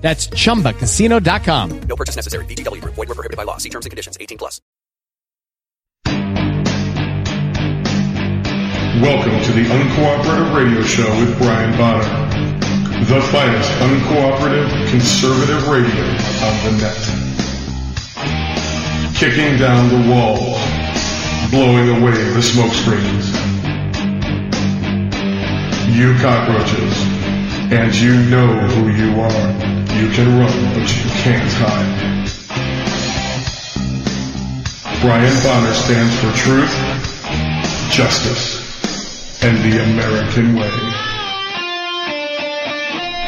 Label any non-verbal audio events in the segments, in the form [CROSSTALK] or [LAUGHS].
That's chumbacasino.com. No purchase necessary. VGW Group. Void were prohibited by law. See terms and conditions. 18 plus. Welcome to the Uncooperative Radio Show with Brian Bonner, the finest uncooperative conservative radio on the net. Kicking down the walls, blowing away the smoke screens. You cockroaches, and you know who you are. You can run, but you can't hide. Brian Bonner stands for truth, justice, and the American way.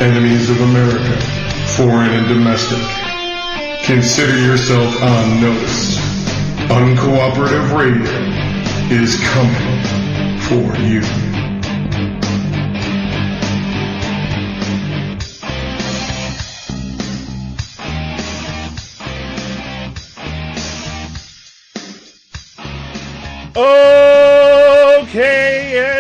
Enemies of America, foreign and domestic, consider yourself on notice. Uncooperative radio is coming for you. Okay,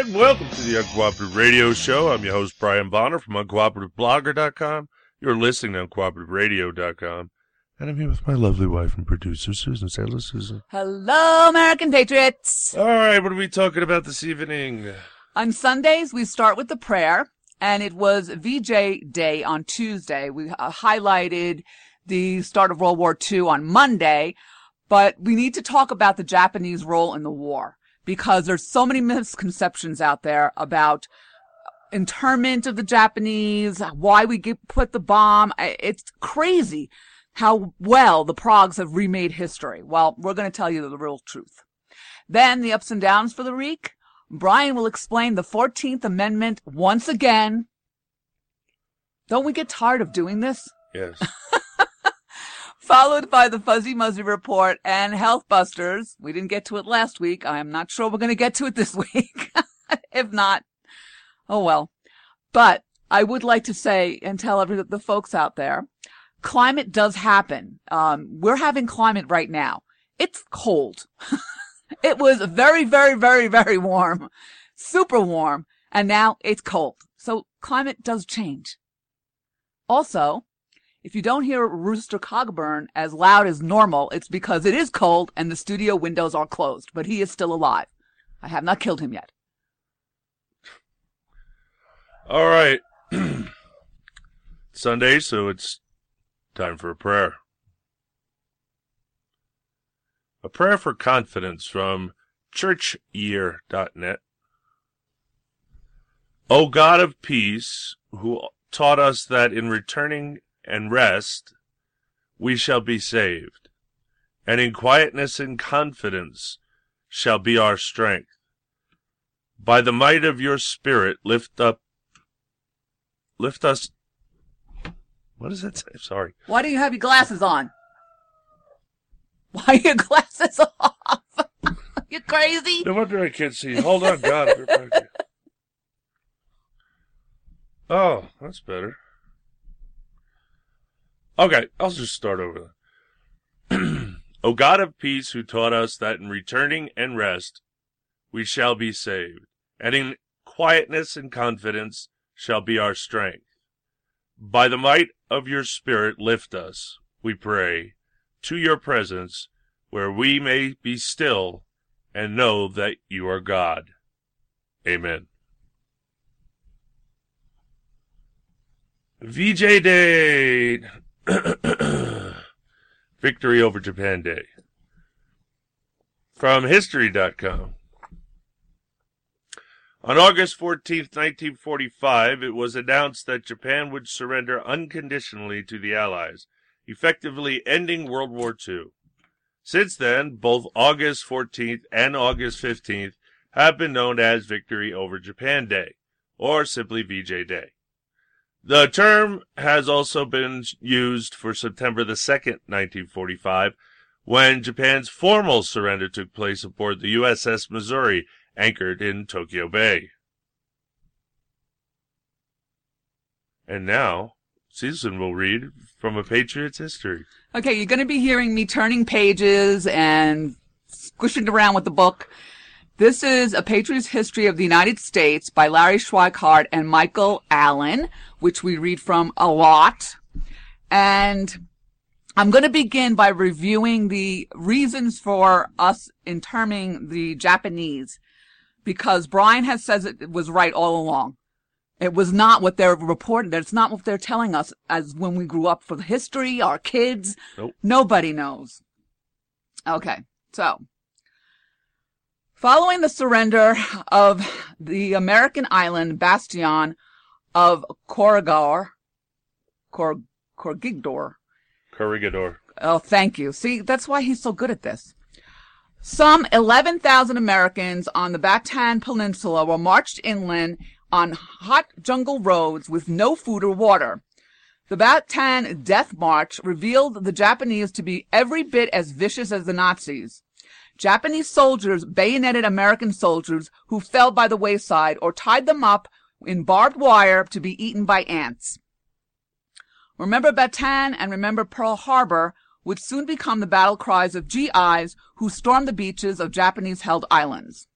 and welcome to the Uncooperative Radio Show. I'm your host, Brian Bonner from UncooperativeBlogger.com. You're listening to UncooperativeRadio.com. And I'm here with my lovely wife and producer, Susan. Say hello, Susan. Hello, American Patriots. All right, what are we talking about this evening? On Sundays, we start with the prayer, and it was VJ Day on Tuesday. We uh, highlighted the start of World War II on Monday, but we need to talk about the Japanese role in the war because there's so many misconceptions out there about internment of the Japanese, why we get, put the bomb. It's crazy how well the Progs have remade history. Well, we're going to tell you the real truth. Then the ups and downs for the week. Brian will explain the 14th Amendment once again. Don't we get tired of doing this? Yes. [LAUGHS] followed by the Fuzzy Muzzy Report and Health Busters. We didn't get to it last week. I am not sure we're going to get to it [LAUGHS] this week. if not, oh well. But I would like to say and tell every the folks out there, climate does happen. Um, we're having climate right now. It's cold. [LAUGHS] it was very, very, very, very warm, super warm, and now it's cold. So climate does change. Also, if you don't hear Rooster Cogburn as loud as normal, it's because it is cold and the studio windows are closed, but he is still alive. I have not killed him yet. All right. [CLEARS THROAT] Sunday, so it's time for a prayer. A prayer for confidence from churchyear.net. O God of peace, who taught us that in returning and rest, we shall be saved. And in quietness and confidence shall be our strength. By the might of your spirit, lift up, lift us. What does that say? Sorry. Why do you have your glasses on? Why are your glasses [LAUGHS] off? you crazy? No wonder I can't see. Hold on, God. [LAUGHS] oh, that's better. Okay, I'll just start over. [CLEARS THROAT] o God of peace, who taught us that in returning and rest we shall be saved, and in quietness and confidence shall be our strength. By the might of your Spirit, lift us, we pray, to your presence, where we may be still and know that you are God. Amen. VJ Day [CLEARS THROAT] Victory over Japan Day. From History.com. On August 14, 1945, it was announced that Japan would surrender unconditionally to the Allies, effectively ending World War II. Since then, both August 14th and August 15th have been known as Victory over Japan Day, or simply VJ Day. The term has also been used for September the 2nd, 1945, when Japan's formal surrender took place aboard the USS Missouri, anchored in Tokyo Bay. And now, Susan will read from a Patriot's history. Okay, you're going to be hearing me turning pages and squishing around with the book. This is A Patriot's History of the United States by Larry Schweikart and Michael Allen, which we read from a lot. And I'm going to begin by reviewing the reasons for us interming the Japanese because Brian has says it was right all along. It was not what they're reporting. It's not what they're telling us as when we grew up for the history, our kids. Nope. Nobody knows. Okay. So, following the surrender of the American island bastion of Corregidor, Cor, Corregidor, Corregidor. Oh, thank you. See, that's why he's so good at this. Some 11,000 Americans on the Bataan Peninsula were marched inland on hot jungle roads with no food or water. The Bataan Death March revealed the Japanese to be every bit as vicious as the Nazis. Japanese soldiers bayoneted American soldiers who fell by the wayside or tied them up in barbed wire to be eaten by ants. Remember Bataan and remember Pearl Harbor would soon become the battle cries of GIs who stormed the beaches of Japanese held islands.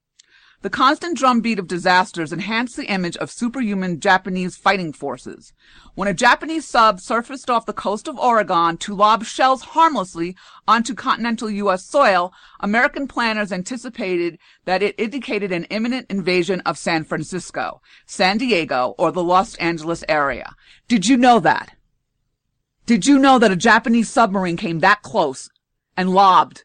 The constant drumbeat of disasters enhanced the image of superhuman Japanese fighting forces. When a Japanese sub surfaced off the coast of Oregon to lob shells harmlessly onto continental U.S. soil, American planners anticipated that it indicated an imminent invasion of San Francisco, San Diego, or the Los Angeles area. Did you know that? Did you know that a Japanese submarine came that close and lobbed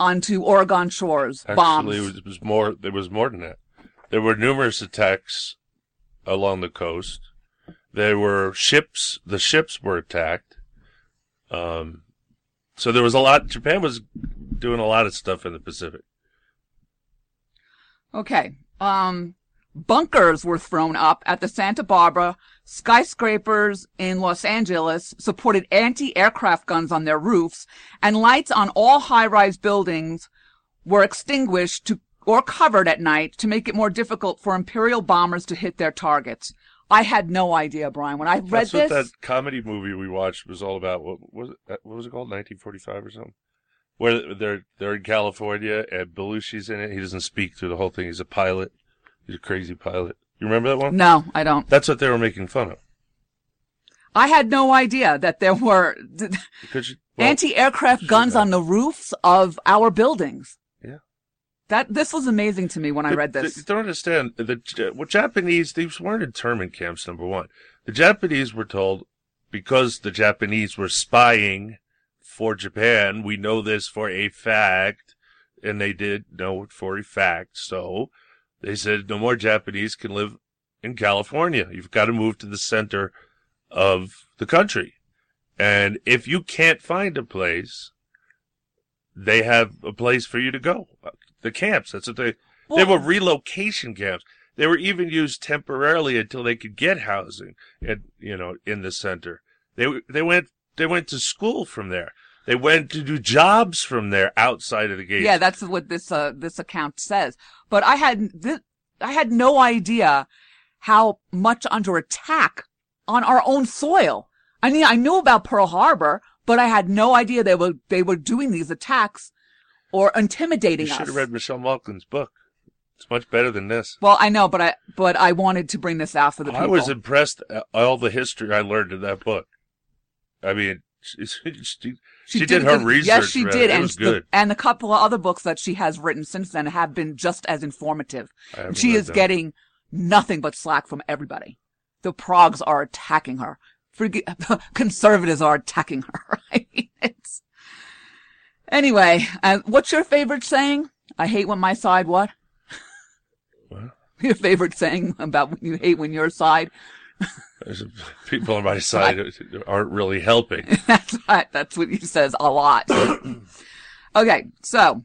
onto Oregon shores bombs? Actually, it was more. There was more than that. There were numerous attacks along the coast. There were ships. The ships were attacked. Um, so there was a lot. Japan was doing a lot of stuff in the Pacific. Okay. Um, bunkers were thrown up at the Santa Barbara. Skyscrapers in Los Angeles supported anti-aircraft guns on their roofs, and lights on all high-rise buildings were extinguished to, or covered at night to make it more difficult for Imperial bombers to hit their targets. I had no idea, Brian. When I read That's what this, that comedy movie we watched was all about. What was it? Uh, what was it called? 1945 or something? Where they're they're in California and Belushi's in it. He doesn't speak through the whole thing. He's a pilot. He's a crazy pilot. You remember that one? no, I don't. That's what they were making fun of. I had no idea that there were you, well, anti-aircraft guns on the roofs of our buildings. Yeah. That this was amazing to me when I read this. You don't understand. The well, Japanese these weren't internment camps. Number one, the Japanese were told because the Japanese were spying for Japan. We know this for a fact, and they did know it for a fact. So they said no more Japanese can live in California. You've got to move to the center of the country. And if you can't find a place, they have a place for you to go. The camps. That's what they. they were relocation camps. They were even used temporarily until they could get housing, and you know, in the center. They they went they went to school from there. They went to do jobs from there outside of the gates. Yeah, that's what this uh, this account says. But I had th- I had no idea how much under attack on our own soil. I mean, I knew about Pearl Harbor, but I had no idea they were they were doing these attacks or intimidating you us. should have read Michelle Malkin's book. It's much better than this. well, I know, but I but I wanted to bring this out for the people. I was impressed at all the history I learned in that book. I mean, [LAUGHS] she, she, she did her the- research. Yes, she man. did, It and the, and a couple of other books that she has written since then have been just as informative. She is getting nothing but slack from everybody. The progs are attacking her. Forget, [LAUGHS] conservatives are attacking her. [LAUGHS] I mean, it's anyway. Uh, what's your favorite saying? I hate when my side what? What? [LAUGHS] Your favorite saying about when you hate when your side? There's [LAUGHS] people on my side aren't really helping. [LAUGHS] That's right. That's what he says a lot. [CLEARS THROAT] okay, so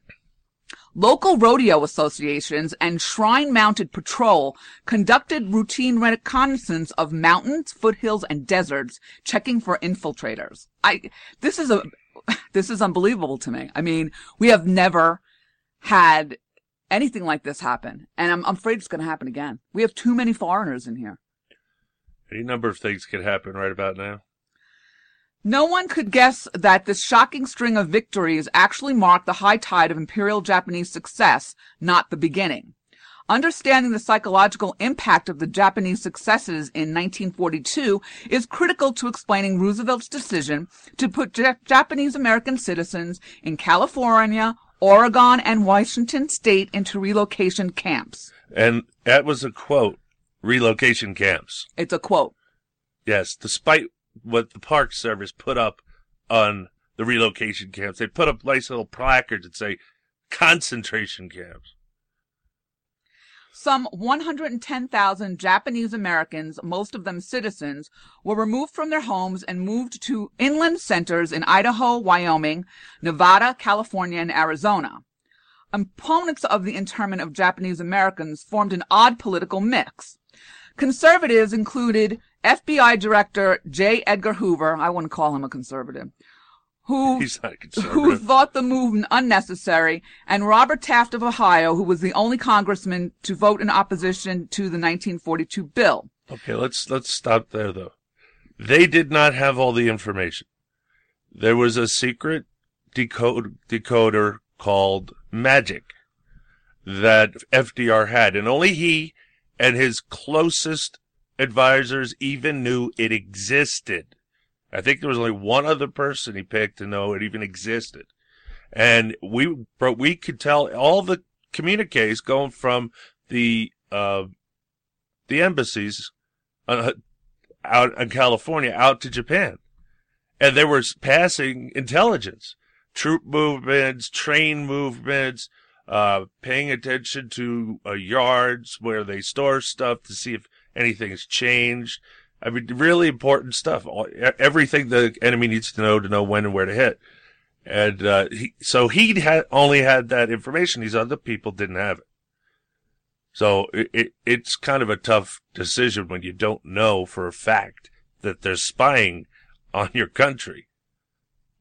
local rodeo associations and shrine mounted patrol conducted routine reconnaissance of mountains, foothills, and deserts, checking for infiltrators. I this is a [LAUGHS] this is unbelievable to me. I mean, we have never had anything like this happen, and I'm, I'm afraid it's going to happen again. We have too many foreigners in here. Any number of things could happen right about now. No one could guess that this shocking string of victories actually marked the high tide of Imperial Japanese success, not the beginning. Understanding the psychological impact of the Japanese successes in 1942 is critical to explaining Roosevelt's decision to put Ja- Japanese American citizens in California, Oregon, and Washington state into relocation camps. And that was a quote relocation camps. It's a quote. Yes, despite what the Park Service put up on the relocation camps, they put up nice little placards that say concentration camps. Some 110,000 Japanese Americans, most of them citizens, were removed from their homes and moved to inland centers in Idaho, Wyoming, Nevada, California, and Arizona. Opponents of the internment of Japanese Americans formed an odd political mix. Conservatives included FBI Director J. Edgar Hoover, I wouldn't call him a conservative, who [LAUGHS] He's not a who thought the move unnecessary, and Robert Taft of Ohio, who was the only congressman to vote in opposition to the 1942 bill. Okay, let's let's stop there though. They did not have all the information. There was a secret decode decoder called Magic that FDR had, and only he and his closest advisors even knew it existed. I think there was only one other person he picked to know it even existed. And we, but we could tell all the communiques going from the, uh, the embassies uh, out in California out to Japan. And they were passing intelligence, troop movements, train movements, uh, paying attention to uh, yards where they store stuff to see if anything's changed. I mean, really important stuff. All, everything the enemy needs to know to know when and where to hit. And uh, he, so he had only had that information. These other people didn't have it. So it, it, it's kind of a tough decision when you don't know for a fact that they're spying on your country,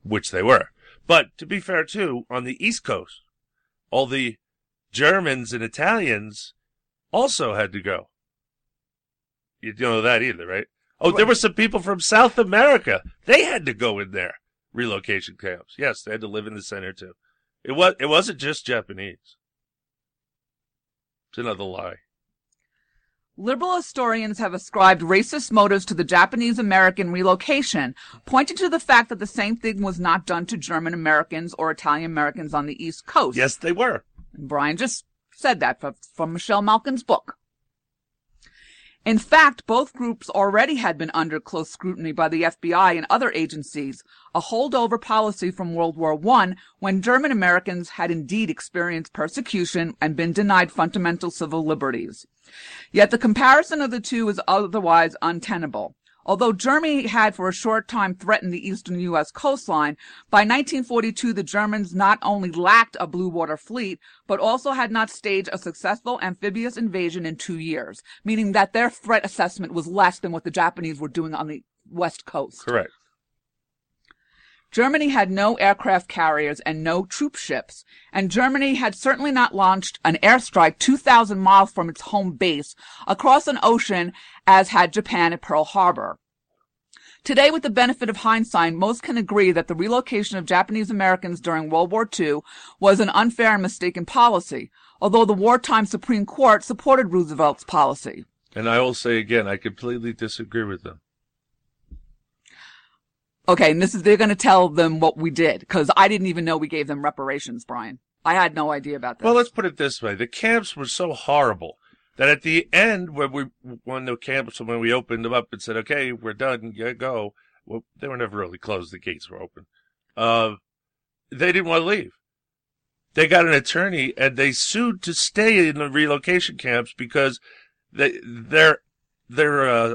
which they were. But to be fair too, on the East Coast, all the Germans and Italians also had to go. You don't know that either, right? Oh, there were some people from South America. They had to go in there. Relocation camps. Yes, they had to live in the center too. It was it wasn't just Japanese. It's another lie. Liberal historians have ascribed racist motives to the Japanese American relocation, pointing to the fact that the same thing was not done to German Americans or Italian Americans on the East Coast. Yes, they were. And Brian just said that from Michelle Malkin's book. In fact, both groups already had been under close scrutiny by the FBI and other agencies, a holdover policy from World War I when German Americans had indeed experienced persecution and been denied fundamental civil liberties. Yet the comparison of the two is otherwise untenable. Although Germany had for a short time threatened the eastern U.S. coastline, by 1942 the Germans not only lacked a blue water fleet, but also had not staged a successful amphibious invasion in two years, meaning that their threat assessment was less than what the Japanese were doing on the west coast. Correct. Germany had no aircraft carriers and no troop ships, and Germany had certainly not launched an airstrike 2,000 miles from its home base across an ocean as had Japan at Pearl Harbor. Today, with the benefit of hindsight, most can agree that the relocation of Japanese Americans during World War II was an unfair and mistaken policy, although the wartime Supreme Court supported Roosevelt's policy. And I will say again, I completely disagree with them. Okay, and this is, they're gonna tell them what we did, because I didn't even know we gave them reparations, Brian. I had no idea about that. Well, let's put it this way: the camps were so horrible that at the end, when we when the camps when we opened them up and said, "Okay, we're done, you go," well, they were never really closed. The gates were open. Uh, they didn't want to leave. They got an attorney and they sued to stay in the relocation camps because they their their uh,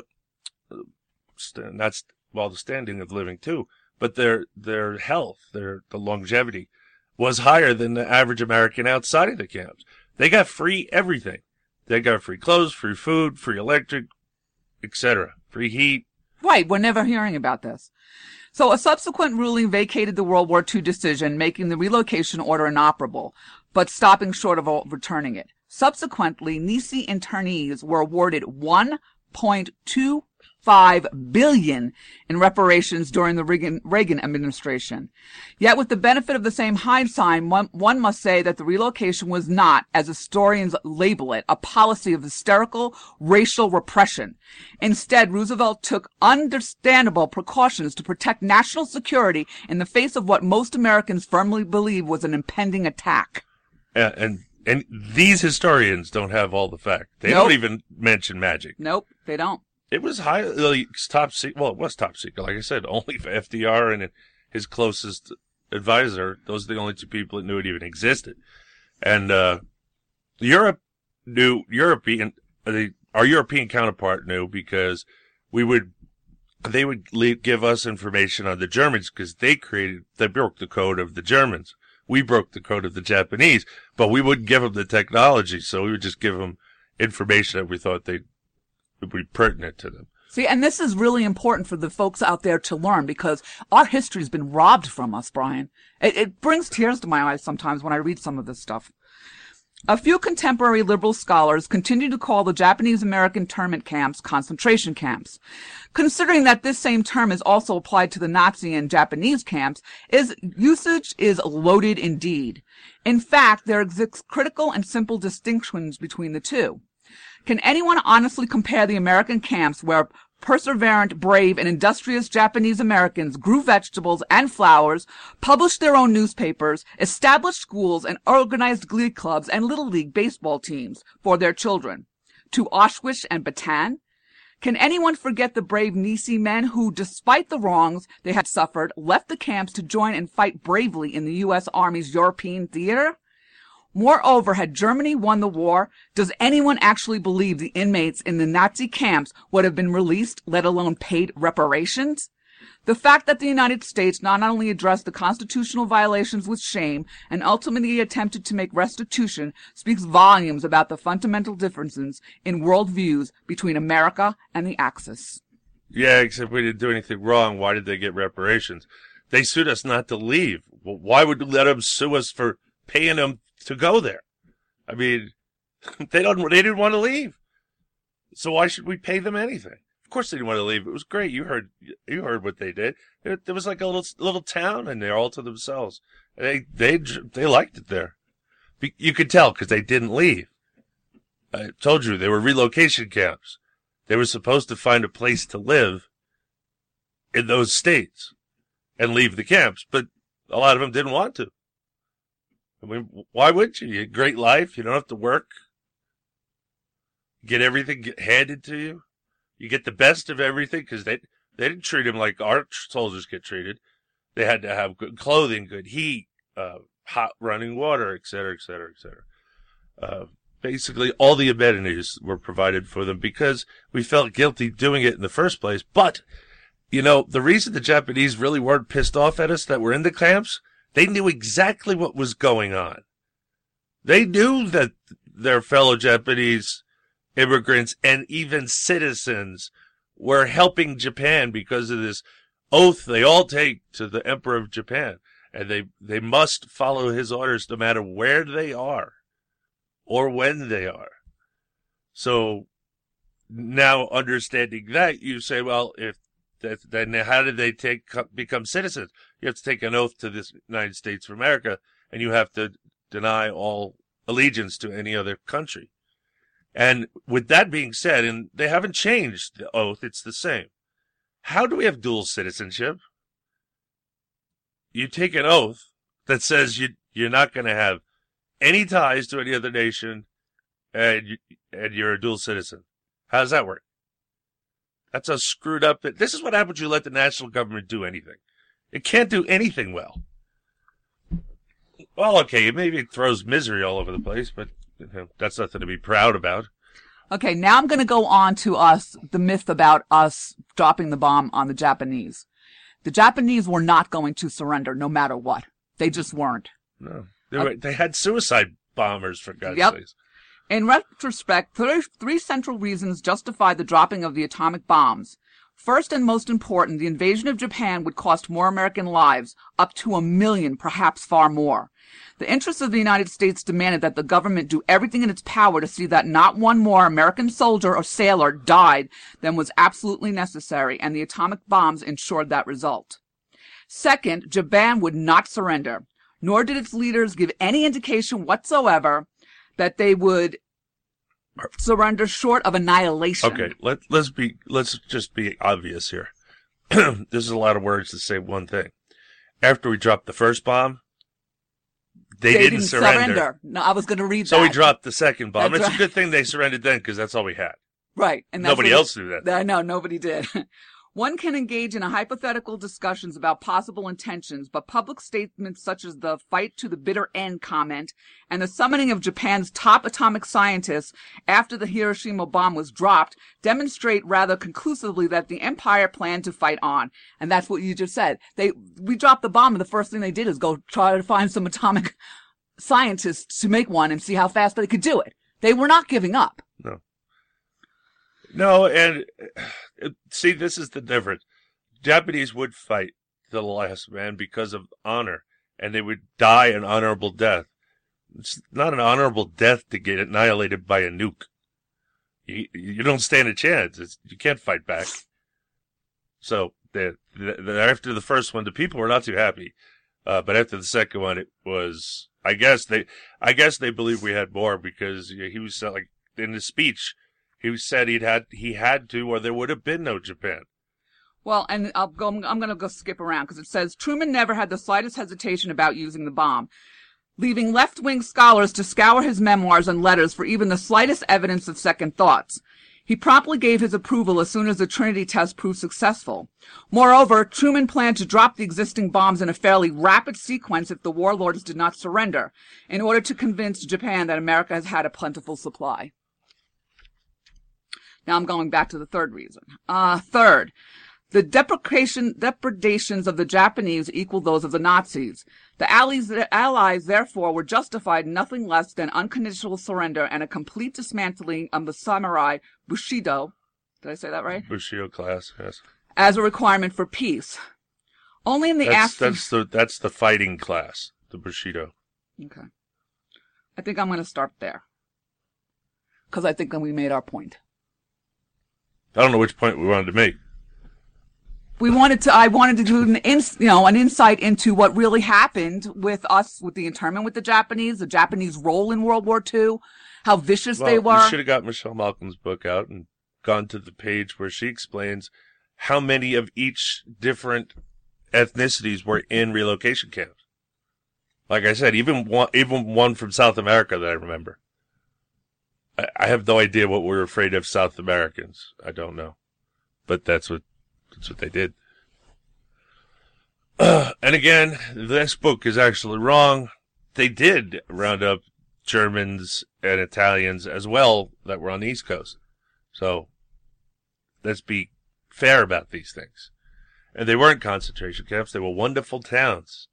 not well the standing of living too, but their their health, their the longevity was higher than the average American outside of the camps. They got free everything. They got free clothes, free food, free electric, etc., free heat. Right, we're never hearing about this. So a subsequent ruling vacated the World War II decision, making the relocation order inoperable, but stopping short of overturning it. Subsequently, Nisei internees were awarded 1.25 billion in reparations during the Reagan, Reagan administration. Yet with the benefit of the same hindsight, one, one must say that the relocation was not, as historians label it, a policy of hysterical racial repression. Instead, Roosevelt took understandable precautions to protect national security in the face of what most Americans firmly believe was an impending attack. Uh, and and these historians don't have all the facts. They Nope. don't even mention magic. Nope, they don't. It was highly top secret. Well, it was top secret. Like I said, [LAUGHS] only for FDR and his closest advisor. Those are the only two people that knew it even existed. And uh, Europe knew. European, uh, the, our European counterpart knew because we would. They would le give us information on the Germans because they created, they broke the code of the Germans. We broke the code of the Japanese, but we wouldn't give them the technology, so we would just give them information that we thought they would be pertinent to them. See, and this is really important for the folks out there to learn because our history's been robbed from us, Brian. It, it brings tears to my eyes sometimes when I read some of this stuff. A few contemporary liberal scholars continue to call the Japanese American internment camps concentration camps. Considering that this same term is also applied to the Nazi and Japanese camps, is usage is loaded indeed. In fact, there exists critical and simple distinctions between the two. Can anyone honestly compare the American camps where perseverant, brave, and industrious Japanese Americans grew vegetables and flowers, published their own newspapers, established schools, and organized glee clubs and little league baseball teams for their children? To Auschwitz and Bataan? Can anyone forget the brave Nisei men who, despite the wrongs they had suffered, left the camps to join and fight bravely in the U.S. Army's European theater? Moreover, had Germany won the war, does anyone actually believe the inmates in the Nazi camps would have been released, let alone paid reparations? The fact that the United States not only addressed the constitutional violations with shame and ultimately attempted to make restitution speaks volumes about the fundamental differences in worldviews between America and the Axis. Yeah, except we didn't do anything wrong. Why did they get reparations? They sued us not to leave. Why would we let them sue us for paying them to go there? I mean, [LAUGHS] they don't. They didn't want to leave, so why should we pay them anything? Of course, they didn't want to leave. It was great. You heard. You heard what they did. It, there was like a little little town, and they're all to themselves. They they they liked it there. You could tell because they didn't leave. I told you they were relocation camps. They were supposed to find a place to live in those states and leave the camps, but a lot of them didn't want to. I mean, why would you? You had a great life. You don't have to work. Get everything handed to you. You get the best of everything because they they didn't treat them like our soldiers get treated. They had to have good clothing, good heat, uh, hot running water, et cetera, et cetera, et cetera. Uh, basically, all the amenities were provided for them because we felt guilty doing it in the first place. But you know, the reason the Japanese really weren't pissed off at us that we were in the camps, they knew exactly what was going on. They knew that their fellow Japanese immigrants and even citizens were helping Japan because of this oath they all take to the Emperor of Japan. And they, they must follow his orders no matter where they are or when they are. So now understanding that, you say, well, if that, then how did they take become citizens? You have to take an oath to the United States of America, and you have to deny all allegiance to any other country. And with that being said, and they haven't changed the oath, it's the same. How do we have dual citizenship? You take an oath that says you you're not going to have any ties to any other nation, and you, and you're a dual citizen. How does that work? That's a screwed up. This is what happens when you let the national government do anything. It can't do anything well. Well, okay, maybe it throws misery all over the place, but you know, that's nothing to be proud about. Okay, now I'm going to go on to us, the myth about us dropping the bomb on the Japanese. The Japanese were not going to surrender no matter what. They just weren't. No, they, were, they had suicide bombers for God's Yep. sakes. In retrospect, three, three central reasons justify the dropping of the atomic bombs. First and most important, the invasion of Japan would cost more American lives, up to a million, perhaps far more. The interests of the United States demanded that the government do everything in its power to see that not one more American soldier or sailor died than was absolutely necessary, and the atomic bombs ensured that result. Second, Japan would not surrender, nor did its leaders give any indication whatsoever that they would surrender short of annihilation. Okay, let let's be let's just be obvious here. [CLEARS THROAT] this is a lot of words to say one thing. After we dropped the first bomb, they, They didn't, surrender. No, I was going to read So that. we dropped the second bomb. That's it's right. a good thing they surrendered then because that's all we had. Right. And Nobody else knew that. I know, nobody did. [LAUGHS] One can engage in a hypothetical discussions about possible intentions, but public statements such as the fight to the bitter end comment and the summoning of Japan's top atomic scientists after the Hiroshima bomb was dropped demonstrate rather conclusively that the empire planned to fight on. And that's what you just said. They, we dropped the bomb and the first thing they did is go try to find some atomic scientists to make one and see how fast they could do it. They were not giving up. No, No, and see, this is the difference. Japanese would fight to the last man because of honor, and they would die an honorable death. It's not an honorable death to get annihilated by a nuke. You, you don't stand a chance. It's, you can't fight back. So the, the, after the first one, the people were not too happy. Uh, but after the second one, it was. I guess they, I guess they believed we had more because he was like in his speech, he said he'd had he had to, or there would have been no Japan. Well, and I'll go, I'm going to go skip around because it says Truman never had the slightest hesitation about using the bomb, leaving left wing scholars to scour his memoirs and letters for even the slightest evidence of second thoughts. He promptly gave his approval as soon as the Trinity test proved successful. Moreover, Truman planned to drop the existing bombs in a fairly rapid sequence if the warlords did not surrender, in order to convince Japan that America has had a plentiful supply. Now I'm going back to the third reason. Uh, third, the deprecation, depredations of the Japanese equal those of the Nazis. The allies, the allies, therefore, were justified in nothing less than unconditional surrender and a complete dismantling of the samurai Bushido. Did I say that right? Bushido class, yes. As a requirement for peace. Only in the That's after. that's the that's the fighting class, the Bushido. Okay. I think I'm going to start there. Because I think that we made our point. I don't know which point we wanted to make. we wanted to i wanted to do an ins, you know an insight into what really happened with us with the internment with the japanese the japanese role in world war ii how vicious they were you should have got Michelle Malkin's book out and gone to the page where she explains how many of each different ethnicities were in relocation camps. Like I said, even one, even one from South America that I remember. I, have no idea what we're afraid of South Americans. I don't know, but that's what that's what they did. [CLEARS THROAT] and again, this book is actually wrong. They did round up Germans and Italians as well that were on the East Coast. So let's be fair about these things. And they weren't concentration camps, they were wonderful towns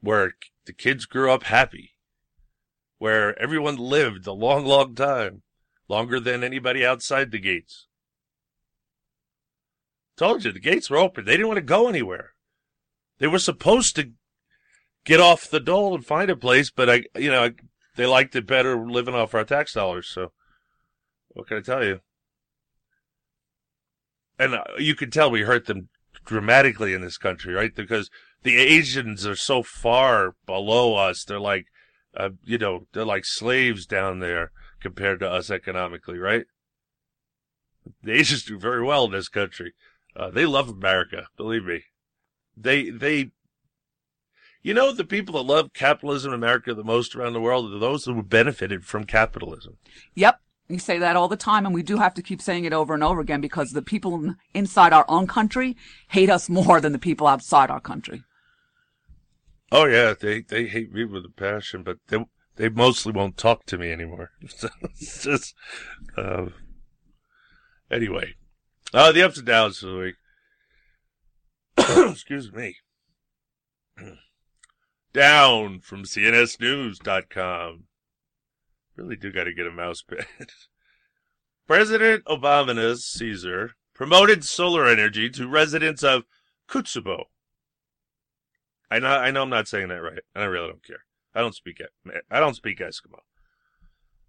where the kids grew up happy, where everyone lived a long, long time, longer than anybody outside the gates. Told you, the gates were open. They didn't want to go anywhere. They were supposed to get off the dole and find a place, but I, you know, they liked it better living off our tax dollars. So, what can I tell you? And uh, you can tell we hurt them dramatically in this country, right? Because the Asians are so far below us. They're like, uh, you know, they're like slaves down there compared to us economically, right? The Asians do very well in this country. Uh, they love America, believe me. They, they, you know, the people that love capitalism in America the most around the world are those who benefited from capitalism. yep we say that all the time and we do have to keep saying it over and over again because the people inside our own country hate us more than the people outside our country Oh yeah, they they hate me with a passion, but they they mostly won't talk to me anymore. [LAUGHS] So it's just uh, anyway. Uh, the ups and downs of the week. [COUGHS] Excuse me. [CLEARS THROAT] Down from CNSNews.com. Really do got to get a mouse pad. [LAUGHS] President Obama's Caesar promoted solar energy to residents of Kutsubo. I know, I know I'm not saying that right. And I really don't care. I don't speak it. I don't speak Eskimo.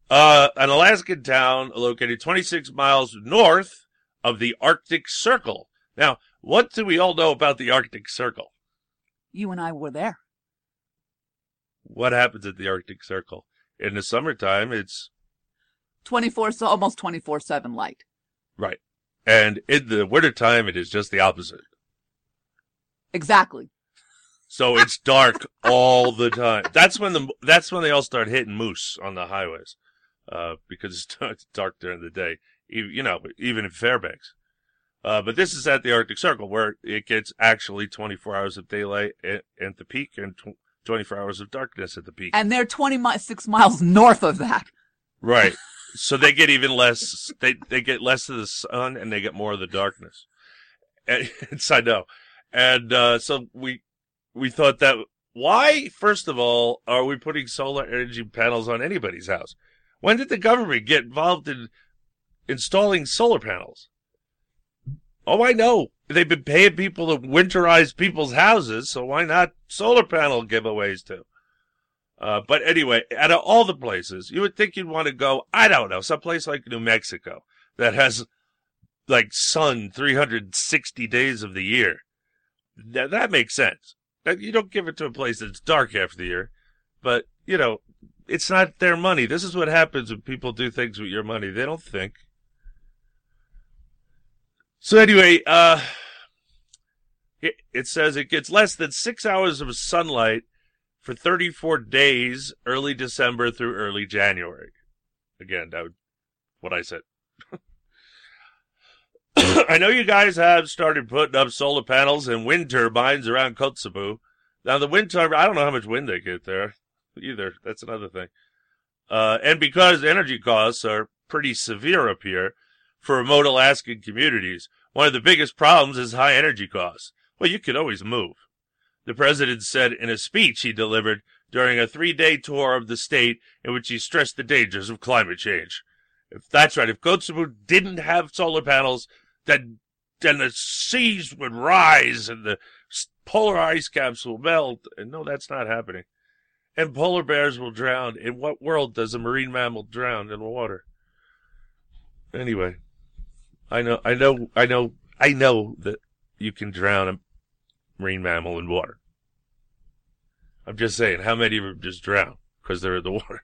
Uh, an Alaskan town located 26 miles north of the Arctic Circle. Now, what do we all know about the Arctic Circle? You and I were there. What happens at the Arctic Circle? In the summertime, it's 24, so almost 24 7 light. right. And in the wintertime, it is just the opposite. Exactly. So it's dark all the time. That's when the that's when they all start hitting moose on the highways, uh, because it's dark- during the day. You know, even in Fairbanks. Uh, but this is at the Arctic Circle where it gets actually 24 hours of daylight at, at the peak and tw- 24 hours of darkness at the peak. And they're 26 miles north of that. Right. So they get even less. They they get less of the sun and they get more of the darkness. And [LAUGHS] it's, I know. And uh, so we we thought that why first of all are we putting solar energy panels on anybody's house? When did the government get involved in installing solar panels? Oh, I know. They've been paying people to winterize people's houses, so why not solar panel giveaways too? Uh, but anyway, out of all the places, you would think you'd want to go, I don't know, someplace like New Mexico that has like sun 360 days of the year. That, that makes sense. That you don't give it to a place that's dark half the year, but you know, it's not their money. This is what happens when people do things with your money. They don't think. So anyway, uh, it, it says it gets less than six hours of sunlight for 34 days, early December through early January. Again, that would, what I said. [LAUGHS] [COUGHS] I know you guys have started putting up solar panels and wind turbines around Kotzebue. Now the wind turbine, I don't know how much wind they get there either. That's another thing. Uh, and because energy costs are pretty severe up here for remote Alaskan communities, one of the biggest problems is high energy costs. Well, you could always move. The president said in a speech he delivered during a three day tour of the state in which he stressed the dangers of climate change. If that's right, if Kotzebue didn't have solar panels, then, then the seas would rise and the polar ice caps will melt. And no, that's not happening. And polar bears will drown. In what world does a marine mammal drown in water? Anyway, I know, I know, I know, I know that you can drown a marine mammal in water. I'm just saying, how many of them just drown because they're in the [LAUGHS] water?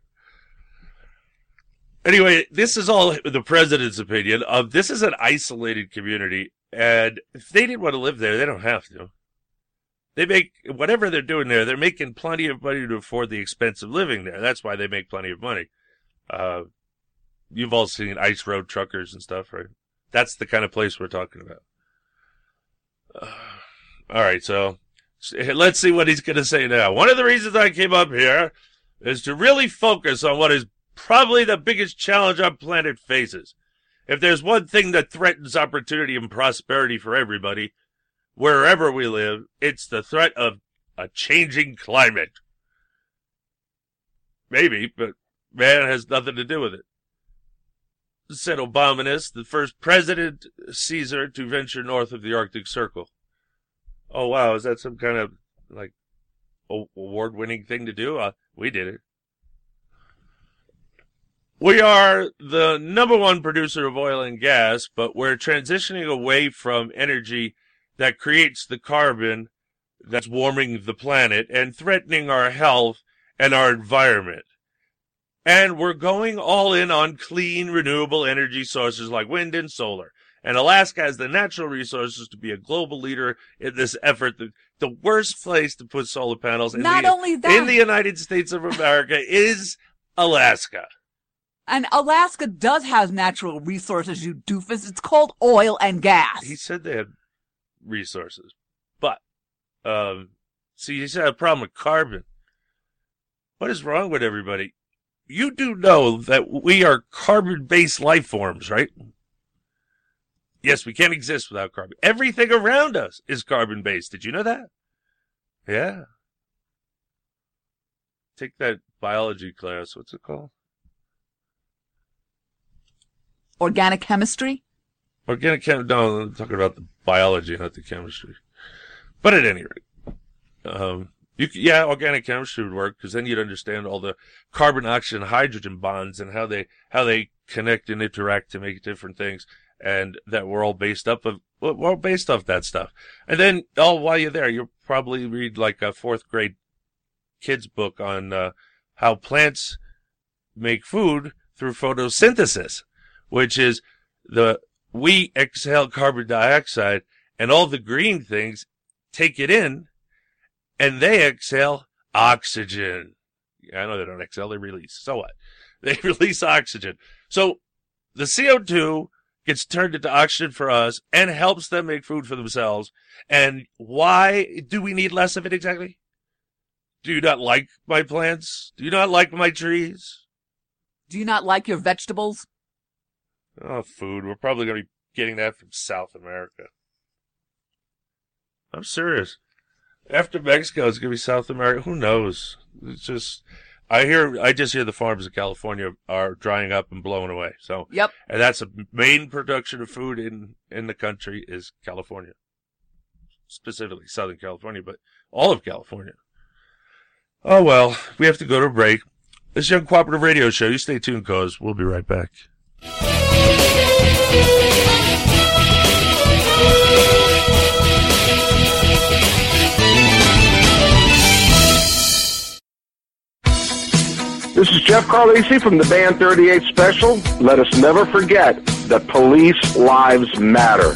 Anyway, this is all the president's opinion this is an isolated community, and if they didn't want to live there, they don't have to. They make whatever they're doing there, they're making plenty of money to afford the expense of living there. That's why they make plenty of money. Uh, you've all seen ice road truckers and stuff, right? That's the kind of place we're talking about. Uh, [SIGHS] all right, so let's see what he's going to say now. One of the reasons I came up here is to really focus on what is probably the biggest challenge our planet faces. If there's one thing that threatens opportunity and prosperity for everybody, wherever we live, it's the threat of a changing climate. Maybe, but man has nothing to do with it. Said Obamanus, the first president Caesar to venture north of the Arctic Circle. Oh wow, is that some kind of like award-winning thing to do? Uh, we did it. We are the number one producer of oil and gas, but we're transitioning away from energy that creates the carbon that's warming the planet and threatening our health and our environment. And we're going all in on clean, renewable energy sources like wind and solar. And Alaska has the natural resources to be a global leader in this effort. The, the worst place to put solar panels in, Not the, only that- in the United States of America is Alaska. And Alaska does have natural resources, you doofus. It's called oil and gas. He said they had resources, but um, see, he's had a problem with carbon. What is wrong with everybody? You do know that we are carbon-based life forms, right? Yes, we can't exist without carbon. Everything around us is carbon-based. Did you know that? Yeah. Take that biology class. What's it called? Organic chemistry? Organic chem, no, I'm talking about the biology, not the chemistry. But at any rate, um, you, yeah, organic chemistry would work because then you'd understand all the carbon, oxygen, hydrogen bonds and how they, how they connect and interact to make different things. And that we're all based up of, we're all based off that stuff. And then, oh, while you're there, you'll probably read like a fourth grade kid's book on, uh, how plants make food through photosynthesis, which is the, we exhale carbon dioxide and all the green things take it in and they exhale oxygen. I know they don't exhale, they release. So what? [LAUGHS] They release oxygen. So the CO2 gets turned into oxygen for us and helps them make food for themselves. And why do we need less of it exactly? Do you not like my plants? Do you not like my trees? Do you not like your vegetables? Oh, food. We're probably going to be getting that from South America. I'm serious. After Mexico, it's going to be South America. Who knows? It's just, I hear, I just hear the farms in California are drying up and blowing away. So, Yep. and that's the main production of food in, in the country is California. Specifically Southern California, but all of California. Oh well, we have to go to a break. This is Uncooperative Radio Show. You stay tuned, cause we'll be right back. This is Jeff Carlisi from the Band 38 Special. Let us never forget that police lives matter.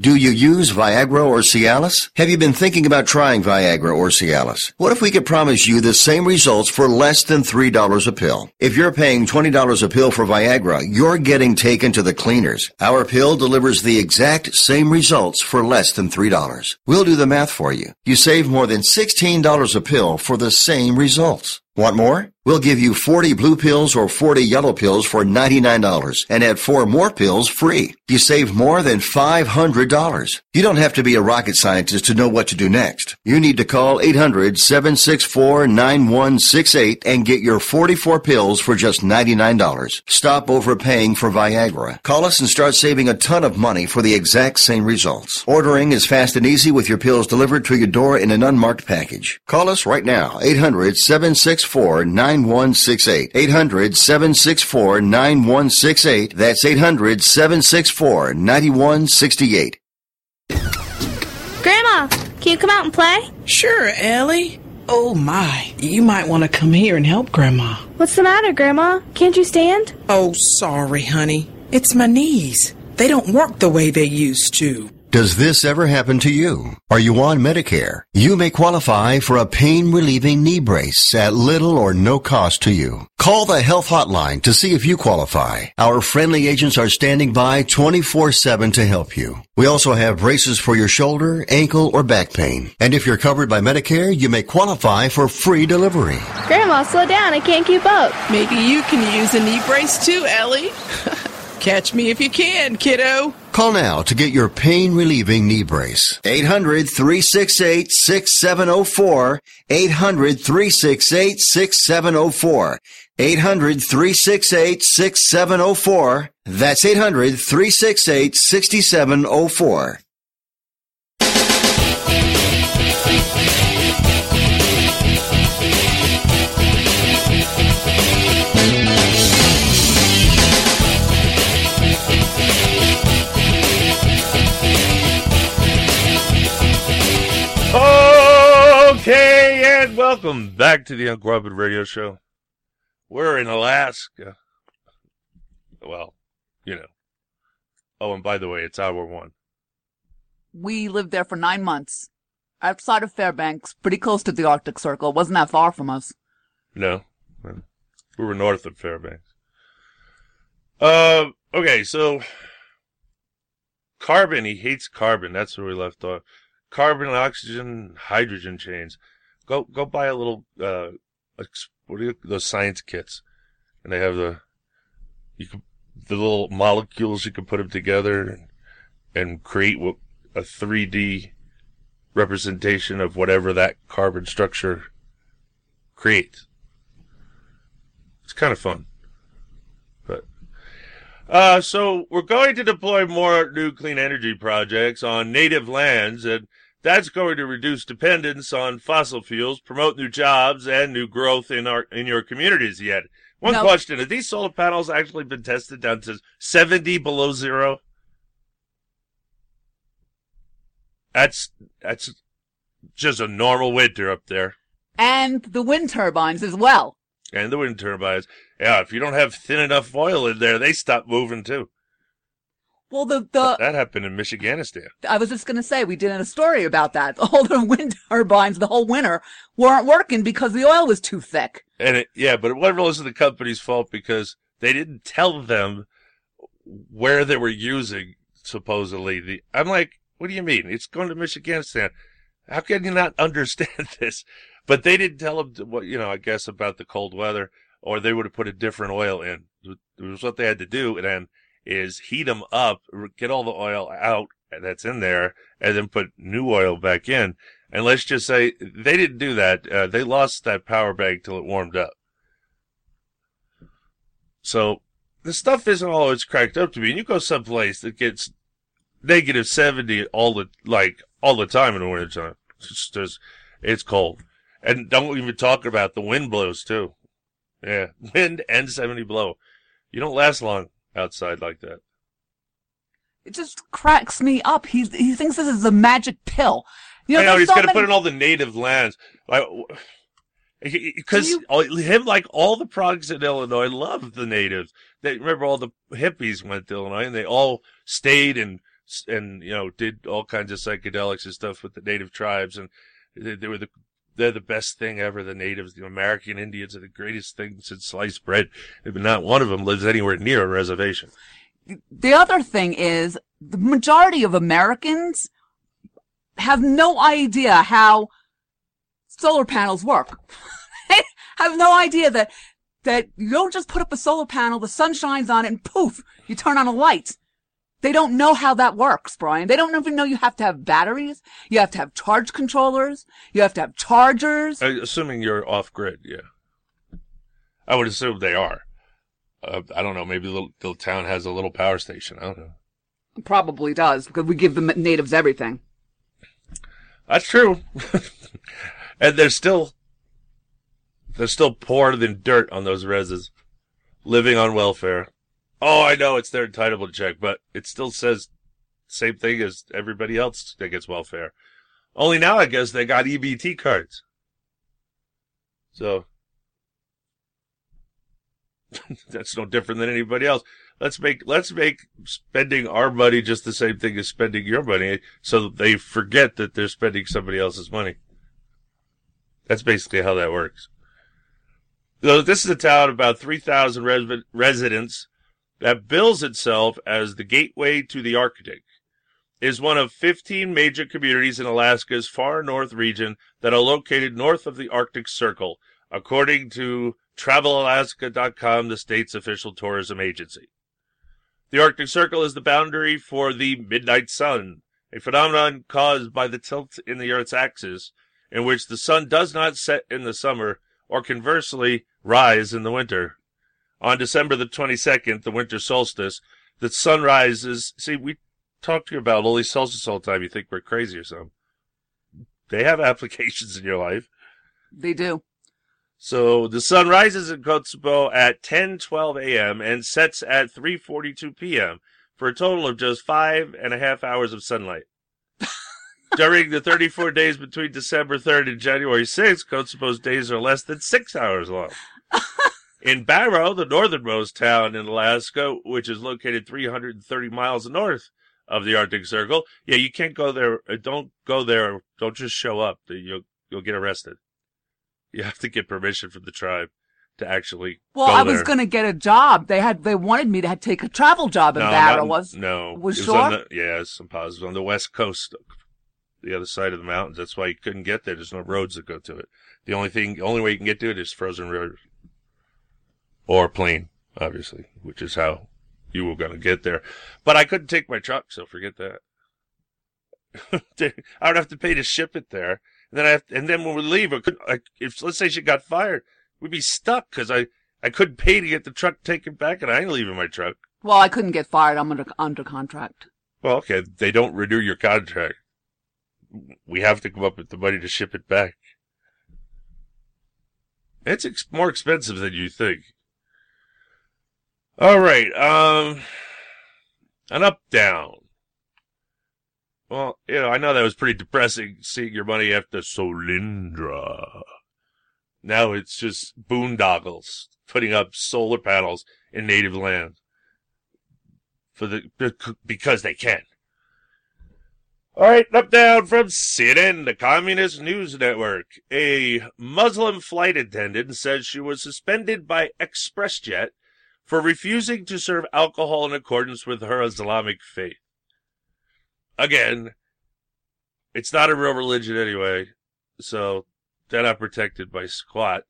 Do you use Viagra or Cialis? Have you been thinking about trying Viagra or Cialis? What if we could promise you the same results for less than $3 a pill? If you're paying $20 a pill for Viagra, you're getting taken to the cleaners. Our pill delivers the exact same results for less than $3. We'll do the math for you. You save more than $16 a pill for the same results. Want more? We'll give you 40 blue pills or 40 yellow pills for $99 and add four more pills free. You save more than $500. You don't have to be a rocket scientist to know what to do next. You need to call 800-764-9168 and get your 44 pills for just $99. Stop overpaying for Viagra. Call us and start saving a ton of money for the exact same results. Ordering is fast and easy with your pills delivered to your door in an unmarked package. Call us right now. 800-764-9168. 800-764-9168. That's 800-764-9168. Grandma, can you come out and play? Sure, Ellie. Oh my, you might want to come here and help Grandma. What's the matter, Grandma? Can't you stand? Oh, sorry, honey. It's my knees. They don't work the way they used to. Does this ever happen to you? Are you on Medicare? You may qualify for a pain relieving knee brace at little or no cost to you. Call the health hotline to see if you qualify. Our friendly agents are standing by 24-7 to help you. We also have braces for your shoulder, ankle, or back pain. And if you're covered by Medicare, you may qualify for free delivery. Grandma, slow down. I can't keep up. Maybe you can use a knee brace too, Ellie. [LAUGHS] Catch me if you can, kiddo. Call now to get your pain relieving knee brace. 800 368 6704. 800 368 6704. 800 368 6704. That's 800 368 6704. And welcome back to the Uncooperative Radio Show. We're in Alaska. Well, you know. Oh, and by the way, it's hour one. We lived there for nine months. Outside of Fairbanks, pretty close to the Arctic Circle. It Wasn't that far from us. No, we were north of Fairbanks. Uh, okay, so carbon. He hates carbon. That's where we left off. Carbon, oxygen, hydrogen chains. Go go buy a little uh, what do you those science kits, and they have the you can the little molecules you can put them together and, create a 3D representation of whatever that carbon structure creates. It's kind of fun. But uh, so we're going to deploy more new clean energy projects on native lands, and that's going to reduce dependence on fossil fuels, promote new jobs and new growth in our in your communities. Yet, one No. question: Have these solar panels actually been tested down to seventy below zero? That's that's just a normal winter up there. And the wind turbines as well. And the wind turbines. Yeah, if you don't have thin enough oil in there, they stop moving too. Well, the, the, That happened in Michiganistan. I was just going to say, we did a story about that. [LAUGHS] All the wind turbines the whole winter weren't working because the oil was too thick. And it, yeah, but it wasn't the company's fault because they didn't tell them where they were using supposedly the. I'm like, what do you mean? It's going to Michiganistan. How can you not [LAUGHS] understand this? But they didn't tell them what you know. I guess about the cold weather, or they would have put a different oil in. It was what they had to do, and then is heat them up, get all the oil out that's in there, and then put new oil back in. And let's just say they didn't do that. Uh, they lost that power bank till it warmed up. So the stuff isn't all it's cracked up to be. And you go someplace that gets negative 70 all the, like, all the time in the wintertime. It's just, it's cold. And don't even talk about the wind blows too. Yeah. [LAUGHS] Wind and 70 blow. You don't last long outside like that. It just cracks me up. He, he thinks this is the magic pill. You know, I know he's so going to many- put in all the native lands, like because him like all the products in Illinois love the natives. They remember all the hippies went to Illinois and they all stayed and and you know did all kinds of psychedelics and stuff with the native tribes and they, they were the they're the best thing ever. The natives, the American Indians, are the greatest thing since sliced bread. But not one of them lives anywhere near a reservation. The other thing is the majority of Americans have no idea how solar panels work. [LAUGHS] they have no idea that that you don't just put up a solar panel, the sun shines on it, and poof, you turn on a light. They don't know how that works, Brian. They don't even know you have to have batteries. You have to have charge controllers. You have to have chargers. Uh, Assuming you're off grid, yeah. I would assume they are. Uh, I don't know. Maybe the the town has a little power station. I don't know. Probably does because we give the natives everything. That's true. [LAUGHS] and they're still they're still poorer than dirt on those reses, living on welfare. Oh, I know it's their entitlement check, but it still says same thing as everybody else that gets welfare. Only now, I guess they got EBT cards. So [LAUGHS] that's no different than anybody else. Let's make let's make spending our money just the same thing as spending your money, so they forget that they're spending somebody else's money. That's basically how that works. So this is a town of about three thousand res- residents that bills itself as the gateway to the Arctic. is one of 15 major communities in Alaska's far north region that are located north of the Arctic Circle, according to TravelAlaska.com, the state's official tourism agency. The Arctic Circle is the boundary for the midnight sun, a phenomenon caused by the tilt in the Earth's axis, in which the sun does not set in the summer, or conversely, rise in the winter. On December the 22nd, the winter solstice, the sun rises. See, we talk to you about all these solstices all the time. You think we're crazy or something. They have [LAUGHS] applications in your life. They do. So the sun rises in Kotzebue at 10:12 a.m. and sets at 3:42 p.m. for a total of just five and a half hours of sunlight. [LAUGHS] During the 34 days between December 3rd and January 6th, Kotzebue's days are less than six hours long. [LAUGHS] in Barrow, the northernmost town in Alaska, which is located 330 miles north of the Arctic Circle, yeah, you can't go there. uh, Don't go there. Don't just show up. You'll you'll get arrested. You have to get permission from the tribe to actually. Well, I was going to get a job. They had they wanted me to take a travel job in no, Barrow. was no, was it sure? the, yeah, it's some positives on the west coast, the other side of the mountains. That's why you couldn't get there. There's no roads that go to it. The only thing, only way you can get to it is frozen rivers or plane, obviously, which is how you were going to get there. But I couldn't take my truck, so forget that. [LAUGHS] I would have to pay to ship it there, and then I have, and then when we leave, I could, I, if let's say she got fired, we'd be stuck because I I couldn't pay to get the truck taken back, and I ain't leaving my truck. well, I couldn't get fired. I'm under under contract. Well, okay, they don't renew your contract. We have to come up with the money to ship it back. It's ex- more expensive than you think. All right, um, an up down. Well, you know, I know that was pretty depressing seeing your money after Solyndra. Now it's just boondoggles putting up solar panels in native land for the because they can. All right, up down from CNN, the Communist News Network. A Muslim flight attendant says she was suspended by ExpressJet for refusing to serve alcohol in accordance with her Islamic faith. Again, it's not a real religion anyway, so they're not protected by squat.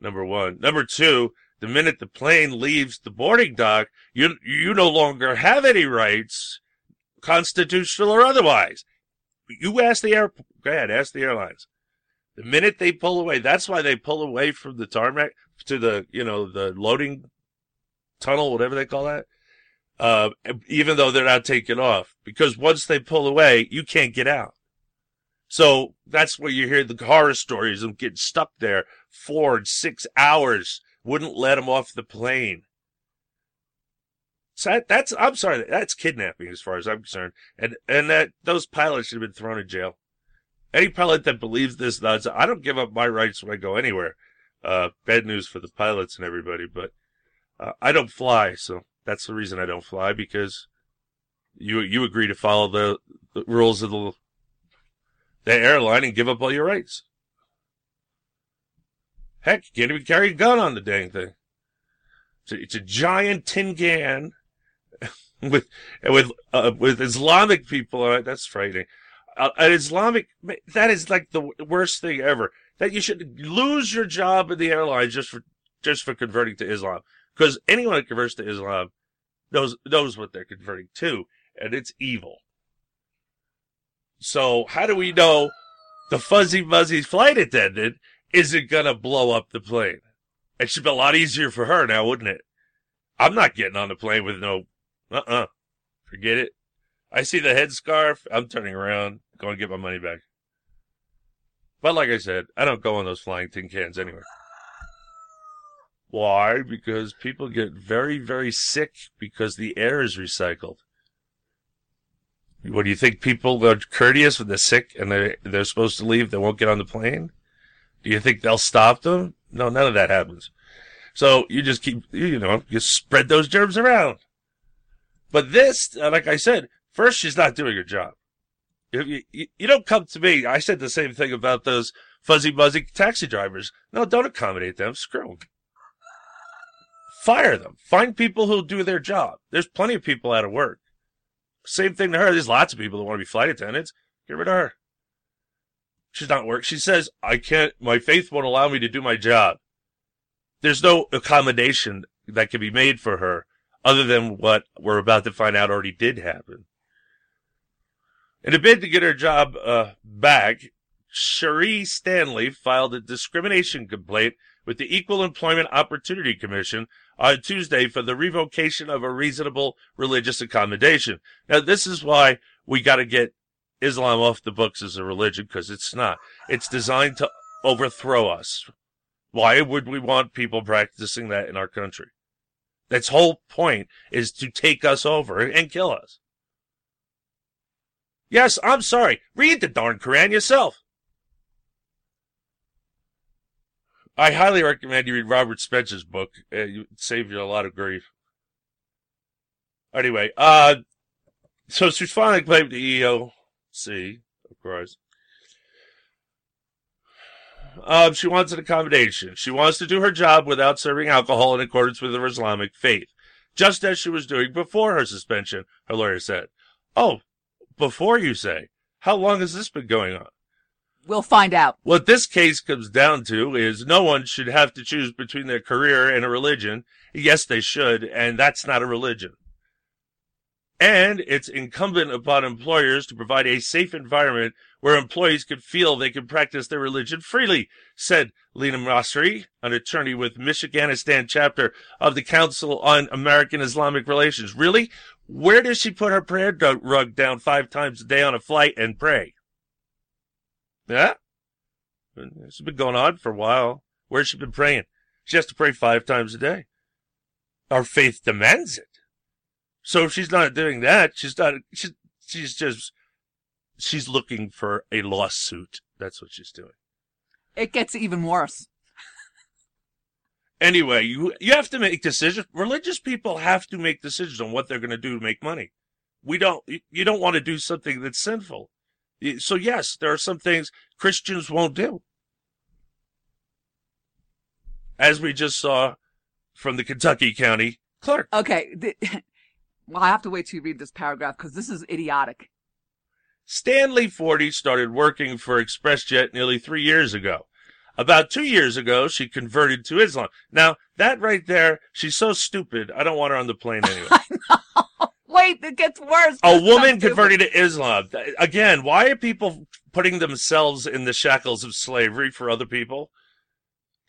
Number one. Number two, the minute the plane leaves the boarding dock, you you no longer have any rights, constitutional or otherwise. You ask the air. Go ahead, ask the airlines. The minute they pull away, that's why they pull away from the tarmac to the you know the loading tunnel, whatever they call that. Uh, even though they're not taking off, because once they pull away, you can't get out. So that's where you hear the horror stories of getting stuck there four and six hours, wouldn't let them off the plane. So that, that's, I'm sorry, that's kidnapping as far as I'm concerned. And, and that, those pilots should have been thrown in jail. Any pilot that believes this nonsense, I don't give up my rights when I go anywhere. Uh, bad news for the pilots and everybody, but, uh, I don't fly, so that's the reason I don't fly because you, you agree to follow the, the rules of the, the airline and give up all your rights. Heck, you can't even carry a gun on the dang thing. It's a, it's a giant tin can [LAUGHS] with with uh, with Islamic people on it. That's frightening. Uh, an Islamic that is like the worst thing ever. That you should lose your job in the airline just for just for converting to Islam. Because anyone that converts to Islam knows knows what they're converting to, and it's evil. So how do we know the fuzzy muzzy flight attendant isn't gonna blow up the plane? It should be a lot easier for her now, wouldn't it? I'm not getting on the plane with no, uh-uh. Forget it. I see the headscarf. I'm turning around, going to get my money back. But like I said, I don't go on those flying tin cans anywhere. Why? Because people get very, very sick because the air is recycled. What do you think? People are courteous when they're sick and they they're supposed to leave. They won't get on the plane. Do you think they'll stop them? No, none of that happens. So you just keep, you know, you spread those germs around. But this, uh, like I said, first she's not doing her job. You, you, you don't come to me. I said the same thing about those fuzzy buzzy taxi drivers. No, don't accommodate them. Screw them. Fire them. Find people who'll do their job. There's plenty of people out of work. Same thing to her. There's lots of people that want to be flight attendants. Get rid of her. She's not work. She says, I can't, my faith won't allow me to do my job. There's no accommodation that can be made for her other than what we're about to find out already did happen. In a bid to get her job uh, back, Charee Stanley filed a discrimination complaint with the Equal Employment Opportunity Commission on Tuesday for the revocation of a reasonable religious accommodation. Now, this is why we got to get Islam off the books as a religion because it's not. It's designed to overthrow us. Why would we want people practicing that in our country? Its whole point is to take us over and kill us. Yes, I'm sorry. Read the darn Quran yourself. I highly recommend you read Robert Spencer's book. It you save you a lot of grief. Anyway, uh, so finally claimed the EOC, of course. Um, she wants an accommodation. She wants to do her job without serving alcohol in accordance with her Islamic faith, just as she was doing before her suspension, her lawyer said. Oh, before you say? How long has this been going on? We'll find out. What this case comes down to is no one should have to choose between their career and a religion. Yes, they should, and that's not a religion. And it's incumbent upon employers to provide a safe environment where employees can feel they can practice their religion freely, said Lena Masri, an attorney with Michiganistan chapter of the Council on American Islamic Relations. Really? Where does she put her prayer rug down five times a day on a flight and pray? Yeah? It's been going on for a while. Where's she been praying? She has to pray five times a day. Our faith demands it. So if she's not doing that, she's not, she's, she's just, she's looking for a lawsuit. That's what she's doing. It gets even worse. Anyway, you, you have to make decisions. Religious people have to make decisions on what they're going to do to make money. We don't, you- you don't want to do something that's sinful. So yes, there are some things Christians won't do. As we just saw from the Kentucky County clerk. Okay. [LAUGHS] well, I have to wait till you read this paragraph because this is idiotic. Stanley Forty started working for ExpressJet nearly three years ago. About two years ago, she converted to Islam. Now, that right there, she's so stupid, I don't want her on the plane anyway. [LAUGHS] Wait, it gets worse. A woman converted to Islam. Again, why are people putting themselves in the shackles of slavery for other people?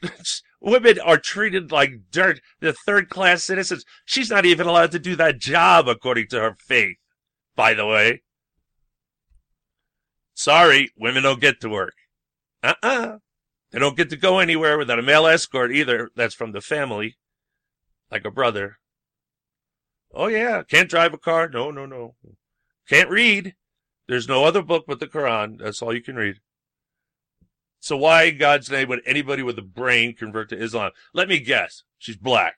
[LAUGHS] Women are treated like dirt. They're third class citizens. She's not even allowed to do that job according to her faith, by the way. Sorry, women don't get to work. Uh uh They don't get to go anywhere without a male escort either. That's from the family, like a brother. Oh yeah, can't drive a car. No, no, no. Can't read. There's no other book but the Quran. That's all you can read. So why in God's name would anybody with a brain convert to Islam? Let me guess. She's black.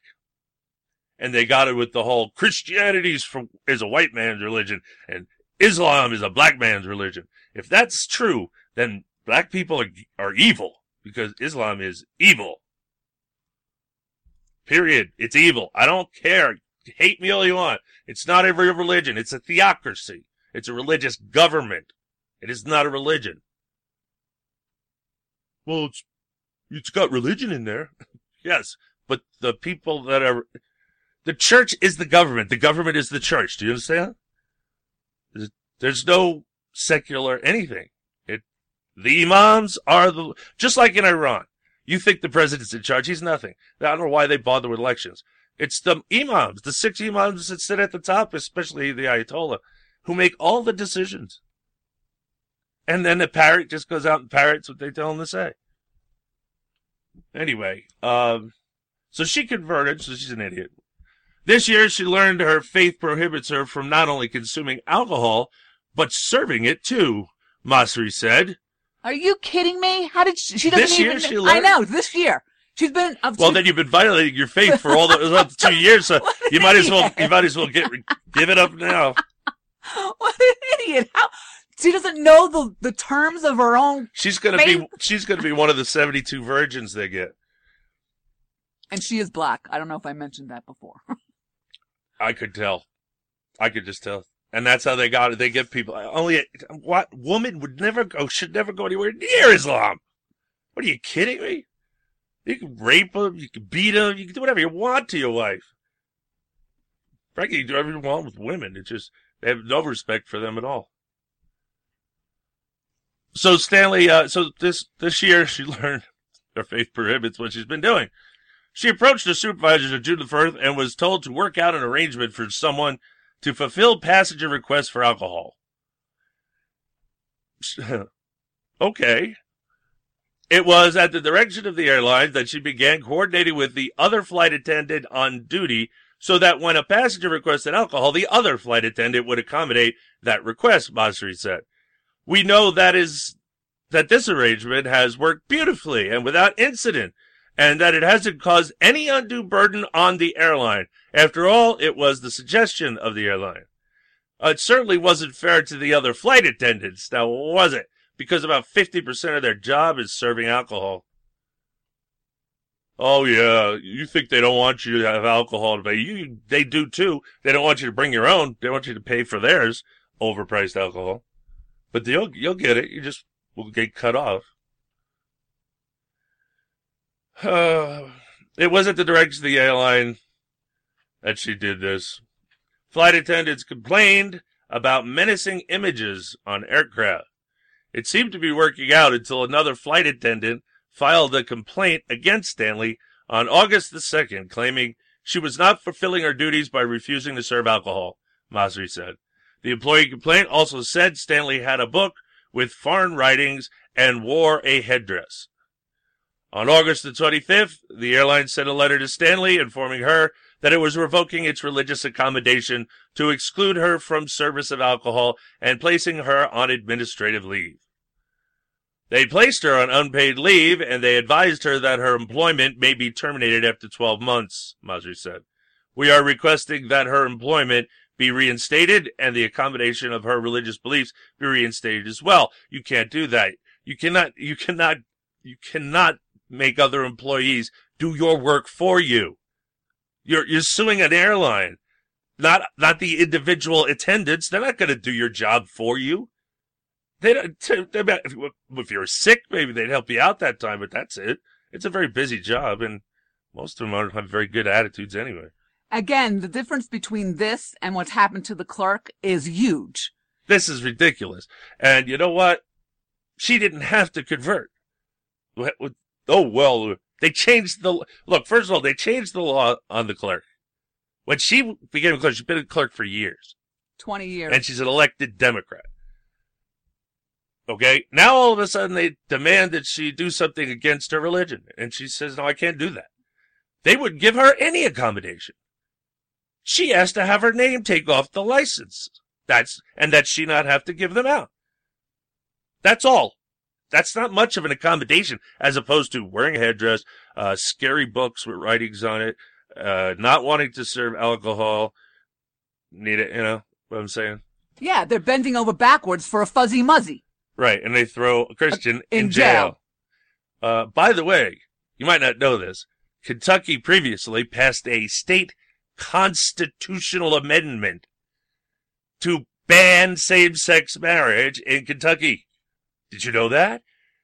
And they got it with the whole Christianity's from, is a white man's religion and Islam is a black man's religion. If that's true, then black people are, are evil because Islam is evil. Period. It's evil. I don't care. Hate me all you want. It's not a religion. It's a theocracy. It's a religious government. It is not a religion. Well, it's, it's got religion in there. [LAUGHS] yes, but the people that are, the church is the government. The government is the church. Do you understand? There's no secular anything. It, the imams are the, just like in Iran. You think the president's in charge. He's nothing. I don't know why they bother with elections. It's the imams, the six imams that sit at the top, especially the Ayatollah, who make all the decisions. And then the parrot just goes out and parrots what they tell him to say. Anyway, um, so she converted, so she's an idiot. This year she learned her faith prohibits her from not only consuming alcohol, but serving it too, Masri said. Are you kidding me? How did she? she doesn't This year even. she I know this year. She's been. Uh, Well, then you've been violating your faith for all the other two [LAUGHS] years, so you might as well you might as well get give it up now. [LAUGHS] what an idiot! How she doesn't know the the terms of her own, She's gonna be she's gonna be one of the seventy two virgins they get. and she is black. I don't know if I mentioned that before. [LAUGHS] I could tell. I could just tell. And that's how they got it. They get people. Only what woman would never go, should never go anywhere near Islam. What are you kidding me? You can rape them, you can beat them, you can do whatever you want to your wife. Frankly, you do whatever you want with women. It's just, they have no respect for them at all. So Stanley, uh, so this, this year she [LAUGHS] learned her faith prohibits what she's been doing. She approached the supervisors of June the First and was told to work out an arrangement for someone to fulfill passenger requests for alcohol. [LAUGHS] okay. It was at the direction of the airline that she began coordinating with the other flight attendant on duty so that when a passenger requested alcohol, the other flight attendant would accommodate that request, Masri said. We know that is that this arrangement has worked beautifully and without incident, and that it hasn't caused any undue burden on the airline. After all, it was the suggestion of the airline. Uh, it certainly wasn't fair to the other flight attendants, now was it? Because about 50% of their job is serving alcohol. Oh yeah, you think they don't want you to have alcohol to pay? You, they do too. They don't want you to bring your own. They want you to pay for theirs, overpriced alcohol. But you'll you'll get it. You just will get cut off. Uh, [SIGHS] it wasn't the direction of the airline that she did this. Flight attendants complained about menacing images on aircraft. It seemed to be working out until another flight attendant filed a complaint against Stanley on August the 2nd, claiming she was not fulfilling her duties by refusing to serve alcohol, Masri said. The employee complaint also said Stanley had a book with foreign writings and wore a headdress. On August the 25th, the airline sent a letter to Stanley informing her that it was revoking its religious accommodation to exclude her from service of alcohol and placing her on administrative leave. They placed her on unpaid leave and they advised her that her employment may be terminated after 12 months, Masri said. We are requesting that her employment be reinstated and the accommodation of her religious beliefs be reinstated as well. You can't do that. You cannot, you cannot, you cannot make other employees do your work for you. You're, you're suing an airline, not, not the individual attendants. They're not going to do your job for you. They don't, if you're sick, maybe they'd help you out that time, but that's it. It's a very busy job and most of them don't have very good attitudes anyway. Again, the difference between this and what's happened to the clerk is huge. This is ridiculous. And you know what? She didn't have to convert. Oh, well, they changed the, look, first of all, they changed the law on the clerk. When she became a clerk, she's been a clerk for years. 20 years. And she's an elected Democrat. Okay. Now all of a sudden they demand that she do something against her religion. And she says, no, I can't do that. They would give her any accommodation. She has to have her name take off the license. That's, and that she not have to give them out. That's all. That's not much of an accommodation as opposed to wearing a headdress, uh, scary books with writings on it, uh, not wanting to serve alcohol. Need it, you know what I'm saying? Yeah, they're bending over backwards for a fuzzy muzzy. Right, and they throw a Christian in, in jail. jail. Uh, by the way, you might not know this. Kentucky previously passed a state constitutional amendment to ban same-sex marriage in Kentucky. Did you know that?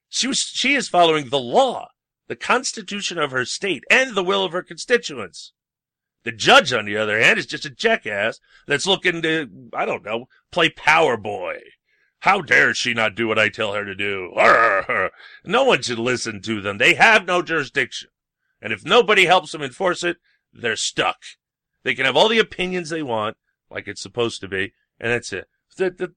She was, she is following the law, the constitution of her state, and the will of her constituents. The judge, on the other hand, is just a jackass that's looking to, I don't know, play power boy. How dare she not do what I tell her to do? [LAUGHS] No one should listen to them. They have no jurisdiction. And if nobody helps them enforce it, they're stuck. They can have all the opinions they want, like it's supposed to be, and that's it. The, the,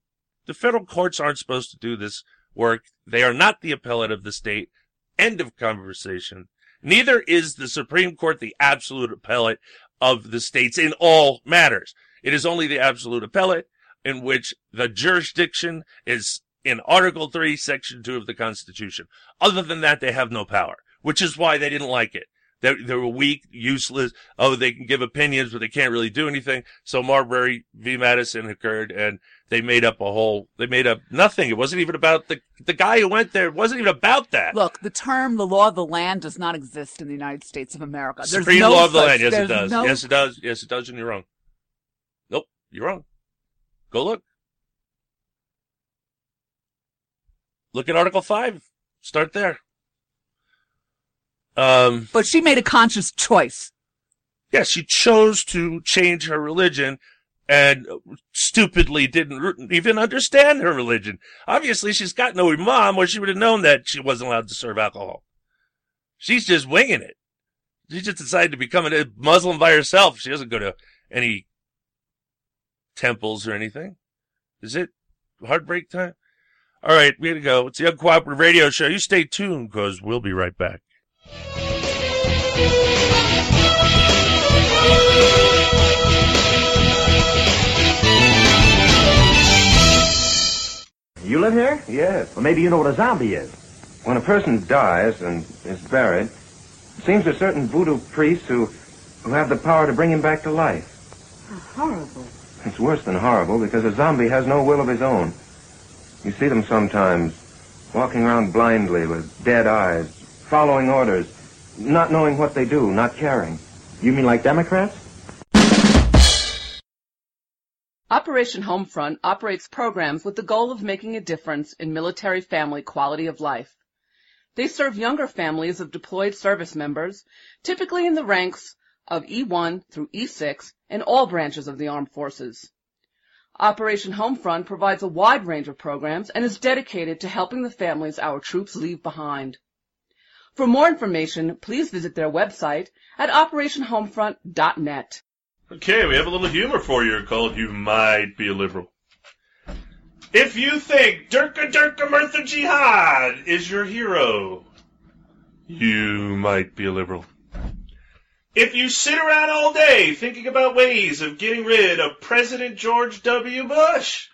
the federal courts aren't supposed to do this work. They are not the appellate of the state. End of conversation. Neither is the Supreme Court the absolute appellate of the states in all matters. It is only the absolute appellate in which the jurisdiction is in Article 3, Section 2 of the Constitution. Other than that, they have no power, which is why they didn't like it. They, they were weak, useless. Oh, they can give opinions, but they can't really do anything. So Marbury v. Madison occurred and they made up a whole, they made up nothing. It wasn't even about the, the guy who went there. It wasn't even about that. Look, the term the law of the land does not exist in the United States of America. There's Supreme no law of the land. Yes, it does. no- Yes, it does. Yes, it does. And you're wrong. Nope, you're wrong. Go look. Look at Article 5. Start there. Um, But she made a conscious choice. yeah, she chose to change her religion and stupidly didn't even understand her religion. Obviously, she's got no imam or she would have known that she wasn't allowed to serve alcohol. She's just winging it. She just decided to become a Muslim by herself. She doesn't go to any temples or anything. Is it heartbreak time? All right, we gotta go. It's the Uncooperative Radio Show. You stay tuned because we'll be right back. You live here? Yes. Well, maybe you know what a zombie is. When a person dies and is buried, it seems there's certain voodoo priests who, who have the power to bring him back to life. How horrible. It's worse than horrible because a zombie has no will of his own. You see them sometimes walking around blindly with dead eyes, following orders, not knowing what they do, not caring. You mean like Democrats? Operation Homefront operates programs with the goal of making a difference in military family quality of life. They serve younger families of deployed service members, typically in the ranks of E1 through E6 in all branches of the armed forces. Operation Homefront provides a wide range of programs and is dedicated to helping the families our troops leave behind. For more information, please visit their website at operationhomefront.net. Okay, we have a little humor for you called You Might Be a Liberal. If you think Durka Durka Murtha Jihad is your hero, you might be a liberal. If you sit around all day thinking about ways of getting rid of President George W. Bush,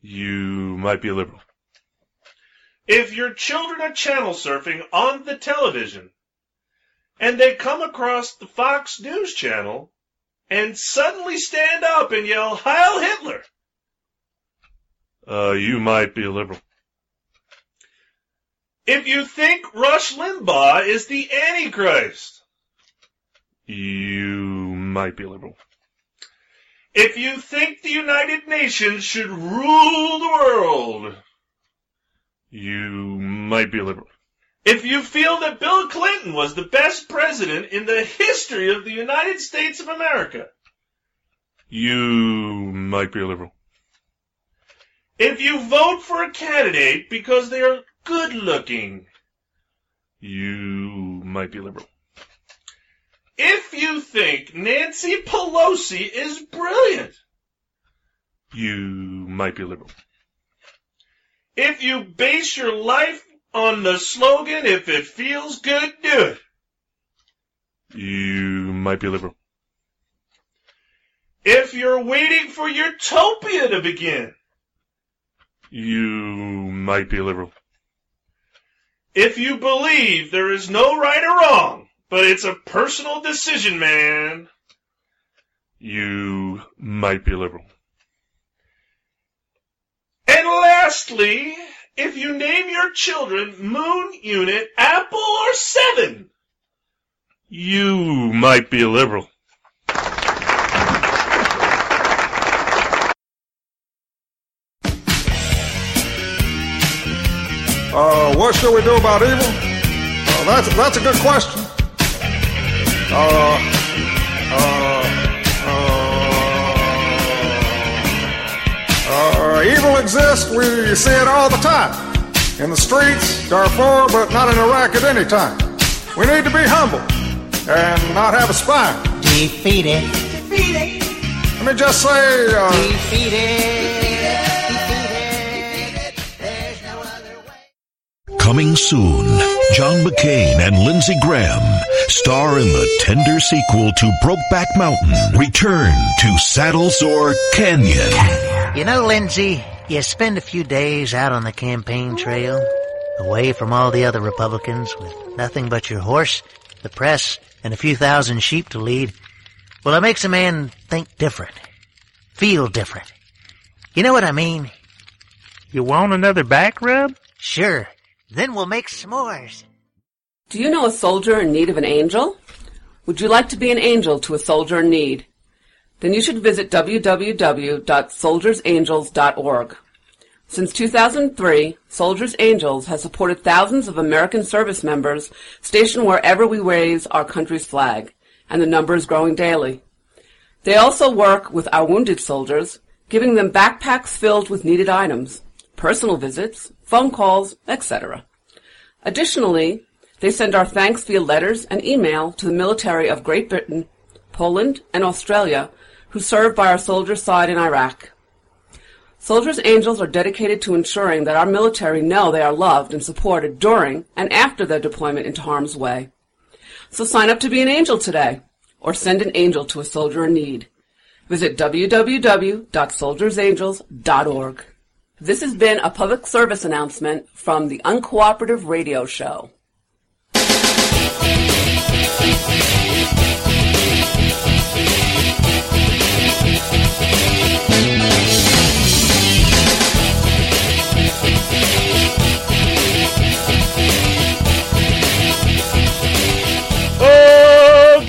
you might be a liberal. If your children are channel surfing on the television and they come across the Fox News channel and suddenly stand up and yell, Heil Hitler, uh, you might be a liberal. If you think Rush Limbaugh is the Antichrist, you might be a liberal. If you think the United Nations should rule the world, you might be a liberal. If you feel that Bill Clinton was the best president in the history of the United States of America, you might be a liberal. If you vote for a candidate because they are good looking, you might be liberal. If you think Nancy Pelosi is brilliant, you might be liberal. If you base your life on the slogan, if it feels good, do it, you might be liberal. If you're waiting for utopia to begin, you might be liberal. If you believe there is no right or wrong, but it's a personal decision, man, you might be liberal. And lastly, if you name your children Moon Unit, Apple, or Seven, you might be a liberal. Uh, what should we do about evil? Uh, that's that's a good question. Uh, uh, evil exists. We see it all the time in the streets, Darfur, but not in Iraq at any time. We need to be humble and not have a spine. Defeated. Defeated. Let me just say, uh, Defeated, defeated. There's no other way. Coming soon, John McCain and Lindsey Graham star in the tender sequel to Brokeback Mountain. Return to Saddlesore Canyon. You know, Lindsey, you spend a few days out on the campaign trail, away from all the other Republicans, with nothing but your horse, the press, and a few thousand sheep to lead. Well, it makes a man think different, feel different. You know what I mean? You want another back rub? Sure. Then we'll make s'mores. Do you know a soldier in need of an angel? Would you like to be an angel to a soldier in need? Then you should visit www.soldiersangels.org. Since 2003, Soldiers Angels has supported thousands of American service members stationed wherever we raise our country's flag, and the number is growing daily. They also work with our wounded soldiers, giving them backpacks filled with needed items, personal visits, phone calls, etc. Additionally, they send our thanks via letters and email to the military of Great Britain, Poland, and Australia who served by our soldiers' side in Iraq. Soldiers Angels are dedicated to ensuring that our military know they are loved and supported during and after their deployment into harm's way. So sign up to be an angel today, or send an angel to a soldier in need. Visit www.soldiersangels.org. This has been a public service announcement from the Uncooperative Radio Show.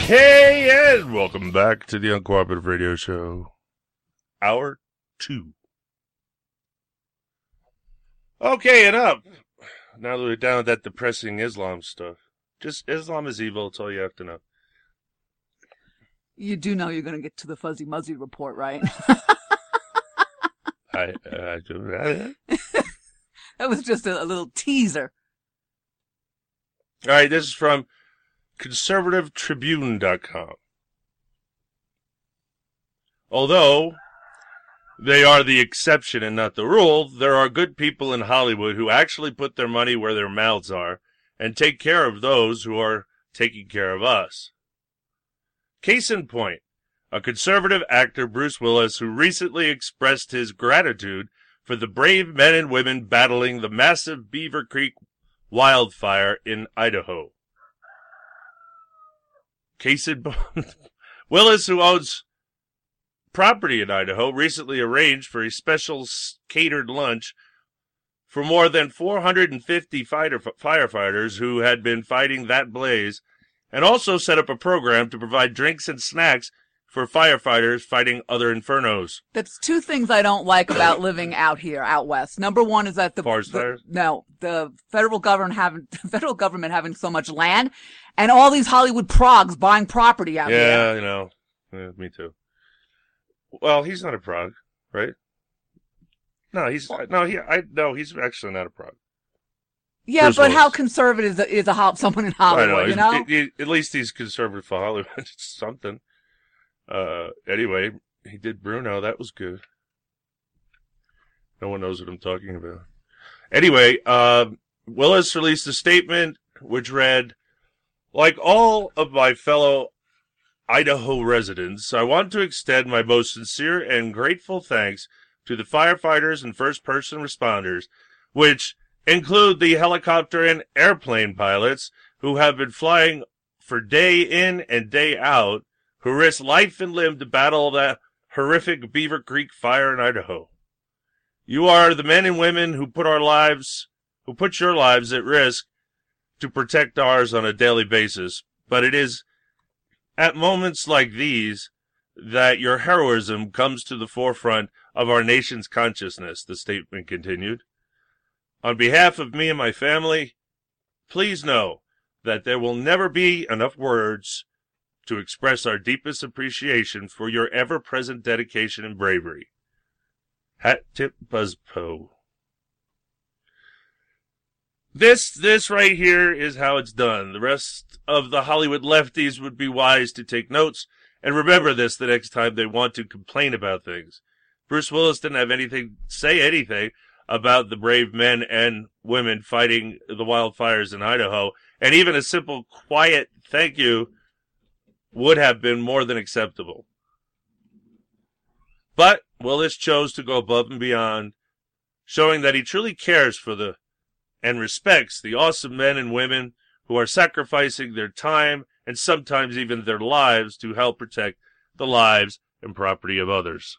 Okay, and welcome back to the Uncooperative Radio Show. Hour two. Okay, and up. Now that we're down with that depressing Islam stuff. Just Islam is evil, it's all you have to know. You do know you're going to get to the Fuzzy Muzzy report, right? [LAUGHS] I, I do. [LAUGHS] that was just a, a little teaser. All right, this is from conservativetribune.com. Although they are the exception and not the rule, there are good people in Hollywood who actually put their money where their mouths are and take care of those who are taking care of us. Case in point, a conservative actor, Bruce Willis, who recently expressed his gratitude for the brave men and women battling the massive Beaver Creek wildfire in Idaho. Case in point, [LAUGHS] Willis, who owns property in Idaho, recently arranged for a special catered lunch for more than 450 fighter, firefighters who had been fighting that blaze, and also set up a program to provide drinks and snacks for firefighters fighting other infernos. That's two things I don't like about living out here, out west. Number one is that the, Forest the- fires? no, the federal government having [LAUGHS] federal government having so much land, and all these Hollywood progs buying property out here. Yeah, you know, yeah, me too. Well, he's not a prog, right? No, he's no, he, I no, he's actually not a prog. Yeah, Bruce but Willis. how conservative is, a, is a Hol- someone in Hollywood? you know, he- he- at least he's conservative for Hollywood. [LAUGHS] it's something. Uh, anyway, he did Bruno. That was good. No one knows what I'm talking about. Anyway, uh, Willis released a statement which read, like all of my fellow Idaho residents, I want to extend my most sincere and grateful thanks to the firefighters and first person responders, which include the helicopter and airplane pilots who have been flying for day in and day out, who risk life and limb to battle that horrific Beaver Creek fire in Idaho. You are the men and women who put our lives, who put your lives at risk to protect ours on a daily basis. But it is at moments like these that your heroism comes to the forefront of our nation's consciousness, the statement continued. On behalf of me and my family, please know that there will never be enough words to express our deepest appreciation for your ever present dedication and bravery. Hat tip buzzpo. This this right here is how it's done. The rest of the Hollywood lefties would be wise to take notes and remember this the next time they want to complain about things. Bruce Willis didn't have anything say anything about the brave men and women fighting the wildfires in Idaho, and even a simple quiet thank you would have been more than acceptable. But Willis chose to go above and beyond, showing that he truly cares for the and respects the awesome men and women who are sacrificing their time and sometimes even their lives to help protect the lives and property of others.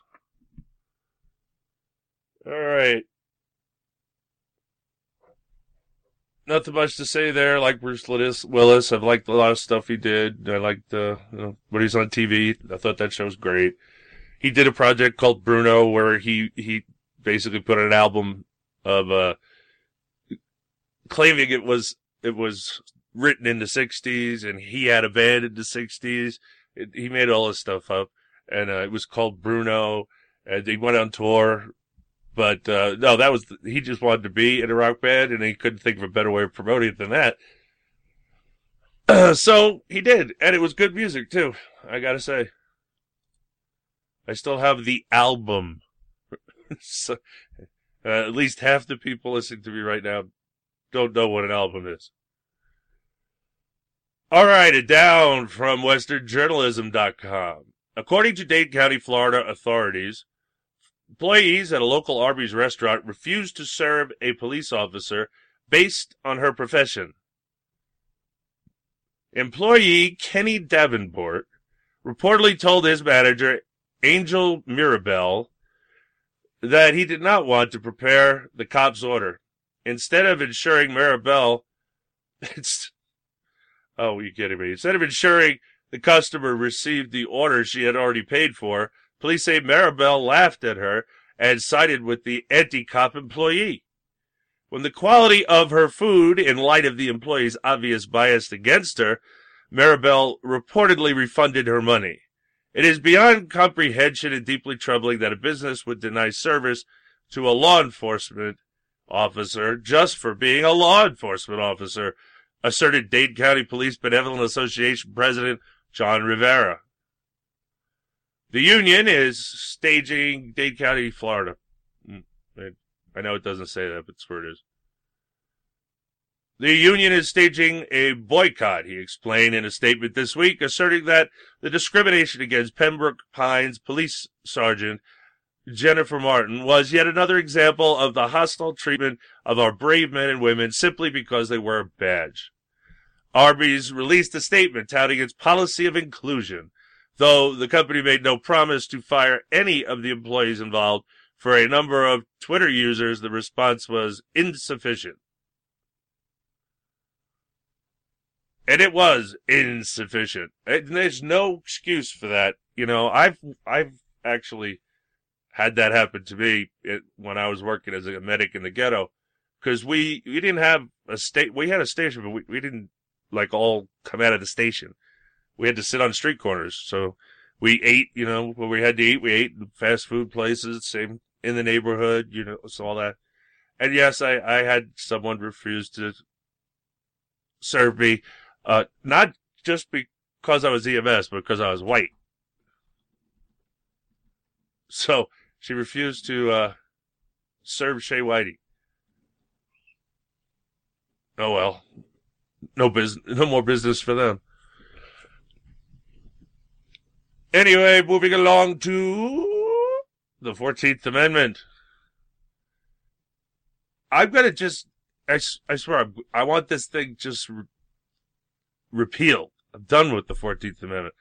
All right. Nothing much to say there. Like Bruce Willis, I've liked a lot of stuff he did. I liked uh, you know, when he's on TV. I thought that show was great. He did a project called Bruno, where he he basically put an album of uh, claiming it was it was written in the '60s, and he had a band in the '60s. It, he made all this stuff up, and uh, it was called Bruno. And he went on tour, but uh, no, that was he just wanted to be in a rock band, and he couldn't think of a better way of promoting it than that. [CLEARS THROAT] so he did, and it was good music too. I gotta say, I still have the album. [LAUGHS] so, uh, at least half the people listening to me right now don't know what an album is. All right, down from westernjournalism.com. According to Dade County, Florida authorities, Employees at a local Arby's restaurant refused to serve a police officer based on her profession. Employee Kenny Davenport reportedly told his manager, Angel Mirabel, that he did not want to prepare the cop's order. Instead of ensuring Mirabel, [LAUGHS] it's, oh, you kidding me? Instead of ensuring the customer received the order she had already paid for, police say Maribel laughed at her and sided with the anti-cop employee. When the quality of her food, in light of the employee's obvious bias against her, Maribel reportedly refunded her money. It is beyond comprehension and deeply troubling that a business would deny service to a law enforcement officer just for being a law enforcement officer, asserted Dade County Police Benevolent Association President John Rivera. The union is staging Dade County, Florida. Mm, I know it doesn't say that, but it's where it is. The union is staging a boycott, he explained in a statement this week, asserting that the discrimination against Pembroke Pines police sergeant Jennifer Martin was yet another example of the hostile treatment of our brave men and women simply because they wear a badge. Arby's released a statement touting its policy of inclusion, though the company made no promise to fire any of the employees involved. For a number of Twitter users, the response was insufficient. and it was insufficient. And there's no excuse for that. You know, I've I've actually had that happen to me it, when I was working as a medic in the ghetto, because we we didn't have a state. We had a station, but we, we didn't like all come out of the station. We had to sit on street corners, so we ate. You know, what we had to eat, we ate fast food places, same in the neighborhood. You know, so all that. And yes, I I had someone refuse to serve me uh, not just because I was EMS, but because I was white. So she refused to uh, serve Shea Whitey. Oh well, no business, no more business for them. Anyway, moving along to the Fourteenth Amendment. I'm gonna just, I, I swear, I want this thing just repealed. I'm done with the 14th Amendment.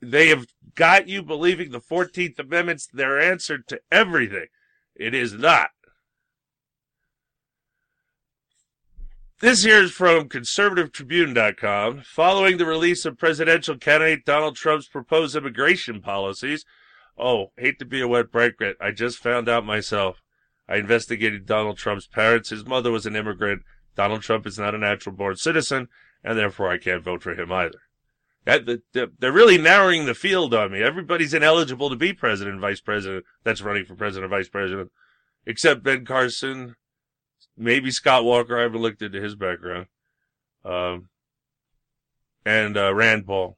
They have got you believing the 14th Amendment's their answer to everything. It is not. This here is from conservativetribune.com. Following the release of presidential candidate Donald Trump's proposed immigration policies, oh, hate to be a wet blanket, I just found out myself. I investigated Donald Trump's parents. His mother was an immigrant. Donald Trump is not a natural born citizen and therefore I can't vote for him either. They're really narrowing the field on me. Everybody's ineligible to be president, and vice president. That's running for president, or vice president, except Ben Carson, maybe Scott Walker. I haven't looked into his background, um, and uh, Rand Paul.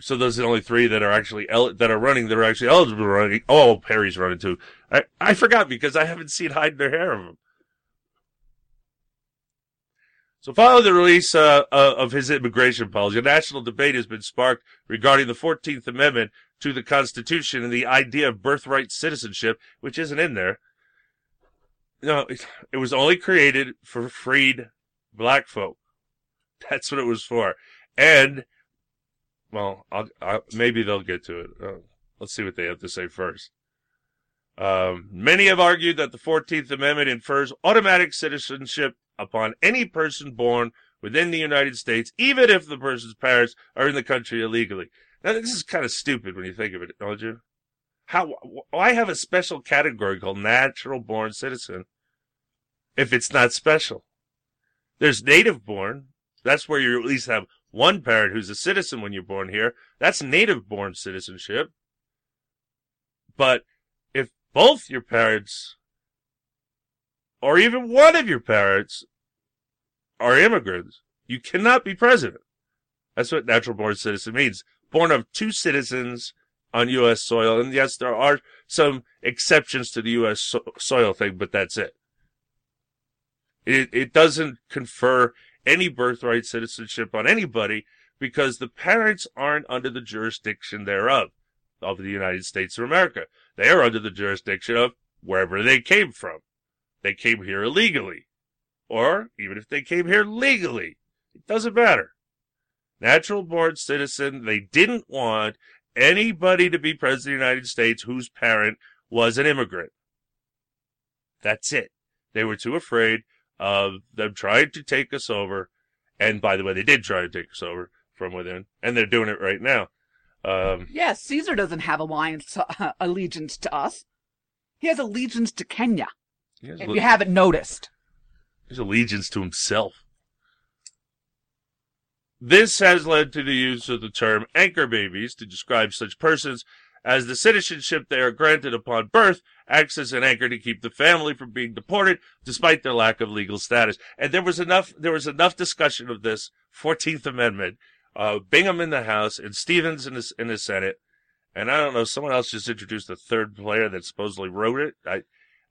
So those are the only three that are actually el- that are running. That are actually eligible running. Oh, Perry's running too. I I forgot because I haven't seen hide nor hair of him. So, following the release uh, uh, of his immigration policy, a national debate has been sparked regarding the 14th Amendment to the Constitution and the idea of birthright citizenship, which isn't in there. No, it was only created for freed black folk. [LAUGHS] That's what it was for. And, well, I'll, I'll, maybe they'll get to it. Uh, let's see what they have to say first. Um, many have argued that the 14th Amendment infers automatic citizenship upon any person born within the United States, even if the person's parents are in the country illegally. Now, this is kind of stupid when you think of it, don't you? How, why have a special category called natural born citizen if it's not special? There's native born. That's where you at least have one parent who's a citizen when you're born here. That's native born citizenship. But if both your parents or even one of your parents are immigrants, you cannot be president. That's what natural born citizen means. Born of two citizens on U.S. soil. And yes, there are some exceptions to the U.S. So- soil thing, but that's it. It, it doesn't confer any birthright citizenship on anybody because the parents aren't under the jurisdiction thereof. of the United States of America. They are under the jurisdiction of wherever they came from. They came here illegally. Or even if they came here legally, it doesn't matter. Natural born citizen, they didn't want anybody to be president of the United States whose parent was an immigrant. That's it. They were too afraid of them trying to take us over. And by the way, they did try to take us over from within, and they're doing it right now. Um, Yes, Caesar doesn't have alliance uh, allegiance to us. He has allegiance to Kenya. If alle- you haven't noticed. his allegiance to himself. This has led to the use of the term anchor babies to describe such persons as the citizenship they are granted upon birth acts as an anchor to keep the family from being deported despite their lack of legal status. And there was enough there was enough discussion of this 14th Amendment, uh, Bingham in the House and Stevens in the, in the Senate. And I don't know, someone else just introduced a third player that supposedly wrote it. I,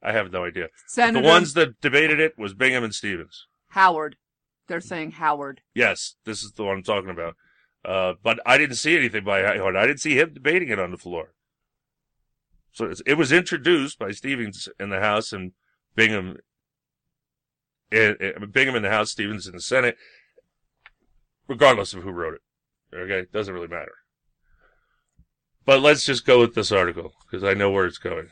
I have no idea. Senator- The ones that debated it was Bingham and Stevens. Howard. They're saying Howard. Yes, this is the one I'm talking about. Uh, but I didn't see anything by Howard. I didn't see him debating it on the floor. So it's, it was introduced by Stevens in the House and Bingham, eh, eh, Bingham in the House, Stevens in the Senate, regardless of who wrote it. Okay, doesn't really matter. But let's just go with this article because I know where it's going.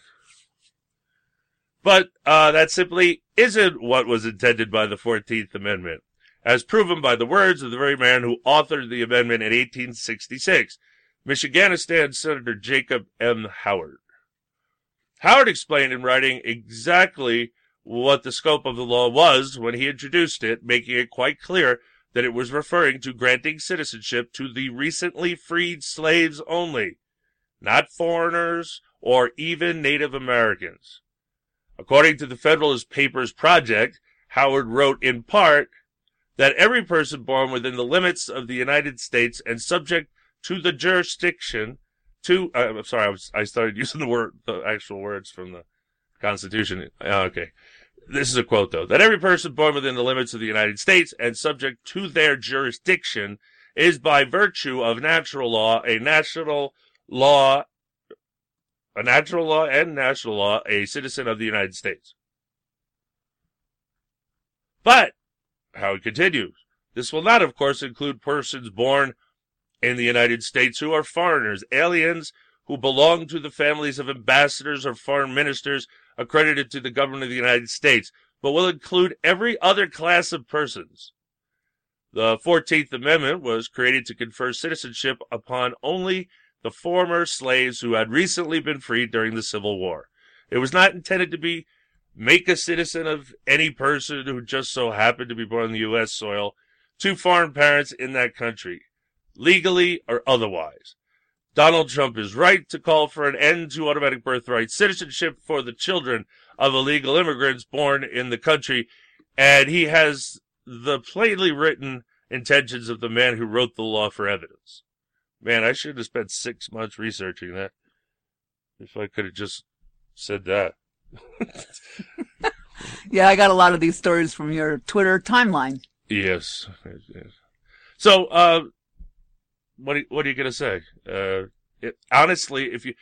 But uh, that simply isn't what was intended by the 14th Amendment, as proven by the words of the very man who authored the amendment in 1866, Michiganistan Senator Jacob M. Howard. Howard explained in writing exactly what the scope of the law was when he introduced it, making it quite clear that it was referring to granting citizenship to the recently freed slaves only, not foreigners or even Native Americans. According to the Federalist Papers Project, Howard wrote in part that every person born within the limits of the United States and subject to the jurisdiction to, uh, I'm sorry, I, was, I started [LAUGHS] using the word, the actual words from the Constitution. Uh, okay. This is a quote though, that every person born within the limits of the United States and subject to their jurisdiction is by virtue of natural law, a national law a natural law and national law, a citizen of the United States. But, how it continues, this will not, of course, include persons born in the United States who are foreigners, aliens who belong to the families of ambassadors or foreign ministers accredited to the government of the United States, but will include every other class of persons. The 14th Amendment was created to confer citizenship upon only the former slaves who had recently been freed during the Civil War. It was not intended to be make a citizen of any person who just so happened to be born on the U.S. soil to foreign parents in that country, legally or otherwise. Donald Trump is right to call for an end to automatic birthright citizenship for the children of illegal immigrants born in the country, and he has the plainly written intentions of the man who wrote the law for evidence. Man, I should have spent six months researching that. If I could have just said that. [LAUGHS] Yeah, I got a lot of these stories from your Twitter timeline. Yes. So, uh, what are, what are you gonna say? Uh, it, honestly, if you,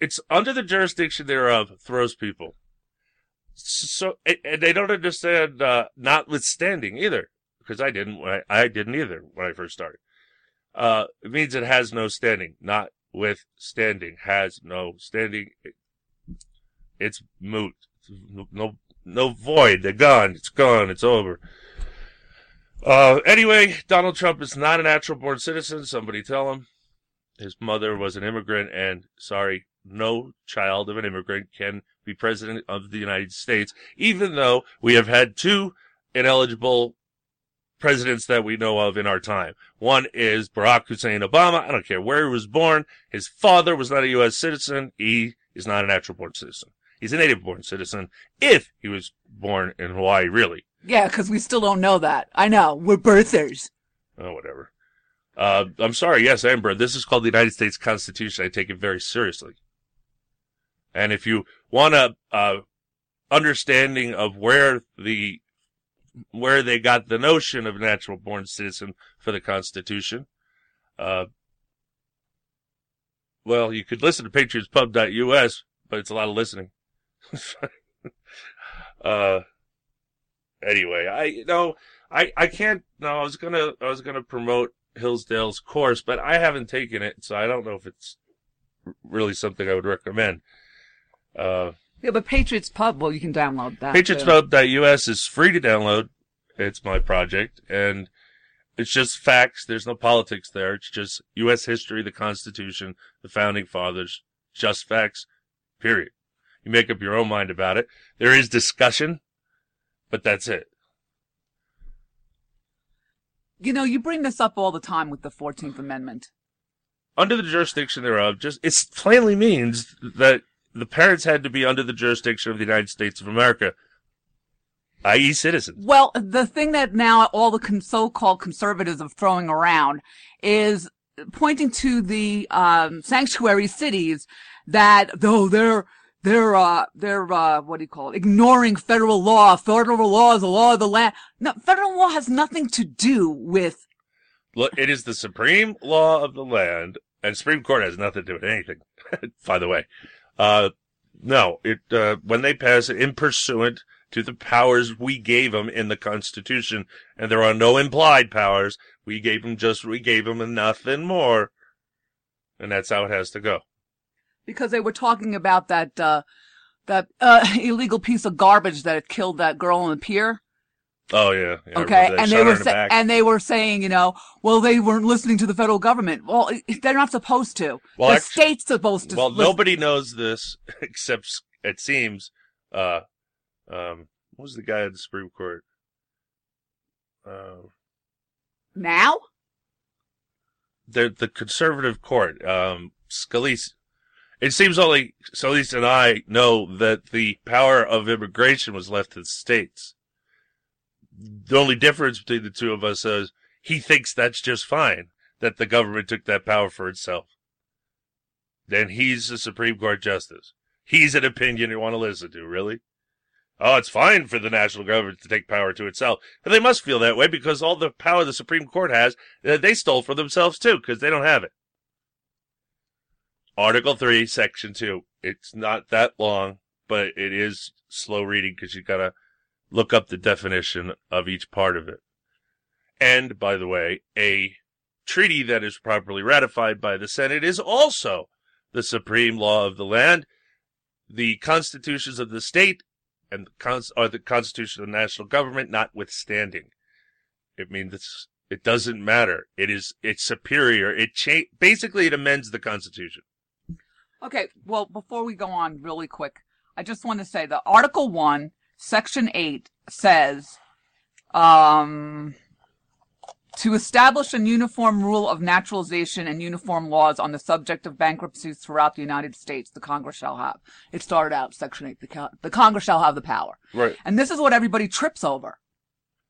it's under the jurisdiction thereof throws people. So, and they don't understand, uh, notwithstanding either, because I didn't, I, I didn't either when I first started. Uh, it means it has no standing, not with standing, has no standing. It, it's moot. No, no, no void. They're gone. It's gone. It's over. Uh, anyway, Donald Trump is not a natural born citizen. Somebody tell him. His mother was an immigrant, and sorry, no child of an immigrant can be president of the United States, even though we have had two ineligible presidents that we know of in our time. One is Barack Hussein Obama. I don't care where he was born. His father was not a U.S. citizen. He is not a natural born citizen. He's a native born citizen if he was born in Hawaii, really. Yeah, because we still don't know that. I know. We're birthers. Oh, whatever. Uh, I'm sorry. Yes, Amber. This is called the United States Constitution. I take it very seriously. And if you want a uh, understanding of where the where they got the notion of natural born citizen for the Constitution, uh, well, you could listen to patriotspub.us, but it's a lot of listening. [LAUGHS] uh, anyway, I, you know, I, I can't, no, I was gonna, I was gonna promote Hillsdale's course, but I haven't taken it, so I don't know if it's really something I would recommend. Uh, Yeah, but Patriots Pub, well, you can download that. PatriotsPub.us is free to download. It's my project, and it's just facts. There's no politics there. It's just U.S. history, the Constitution, the Founding Fathers, just facts, period. You make up your own mind about it. There is discussion, but that's it. You know, you bring this up all the time with the 14th Amendment. Under the jurisdiction thereof, just it plainly means that the parents had to be under the jurisdiction of the United States of America, i.e., citizens. Well, the thing that now all the so-called conservatives are throwing around is pointing to the um, sanctuary cities that though they're they're uh they're uh what do you call it ignoring federal law federal law is the law of the land no federal law has nothing to do with Look, it is the supreme law of the land, and Supreme Court has nothing to do with anything. [LAUGHS] by the way, uh, no, it uh, when they pass it in pursuant to the powers we gave them in the Constitution, and there are no implied powers. We gave them just we gave them nothing more, and that's how it has to go. because they were talking about that uh that uh [LAUGHS] illegal piece of garbage that killed that girl on the pier Oh yeah, yeah okay and they were sa- and they were saying you know well they weren't listening to the federal government well they're not supposed to Well, the act- state's supposed to Well, listen- nobody knows this [LAUGHS] except it seems. Uh, um, what was the guy at the Supreme Court? Uh, now the the conservative court, um, Scalia. It seems only Scalia and I know that the power of immigration was left to the states. The only difference between the two of us is he thinks that's just fine that the government took that power for itself. Then he's the Supreme Court justice. He's an opinion you want to listen to, really? Oh, it's fine for the national government to take power to itself. And they must feel that way because all the power the Supreme Court has, uh, they stole for themselves too, because they don't have it. Article 3, Section 2. It's not that long, but it is slow reading because you've got to look up the definition of each part of it. And, by the way, a treaty that is properly ratified by the Senate is also the supreme law of the land. The constitutions of the state and the are the constitution of the national government notwithstanding. It means it doesn't matter. It is, it's superior. It cha- basically it amends the constitution. Okay, well, before we go on really quick, I just want to say that Article 1, Section 8 says, um, to establish a uniform rule of naturalization and uniform laws on the subject of bankruptcies throughout the United States, the Congress shall have. It started out, Section 8, the, co- the Congress shall have the power. Right. And this is what everybody trips over.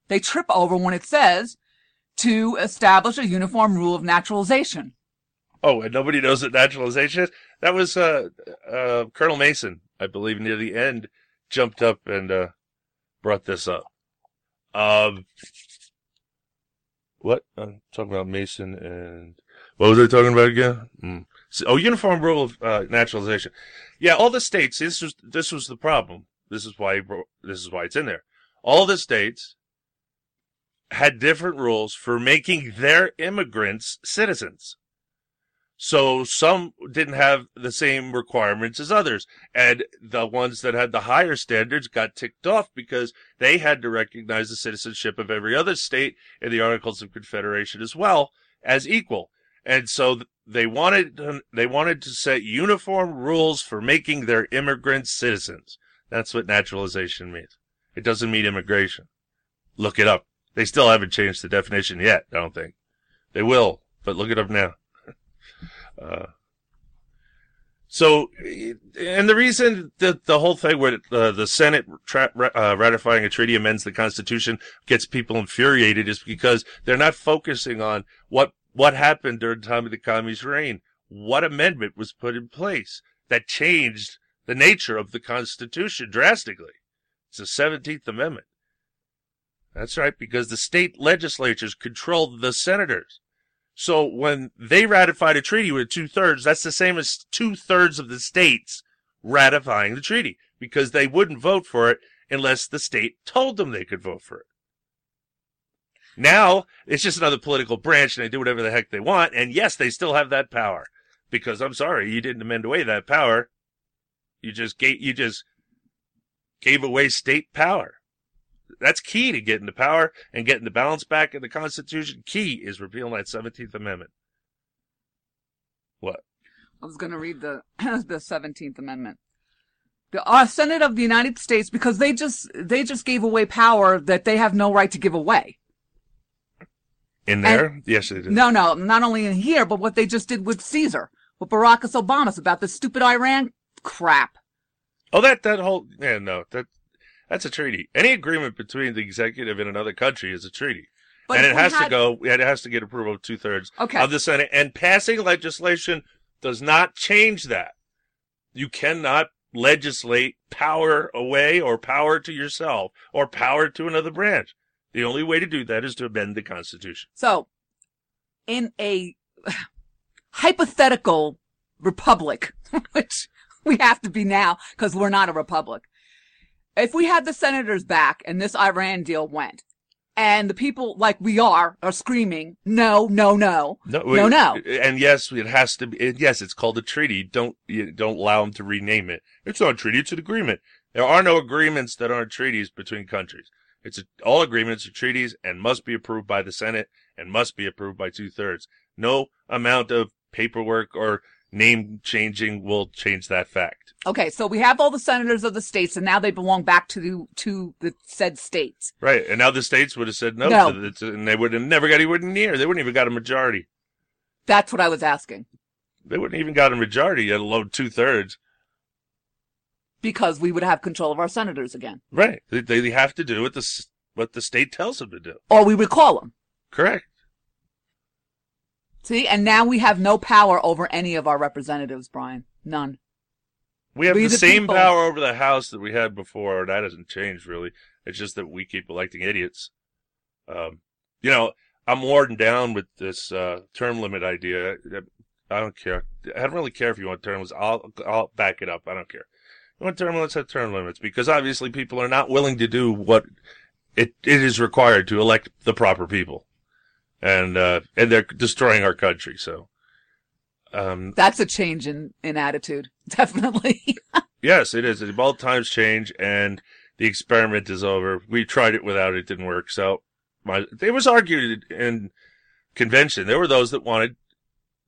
They trip over when it says to establish a uniform rule of naturalization. Oh, and nobody knows what naturalization is? That was, uh, uh, Colonel Mason, I believe, near the end, jumped up and, uh, brought this up. Um, what? I'm talking about Mason and, what was I talking about again? Hmm. So- oh, uniform rule of, uh, naturalization. Yeah, all the states, this was, this was the problem. This is why, this is why it's in there. All the states had different rules for making their immigrants citizens. So some didn't have the same requirements as others. And the ones that had the higher standards got ticked off because they had to recognize the citizenship of every other state in the Articles of Confederation as well as equal. And so they wanted, they wanted to set uniform rules for making their immigrants citizens. That's what naturalization means. It doesn't mean immigration. Look it up. They still haven't changed the definition yet, I don't think. They will, but look it up now. Uh, so, and the reason that the whole thing where uh, the Senate tra- uh, ratifying a treaty amends the Constitution gets people infuriated is because they're not focusing on what what happened during the time of the communist reign. What amendment was put in place that changed the nature of the Constitution drastically? It's the Seventeenth Amendment. That's right, because the state legislatures controlled the senators. So when they ratified a treaty with two thirds, that's the same as two thirds of the states ratifying the treaty because they wouldn't vote for it unless the state told them they could vote for it. Now it's just another political branch and they do whatever the heck they want. And yes, they still have that power because I'm sorry, you didn't amend away that power. You just gave, you just gave away state power. That's key to getting the power and getting the balance back in the Constitution. Key is repealing that 17th Amendment. What? I was going to read the [CLEARS THROAT] the 17th Amendment. The uh, Senate of the United States, because they just they just gave away power that they have no right to give away. In there? yes, they did. No, no, not only in here, but what they just did with Caesar, with Barack Obama's about the stupid Iran crap. Oh, that that whole yeah no that that's a treaty. Any agreement between the executive and another country is a treaty. But and it has to go. It has to get approval of two thirds Okay. of the Senate. And passing legislation does not change that. You cannot legislate power away or power to yourself or power to another branch. The only way to do that is to amend the Constitution. So, in a hypothetical republic, [LAUGHS] which we have to be now because we're not a republic, if we had the senators back and this Iran deal went, and the people like we are are screaming, no, no, no, no, we- no. And yes, it has to be. it- Yes, it's called a treaty. Don't don't allow them to rename it. It's not a treaty. It's an agreement. There are no agreements that aren't treaties between countries. It's a, all agreements are treaties and must be approved by the Senate and must be approved by two thirds. No amount of paperwork or name changing will change that fact. Okay, so we have all the senators of the states, and now they belong back to the, to the said states. Right. And now the states would have said no, No. to this, and they would have never got anywhere near. They wouldn't even got a majority. That's what I was asking They wouldn't even got a majority, let alone two thirds. because we would have control of our senators again, Right. They, they have to do what the what the state tells them to do. or we would call them. Correct. See, and now we have no power over any of our representatives, Brian. None. We have We the, the same people. power over the House that we had before. That hasn't changed really. It's just that we keep electing idiots. Um, you know, I'm worn down with this uh, term limit idea. I don't care. I don't really care if you want term limits. I'll I'll back it up. I don't care. You want term limits? Have term limits because obviously people are not willing to do what it it is required to elect the proper people, and uh, and they're destroying our country. So. Um, That's a change in, in attitude. [LAUGHS] Definitely. Yes, it is. All times change, and the experiment is over. We tried it without it; didn't work. So, my, it was argued in convention. There were those that wanted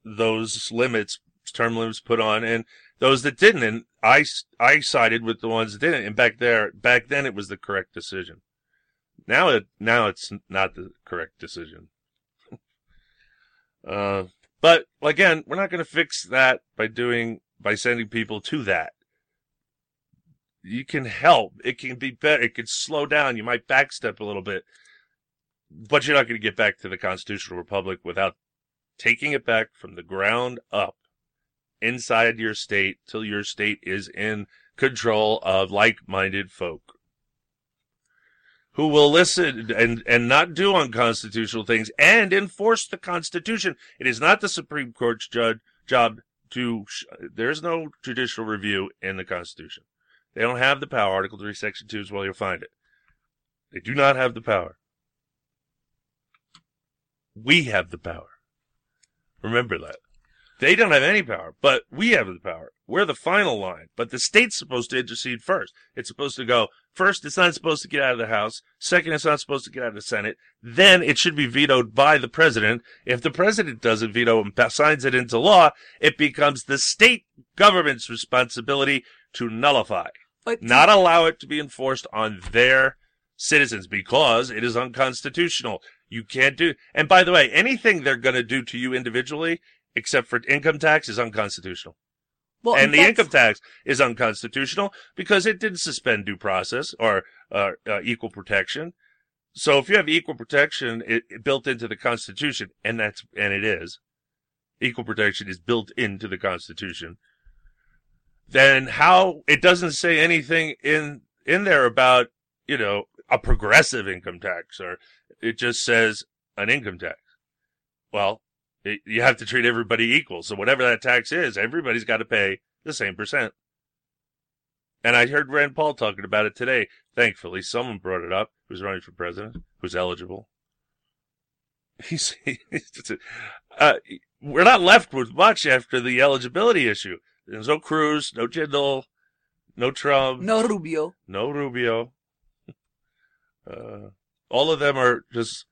those limits, term limits, put on, and those that didn't. And I, I sided with the ones that didn't. And back there, back then, it was the correct decision. Now it, now it's not the correct decision. Uh, but again, we're not going to fix that by doing by sending people to that you can help. It can be better. It can slow down. You might backstep a little bit, but you're not going to get back to the constitutional republic without taking it back from the ground up inside your state till your state is in control of like-minded folk who will listen and, and not do unconstitutional things and enforce the constitution. It is not the Supreme Court's judge, job to, sh- there's no judicial review in the constitution. They don't have the power. Article 3, Section 2 is where you'll find it. They do not have the power. We have the power. Remember that. They don't have any power, but we have the power. We're the final line, but the state's supposed to intercede first. It's supposed to go, first, it's not supposed to get out of the House. Second, it's not supposed to get out of the Senate. Then it should be vetoed by the president. If the president doesn't veto and signs it into law, it becomes the state government's responsibility to nullify But not allow it to be enforced on their citizens because it is unconstitutional. You can't do, and by the way, anything they're going to do to you individually, except for income tax, is unconstitutional. Well, and the that's- income tax is unconstitutional because it didn't suspend due process or uh, uh, equal protection. So if you have equal protection it, it built into the Constitution, and that's and it is, equal protection is built into the Constitution. Then how it doesn't say anything in in there about you know a progressive income tax or it just says an income tax. Well, It- you have to treat everybody equal. So whatever that tax is, everybody's got to pay the same percent. And I heard Rand Paul talking about it today. Thankfully, someone brought it up who's running for president, who's eligible. [LAUGHS] He's, uh, we're not left with much after the eligibility issue. There's no Cruz, no Jindal, no Trump, No Rubio. no Rubio. [LAUGHS] Uh, all of them are just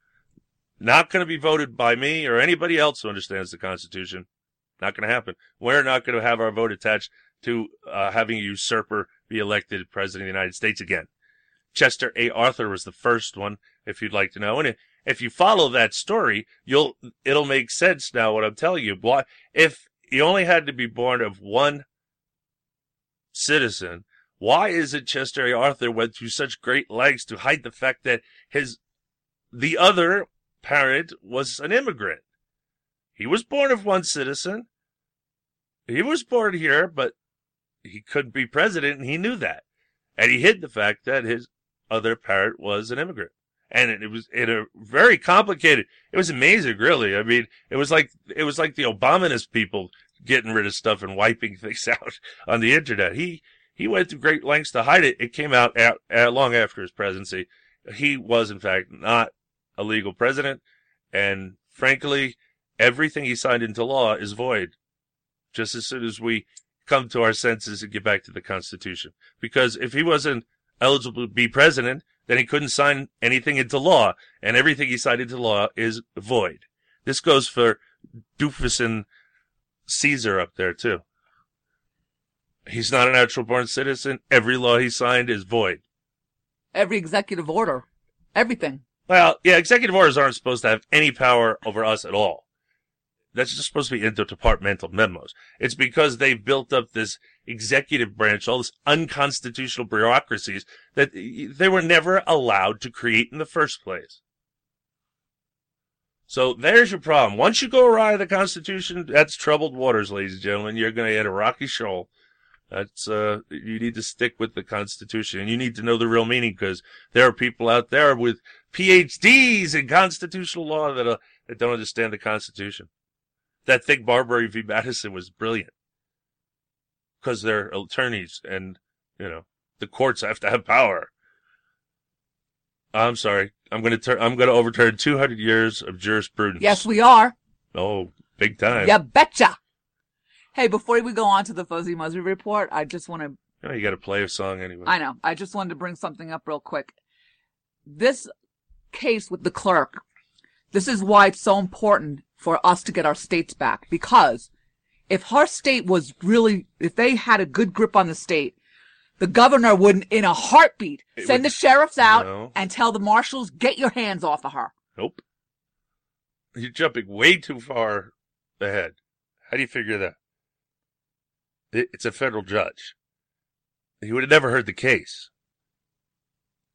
not going to be voted by me or anybody else who understands the Constitution. Not going to happen. We're not going to have our vote attached to uh, having a usurper be elected president of the United States again. Chester A. Arthur was the first one, if you'd like to know. And if you follow that story, you'll it'll make sense now what I'm telling you. Why, if he only had to be born of one citizen, why is it Chester A. Arthur went through such great lengths to hide the fact that his the other parent was an immigrant? He was born of one citizen. He was born here, but he couldn't be president, and he knew that. And he hid the fact that his other parent was an immigrant. And it, was in a very complicated. It was amazing, really. I mean, it was like it was like the Obamanist people getting rid of stuff and wiping [LAUGHS] things out on the internet. He he went to great lengths to hide it. It came out at, at, long after his presidency. He was, in fact, not a legal president, and frankly, everything he signed into law is void. Just as soon as we come to our senses and get back to the Constitution, because if he wasn't eligible to be president, then he couldn't sign anything into law, and everything he signed into law is void. This goes for Doofus and Caesar up there too. He's not a natural born citizen. Every law he signed is void. Every executive order. Everything. Well, yeah, executive orders aren't supposed to have any power over us at all. That's just supposed to be interdepartmental memos. It's because they've built up this executive branch, all this unconstitutional bureaucracies that they were never allowed to create in the first place. So there's your problem. Once you go awry of the Constitution, that's troubled waters, ladies and gentlemen. You're going to hit a rocky shoal. That's uh, you need to stick with the Constitution, and you need to know the real meaning because there are people out there with PhDs in constitutional law that uh, that don't understand the Constitution. That thing Marbury v. Madison was brilliant because they're attorneys, and you know the courts have to have power. I'm sorry. I'm going to turn. I'm going to overturn 200 years of jurisprudence. Yes, we are. Oh, big time. Ya betcha. Hey, before we go on to the Fuzzy Muzzy report, I just want to You, got to play a song anyway. I know. I just wanted to bring something up real quick. This case with the clerk, this is why it's so important for us to get our states back. Because if her state was really, if they had a good grip on the state, the governor wouldn't, in a heartbeat, It send would- the sheriffs out No. and tell the marshals, get your hands off of her. Nope. You're jumping way too far ahead. How do you figure that? It- It's a federal judge. He would have never heard the case.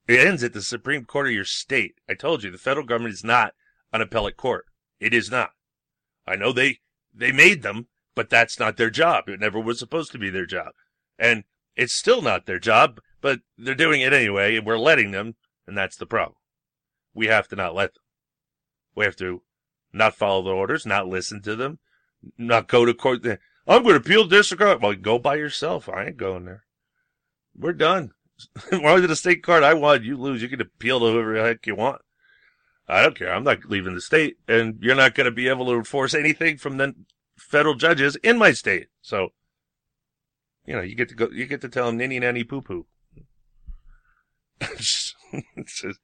It ends at the Supreme Court of your state. I told you, the federal government is not an appellate court. It is not. I know they, they made them, but that's not their job. It never was supposed to be their job. And it's still not their job, but they're doing it anyway, and we're letting them, and that's the problem. We have to not let them. We have to not follow the orders, not listen to them, not go to court. I'm going to appeal district court. Well, go by yourself. I ain't going there. We're done. [LAUGHS] Why did the state court? I won. You lose. You can appeal to whoever the heck you want. I don't care. I'm not leaving the state, and you're not going to be able to enforce anything from the federal judges in my state. So, you know, you get to go. You get to tell them ninny nanny poo poo. Just- [LAUGHS]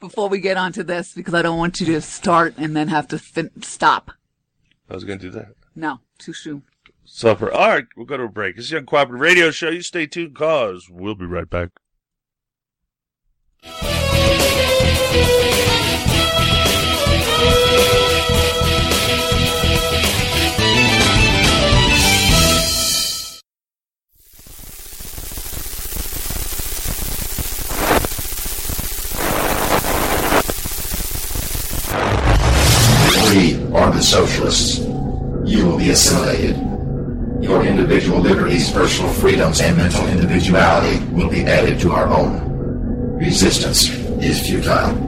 Before we get onto this, because I don't want you to start and then have to fin- stop. I was going to do that. No, too soon. Supper. All right, we'll go to a break. This is Uncooperative Radio Show. You stay tuned, cause we'll be right back. We are the socialists. You will be assimilated. Your individual liberties, personal freedoms, and mental individuality will be added to our own. Resistance is futile.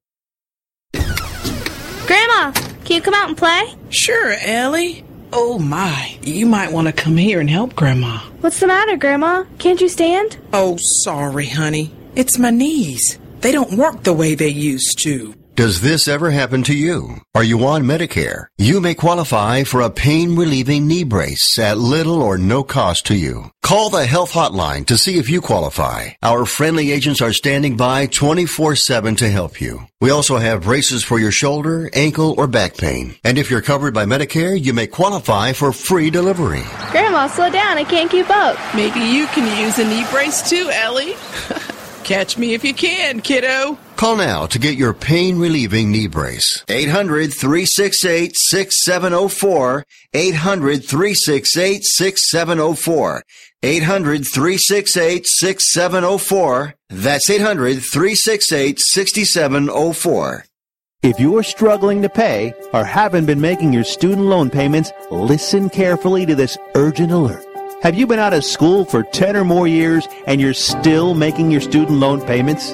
Grandma, can you come out and play? Sure, Ellie. Oh my, you might want to come here and help Grandma. What's the matter, Grandma? Can't you stand? Oh, sorry, honey. It's my knees. They don't work the way they used to. Does this ever happen to you? Are you on Medicare? You may qualify for a pain relieving knee brace at little or no cost to you. Call the health hotline to see if you qualify. Our friendly agents are standing by 24-7 to help you. We also have braces for your shoulder, ankle, or back pain. And if you're covered by Medicare, you may qualify for free delivery. Grandma, slow down. I can't keep up. Maybe you can use a knee brace too, Ellie. [LAUGHS] Catch me if you can, kiddo. Call now to get your pain relieving knee brace. 800 368 6704. 800 368 6704. 800 368 6704. That's 800 368 6704. If you're struggling to pay or haven't been making your student loan payments, listen carefully to this urgent alert. Have you been out of school for 10 or more years and you're still making your student loan payments?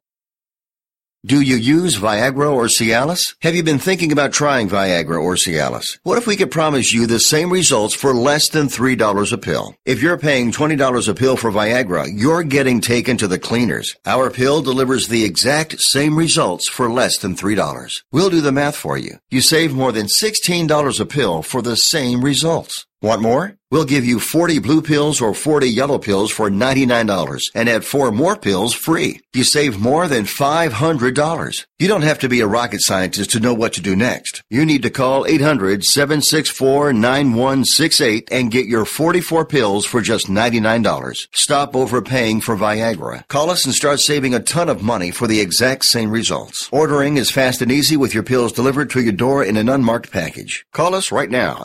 Do you use Viagra or Cialis? Have you been thinking about trying Viagra or Cialis? What if we could promise you the same results for less than $3 a pill? If you're paying $20 a pill for Viagra, you're getting taken to the cleaners. Our pill delivers the exact same results for less than $3. We'll do the math for you. You save more than $16 a pill for the same results. Want more? We'll give you 40 blue pills or 40 yellow pills for $99 and add four more pills free. You save more than $500. You don't have to be a rocket scientist to know what to do next. You need to call 800-764-9168 and get your 44 pills for just $99. Stop overpaying for Viagra. Call us and start saving a ton of money for the exact same results. Ordering is fast and easy with your pills delivered to your door in an unmarked package. Call us right now.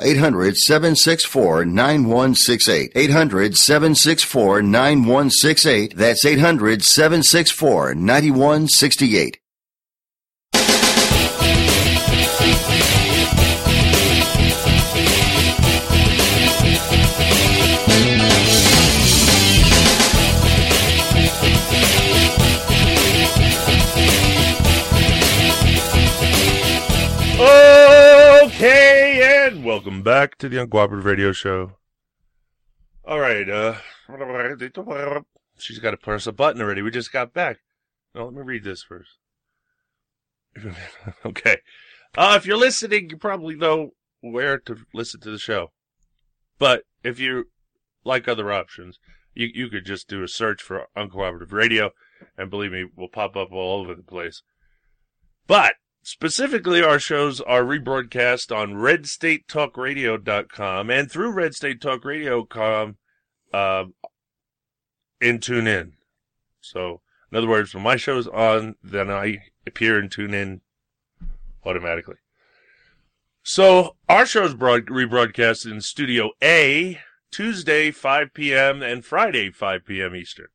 800-764-9168. 9168. 800 764 9168. That's 800 764 9168. Welcome back to the Uncooperative Radio Show. All right, uh, she's got to press a button already. We just got back. No, let me read this first. [LAUGHS] okay. Uh, if you're listening, you probably know where to listen to the show. But if you like other options, you, you could just do a search for Uncooperative Radio, and believe me, we'll pop up all over the place. But Specifically, our shows are rebroadcast on redstatetalkradio.com and through redstatetalkradio.com uh, in TuneIn. So, In other words, when my show's on, then I appear and tune in automatically. So our show's broad- rebroadcast in Studio A Tuesday 5 p.m. and Friday 5 p.m. Eastern.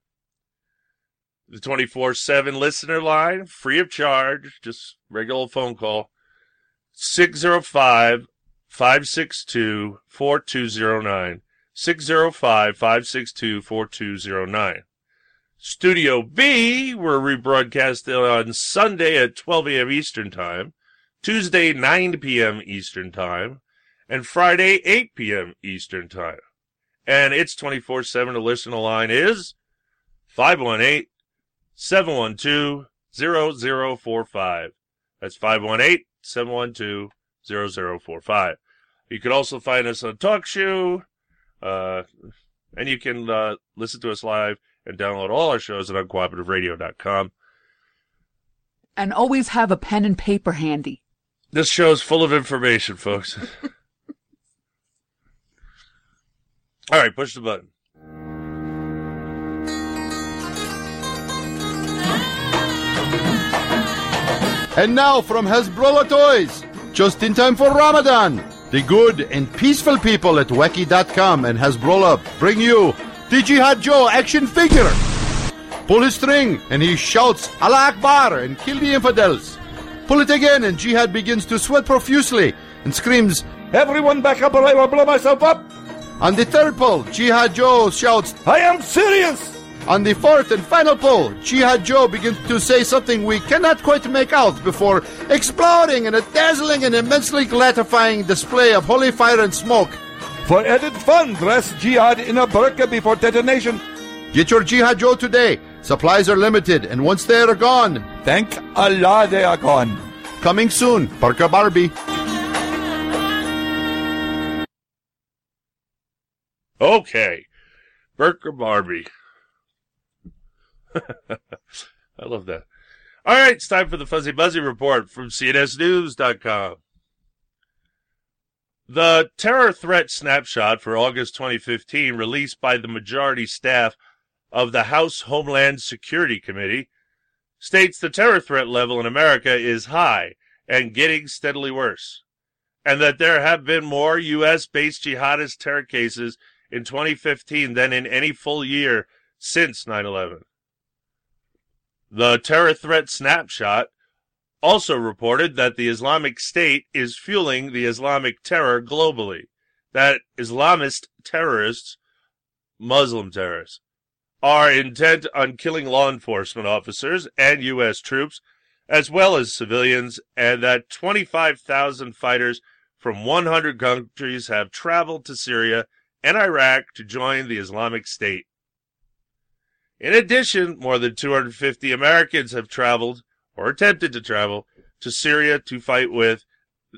The 24/7 listener line, free of charge, just regular phone call. 605 562 4209. 605 562 4209. Studio B, we're rebroadcast on Sunday at 12 a.m. Eastern Time, Tuesday 9 p.m. Eastern Time, and Friday 8 p.m. Eastern Time. And it's 24 7 to listen. Line is 518 712 0045. That's 518 712 0045. You can also find us on TalkShoe, uh, and you can uh, listen to us live and download all our shows at uncooperativeradio.com. And always have a pen and paper handy. This show is full of information, folks. [LAUGHS] all right, push the button. And now from Hasbrolla Toys, just in time for Ramadan, the good and peaceful people at Wacky.com and Hasbrolla bring you the Jihad Joe action figure. Pull his string and he shouts Allah Akbar and kill the infidels. Pull it again and Jihad begins to sweat profusely and screams, Everyone back up or I will blow myself up. On the third pull, Jihad Joe shouts, I am serious. On the fourth and final pull, Jihad Joe begins to say something we cannot quite make out before exploding in a dazzling and immensely gratifying display of holy fire and smoke. For added fun, dress Jihad in a burqa before detonation. Get your Jihad Joe today. Supplies are limited, and once they are gone, thank Allah they are gone. Coming soon, Burqa Barbie. Okay. Burka Barbie. [LAUGHS] I love that. All right, it's time for the Fuzzy Muzzy Report from CNSNews.com. The terror threat snapshot for August 2015, released by the majority staff of the House Homeland Security Committee, states the terror threat level in America is high and getting steadily worse, and that there have been more U.S. based jihadist terror cases in 2015 than in any full year since 9 11. The terror threat snapshot also reported that the Islamic State is fueling the Islamic terror globally, that Islamist terrorists, Muslim terrorists, are intent on killing law enforcement officers and U.S. troops, as well as civilians, and that 25,000 fighters from 100 countries have traveled to Syria and Iraq to join the Islamic State. In addition, more than 250 Americans have traveled or attempted to travel to Syria to fight with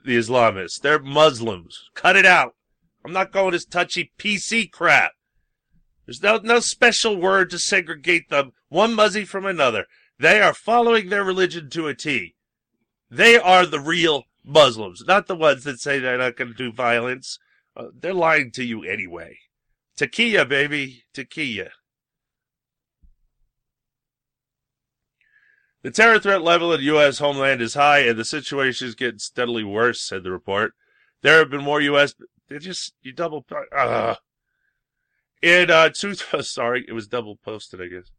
the Islamists. They're Muslims. Cut it out. I'm not going this touchy PC crap. There's no, no special word to segregate them, one muzzy from another. They are following their religion to a T. They are the real Muslims, not the ones that say they're not going to do violence. Uh, they're lying to you anyway. Taqiyya, baby. Taqiyya. The terror threat level in the U.S. homeland is high, and the situation is getting steadily worse, said the report. There have been more U.S. They just you double. Uh, in uh, two, [LAUGHS] sorry, it was double posted, I guess.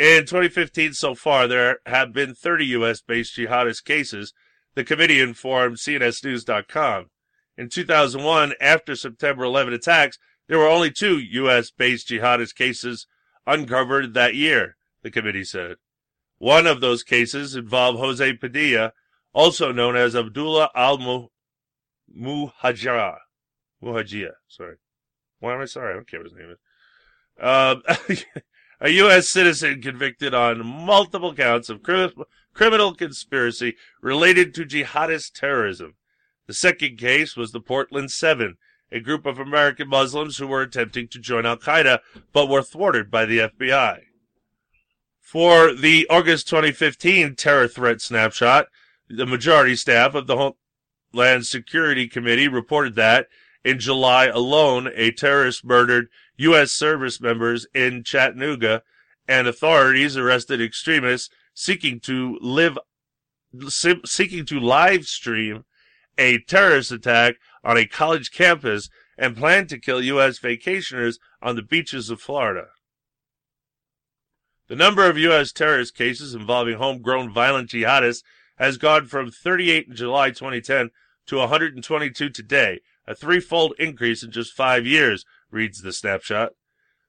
In 2015 so far, there have been 30 U.S. based jihadist cases. The committee informed CNSNews.com. In 2001, after September 11 attacks, there were only two U.S. based jihadist cases uncovered that year, the committee said. One of those cases involved Jose Padilla, also known as Abdullah al Muhajira. Muhajia, sorry. Why am I sorry? I don't care what his name is. Um, [LAUGHS] a U.S. citizen convicted on multiple counts of cri- criminal conspiracy related to jihadist terrorism. The second case was the Portland Seven, a group of American Muslims who were attempting to join Al Qaeda but were thwarted by the FBI. For the August 2015 terror threat snapshot, the majority staff of the Homeland Security Committee reported that in July alone, a terrorist murdered U.S. service members in Chattanooga and authorities arrested extremists seeking to live seeking to live stream a terrorist attack on a college campus and plan to kill U.S. vacationers on the beaches of Florida. The number of U.S. terrorist cases involving homegrown violent jihadists has gone from 38 in July 2010 to 122 today, a threefold increase in just five years, reads the snapshot.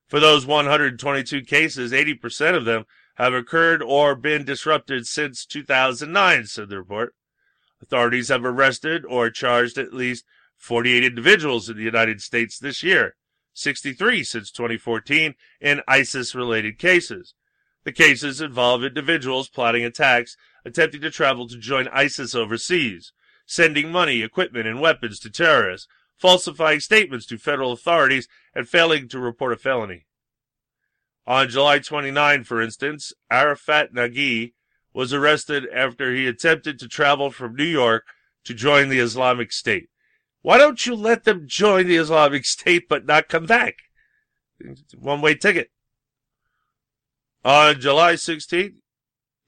For those 122 cases, 80% of them have occurred or been disrupted since 2009, said the report. Authorities have arrested or charged at least 48 individuals in the United States this year, 63 since 2014 in ISIS related cases. The cases involve individuals plotting attacks, attempting to travel to join ISIS overseas, sending money, equipment, and weapons to terrorists, falsifying statements to federal authorities, and failing to report a felony. On July 29, for instance, Arafat Nagi was arrested after he attempted to travel from New York to join the Islamic State. Why don't you let them join the Islamic State but not come back? One way ticket. On July 16th,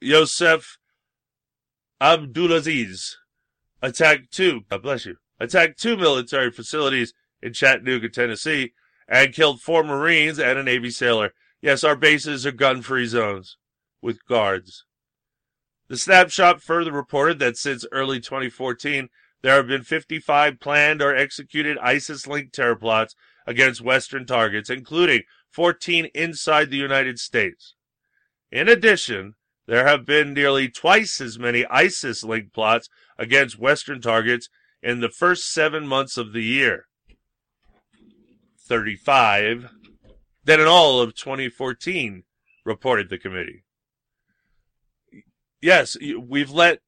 Youssef Abdulazeez attacked two, God bless you, attacked two military facilities in Chattanooga, Tennessee, and killed four Marines and a Navy sailor. Yes, our bases are gun free zones with guards. The snapshot further reported that since early 2014, there have been 55 planned or executed ISIS linked terror plots against Western targets, including 14 inside the United States. In addition, there have been nearly twice as many ISIS linked plots against Western targets in the first seven months of the year 35 than in all of 2014, reported the committee. Yes, we've let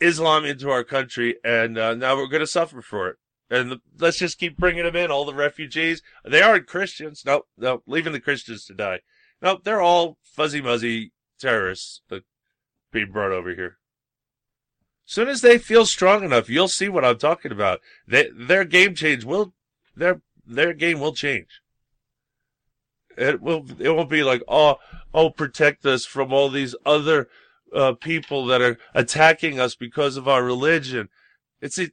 Islam into our country, and uh, now we're going to suffer for it. And the, let's just keep bringing them in, all the refugees. They aren't Christians. No, no, leaving the Christians to die. No, they're all fuzzy muzzy terrorists that being brought over here. Soon as they feel strong enough, you'll see what I'm talking about. They, their game change will, their their game will change. It will. It won't be like, oh, oh, protect us from all these other uh, people that are attacking us because of our religion. It's a,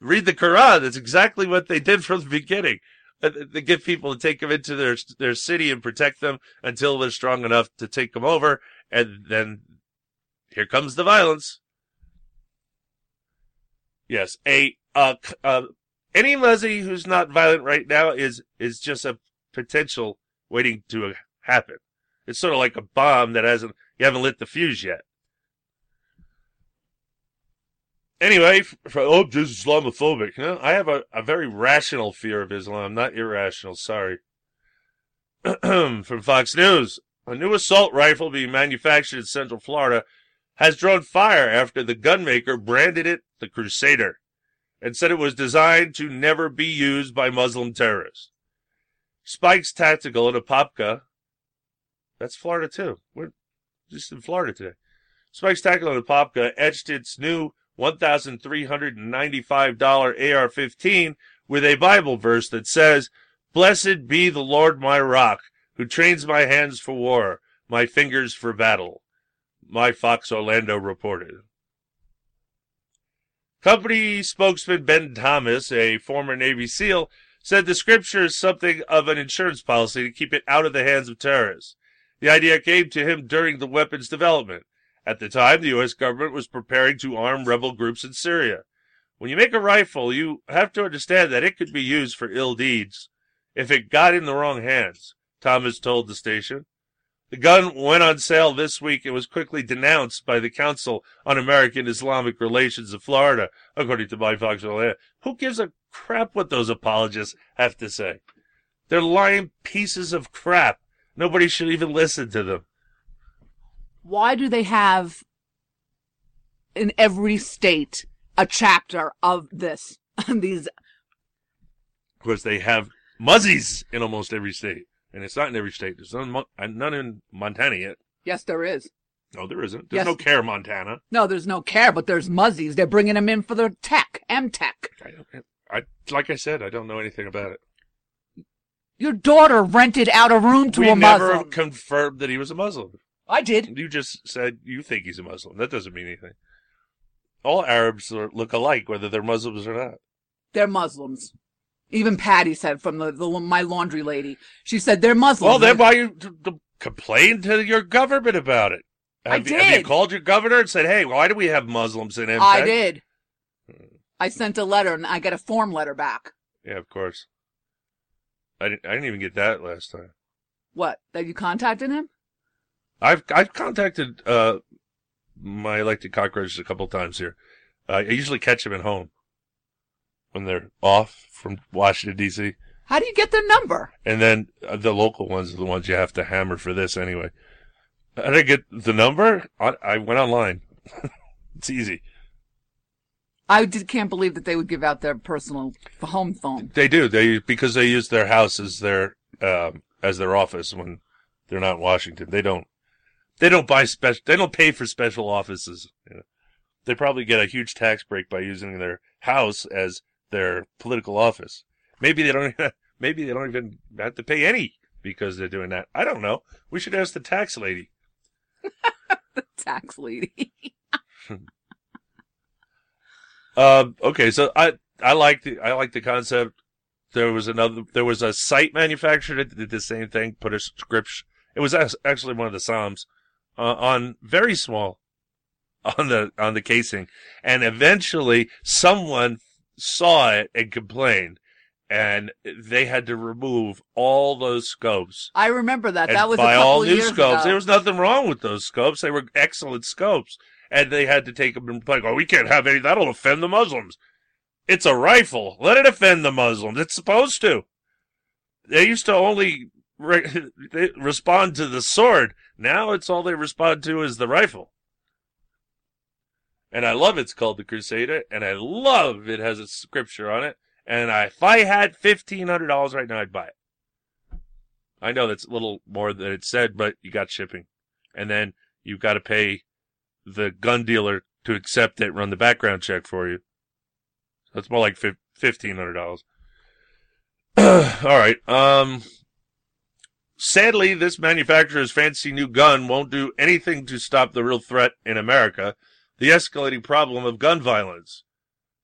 read the Quran. That's exactly what they did from the beginning. Uh, They get people to take them into their their city and protect them until they're strong enough to take them over, and then here comes the violence. Yes, a uh, uh any Muzzy who's not violent right now is is just a potential waiting to happen. It's sort of like a bomb that hasn't you haven't lit the fuse yet. Anyway, for, oh, just Islamophobic. I have a, a very rational fear of Islam, not irrational. Sorry. [CLEARS THROAT] From Fox News, a new assault rifle being manufactured in Central Florida has drawn fire after the gunmaker branded it the Crusader and said it was designed to never be used by Muslim terrorists. Spikes Tactical in Apopka, that's Florida too. We're just in Florida today. Spikes Tactical in Apopka etched its new $1,395 AR-15 with a Bible verse that says, Blessed be the Lord my rock, who trains my hands for war, my fingers for battle. My Fox Orlando reported. Company spokesman Ben Thomas, a former Navy SEAL, said the scripture is something of an insurance policy to keep it out of the hands of terrorists. The idea came to him during the weapons development. At the time, the U.S. government was preparing to arm rebel groups in Syria. When you make a rifle, you have to understand that it could be used for ill deeds if it got in the wrong hands, Thomas told the station. The gun went on sale this week and was quickly denounced by the Council on American Islamic Relations of Florida, according to my Fox. Who gives a crap what those apologists have to say? They're lying pieces of crap. Nobody should even listen to them. Why do they have in every state a chapter of this? [LAUGHS] These Because they have muzzies in almost every state. And it's not in every state. There's none, uh, none in Montana yet. yes, there is. No, there isn't. There's Yes. no care, Montana. No, there's no care, but there's muzzies. They're bringing them in for their tech, M Tech. I, like I said, I don't know anything about it. Your daughter rented out a room to we a never Muslim. confirmed that he was a Muslim. I did. You just said you think he's a Muslim. That doesn't mean anything. All Arabs look alike, whether they're Muslims or not. They're Muslims. Even Patty said from the, the my laundry lady. She said they're Muslims. Well, then why you t- t- complain to your government about it? I Have you- Have you called your governor and said, "Hey, why do we have Muslims in MTech?" I did. I sent a letter and I got a form letter back. Yeah, of course. I didn't. I didn't even get that last time. What? That you contacted him? I've I've contacted uh my elected cockroaches a couple times here. Uh, I usually catch them at home when they're off from Washington D.C. How do you get their number? And then uh, the local ones are the ones you have to hammer for this anyway. How did I get the number? I, I went online. [LAUGHS] it's easy. I did, can't believe that they would give out their personal home phone. They do. They because they use their house as their um, as their office when they're not in Washington. They don't. They don't buy special. They don't pay for special offices. You know. They probably get a huge tax break by using their house as their political office. Maybe they don't. [LAUGHS] Maybe they don't even have to pay any because they're doing that. I don't know. We should ask the tax lady. [LAUGHS] The tax lady. [LAUGHS] Um, okay, so I I like the I like the concept. There was another. There was a site manufacturer that did the same thing. Put a script. It was actually one of the Psalms uh, on very small on the on the casing, and eventually someone saw it and complained, and they had to remove all those scopes. I remember that. And that was a all new scopes. ago. There was nothing wrong with those scopes. They were excellent scopes, and they had to take them and like, oh, we can't have any. That'll offend the Muslims. It's a rifle. Let it offend the Muslims. It's supposed to. They used to only re- [LAUGHS] they respond to the sword. Now it's all they respond to is the rifle. And I love it's called the Crusader, and I love it has a scripture on it. And I, if I had fifteen hundred dollars right now, I'd buy it. I know that's a little more than it said, but you got shipping, and then you've got to pay the gun dealer to accept it, run the background check for you. It's more like fifteen hundred dollars. [CLEARS THROAT] All right. Um. Sadly, this manufacturer's fancy new gun won't do anything to stop the real threat in America, the escalating problem of gun violence.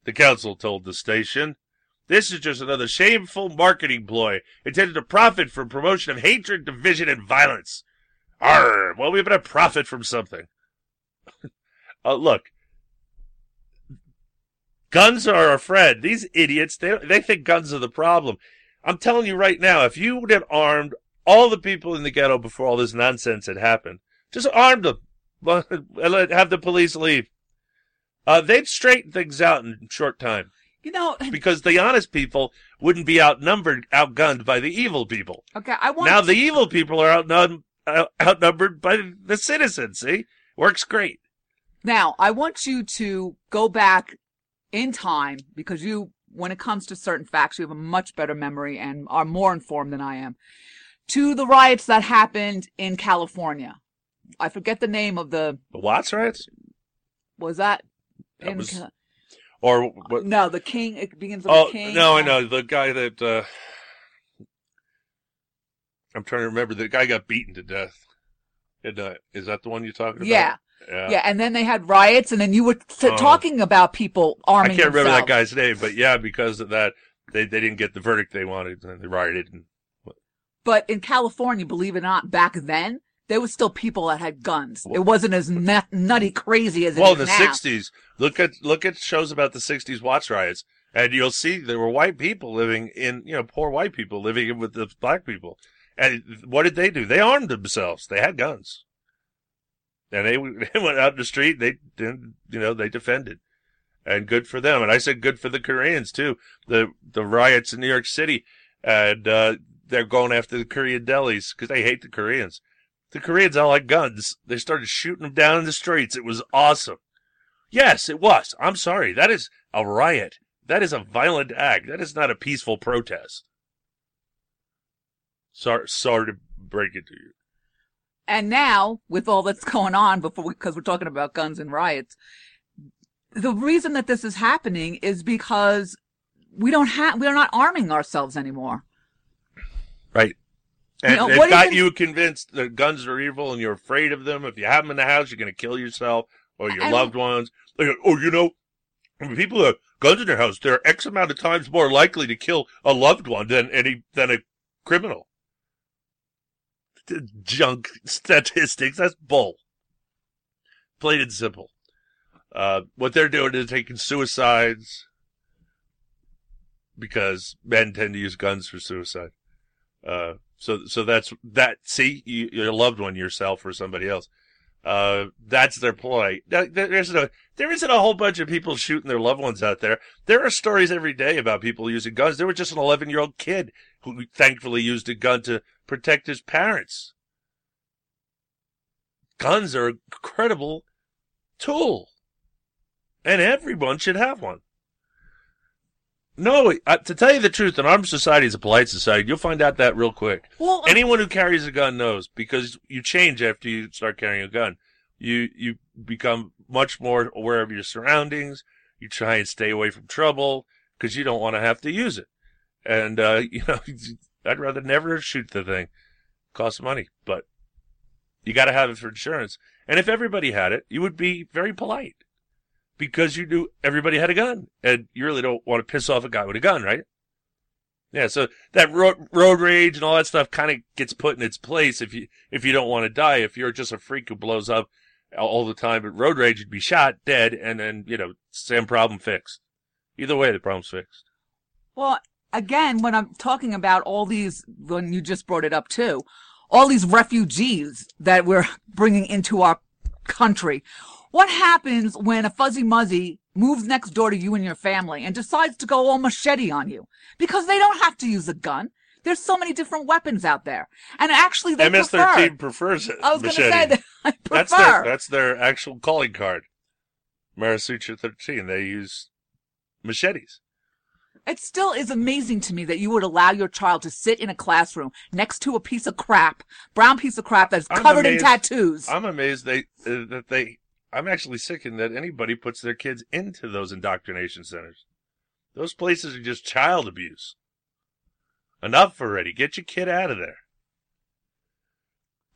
The council told the station. This is just another shameful marketing ploy intended to profit from promotion of hatred, division, and violence. Arr! Well, we better profit from something. [LAUGHS] uh, look, guns are our friend. These idiots, they, they think guns are the problem. I'm telling you right now, if you have armed all the people in the ghetto before all this nonsense had happened, just arm them [LAUGHS] have the police leave. Uh, they'd straighten things out in a short time. You know, because the honest people wouldn't be outnumbered, outgunned by the evil people. Okay, I want Now the evil people are outnum- outnumbered by the citizens. See, works great. Now, I want you to go back in time because you, when it comes to certain facts, you have a much better memory and are more informed than I am. To the riots that happened in California. I forget the name of the, The Watts riots, was that? That in was- Ca- or what? no, the King, it begins with Oh the King. no, I know the guy that uh, I'm trying to remember. The guy got beaten to death. And, uh, is that the one you're talking about? Yeah. Yeah. Yeah, and then they had riots, and then you were t- Oh. talking about people arming. I can't remember that guy's name, but yeah, because of that, they they didn't get the verdict they wanted, and they rioted. And, But in California, believe it or not, back then, there was still people that had guns. It wasn't as nut- nutty crazy as it was. well, in the now. '60s, look at look at shows about the '60s Watts riots, and you'll see there were white people living in, you know, poor white people living in with the black people. And what did they do? They armed themselves. They had guns, and they, [LAUGHS] they went out in the street. They didn't, you know, they defended, and good for them. And I said good for the Koreans too. The the riots in New York City, and uh, they're going after the Korean delis because they hate the Koreans. The Koreans all like guns. They started shooting them down in the streets. It was awesome. Yes, it was. I'm sorry. That is a riot. That is a violent act. That is not a peaceful protest. Sorry, sorry to break it to you. And now, with all that's going on, before because we're talking about guns and riots, the reason that this is happening is because we don't have we're not arming ourselves anymore. Right. And You know, they've got you convinced that guns are evil and you're afraid of them. If you have them in the house, you're going to kill yourself or your And- loved ones. Like, oh, you know, people who have guns in their house, they're X amount of times more likely to kill a loved one than any than a criminal. Junk [LAUGHS] statistics. That's bull. Plain and simple. Uh, what they're doing is taking suicides because men tend to use guns for suicide. Uh, so, so that's that. See, you, your loved one, yourself, or somebody else. Uh, that's their ploy. There- There's a, there isn't a whole bunch of people shooting their loved ones out there. There are stories every day about people using guns. There was just an 11 year old kid who thankfully used a gun to protect his parents. Guns are an incredible tool, and everyone should have one. No, uh, to tell you the truth, an armed society is a polite society. You'll find out that real quick. Well, Anyone who carries a gun knows because you change after you start carrying a gun. You you become much more aware of your surroundings. You try and stay away from trouble because you don't want to have to use it. And uh, [LAUGHS] you know, [LAUGHS] I'd rather never shoot the thing. It Costs money, but you got to have it for insurance. And if everybody had it, you would be very polite because you knew everybody had a gun, and you really don't want to piss off a guy with a gun, right? Yeah, so that road, road rage and all that stuff kind of gets put in its place if you if you don't want to die. If you're just a freak who blows up all the time, but road rage, you'd be shot, dead, and then you know same problem fixed. Either way, the problem's fixed. Well, again, when I'm talking about all these, when you just brought it up too, all these refugees that we're [LAUGHS] bringing into our country, what happens when a fuzzy muzzy moves next door to you and your family and decides to go all machete on you? Because they don't have to use a gun. There's so many different weapons out there. And actually, they prefer. MS-13 prefers it. I was going to say that [LAUGHS] I prefer. That's their that's their actual calling card. Mara Salvatrucha 13. They use machetes. It still is amazing to me that you would allow your child to sit in a classroom next to a piece of crap, brown piece of crap that's I'm covered in tattoos. I'm amazed they uh, that they. I'm actually sickened that anybody puts their kids into those indoctrination centers. Those places are just child abuse. Enough already. Get your kid out of there.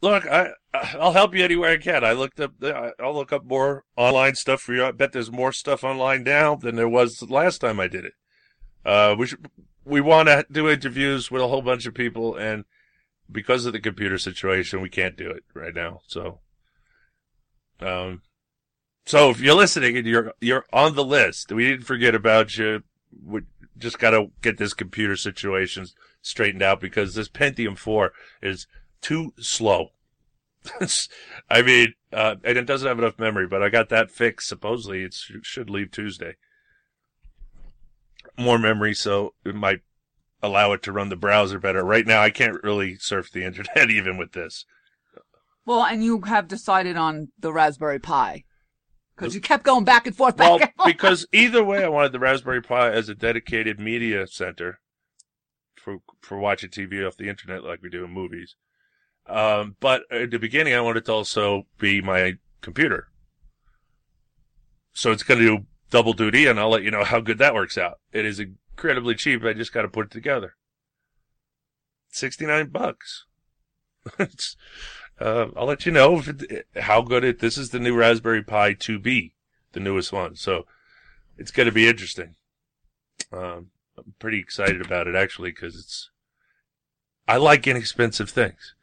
Look, I I'll help you anywhere I can. I looked up. I'll look up more online stuff for you. I bet there's more stuff online now than there was last time I did it. Uh, we should, we want to do interviews with a whole bunch of people, and because of the computer situation, we can't do it right now. So, um, so if you're listening and you're you're on the list, we didn't forget about you. We just got to get this computer situation straightened out because this Pentium 4 is too slow. [LAUGHS] I mean, uh, and it doesn't have enough memory, but I got that fixed. Supposedly, it should leave Tuesday. More memory, so it might allow it to run the browser better. Right now, I can't really surf the [LAUGHS] internet even with this. well, and you have decided on the Raspberry Pi. Because you kept going back and forth, back Well, and forth. because either way, I wanted the Raspberry Pi as a dedicated media center for for watching TV off the internet like we do in movies. Um, but at the beginning, I wanted to also be my computer. So it's going to do double duty, and I'll let you know how good that works out. It is incredibly cheap. I just got to put it together. Sixty nine bucks. [LAUGHS] It's, uh, I'll let you know it, how good it. This is the new Raspberry Pi 2B, the newest one. So it's going to be interesting. Um, I'm pretty excited about it actually because it's. I like inexpensive things.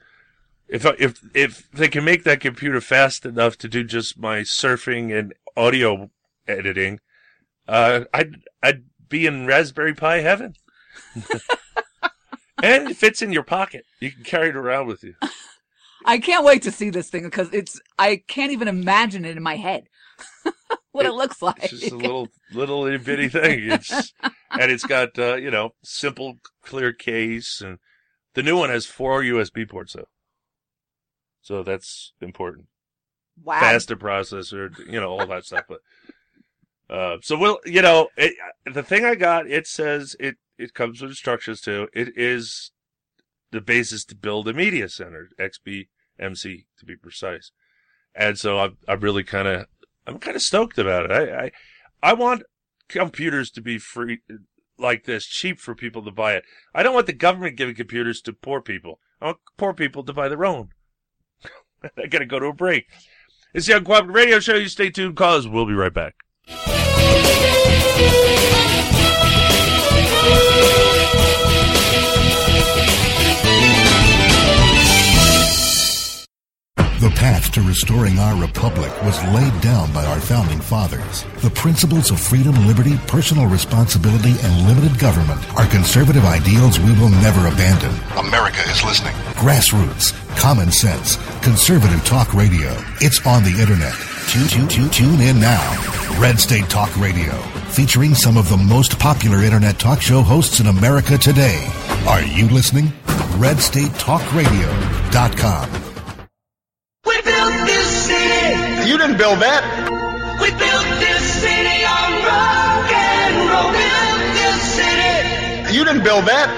If if if they can make that computer fast enough to do just my surfing and audio editing, uh, I'd I'd be in Raspberry Pi heaven. [LAUGHS] and it fits in your pocket. You can carry it around with you. I can't wait to see this thing because it's, I can't even imagine it in my head. [LAUGHS] what it, looks like. It's just a little [LAUGHS] little itty bitty thing. It's and it's got uh, you know simple clear case and the new one has four USB ports though, so that's important. Wow. Faster processor, you know all that stuff. But uh, so we'll you know it, the thing I got it says it it comes with instructions too. It is the basis to build a media center, XBMC to be precise. And so I'm I'm really kind of I'm kind of stoked about it. I, I I want computers to be free like this cheap for people to buy it. I don't want the government giving computers to poor people. I want poor people to buy their own. [LAUGHS] I gotta go to a break. It's the Uncooperative Radio Show. You stay tuned, cause we'll be right back. The path to restoring our republic was laid down by our founding fathers. The principles of freedom, liberty, personal responsibility, and limited government are conservative ideals we will never abandon. America is listening. Grassroots, common sense, conservative talk radio. It's on the internet. Tune, tune, tune, tune in now. Red State Talk Radio, featuring some of the most popular internet talk show hosts in America today. Are you listening? RedStateTalkRadio.com. Built this city. You didn't build that. We built this city on rock and roll. We built this city. You didn't build that.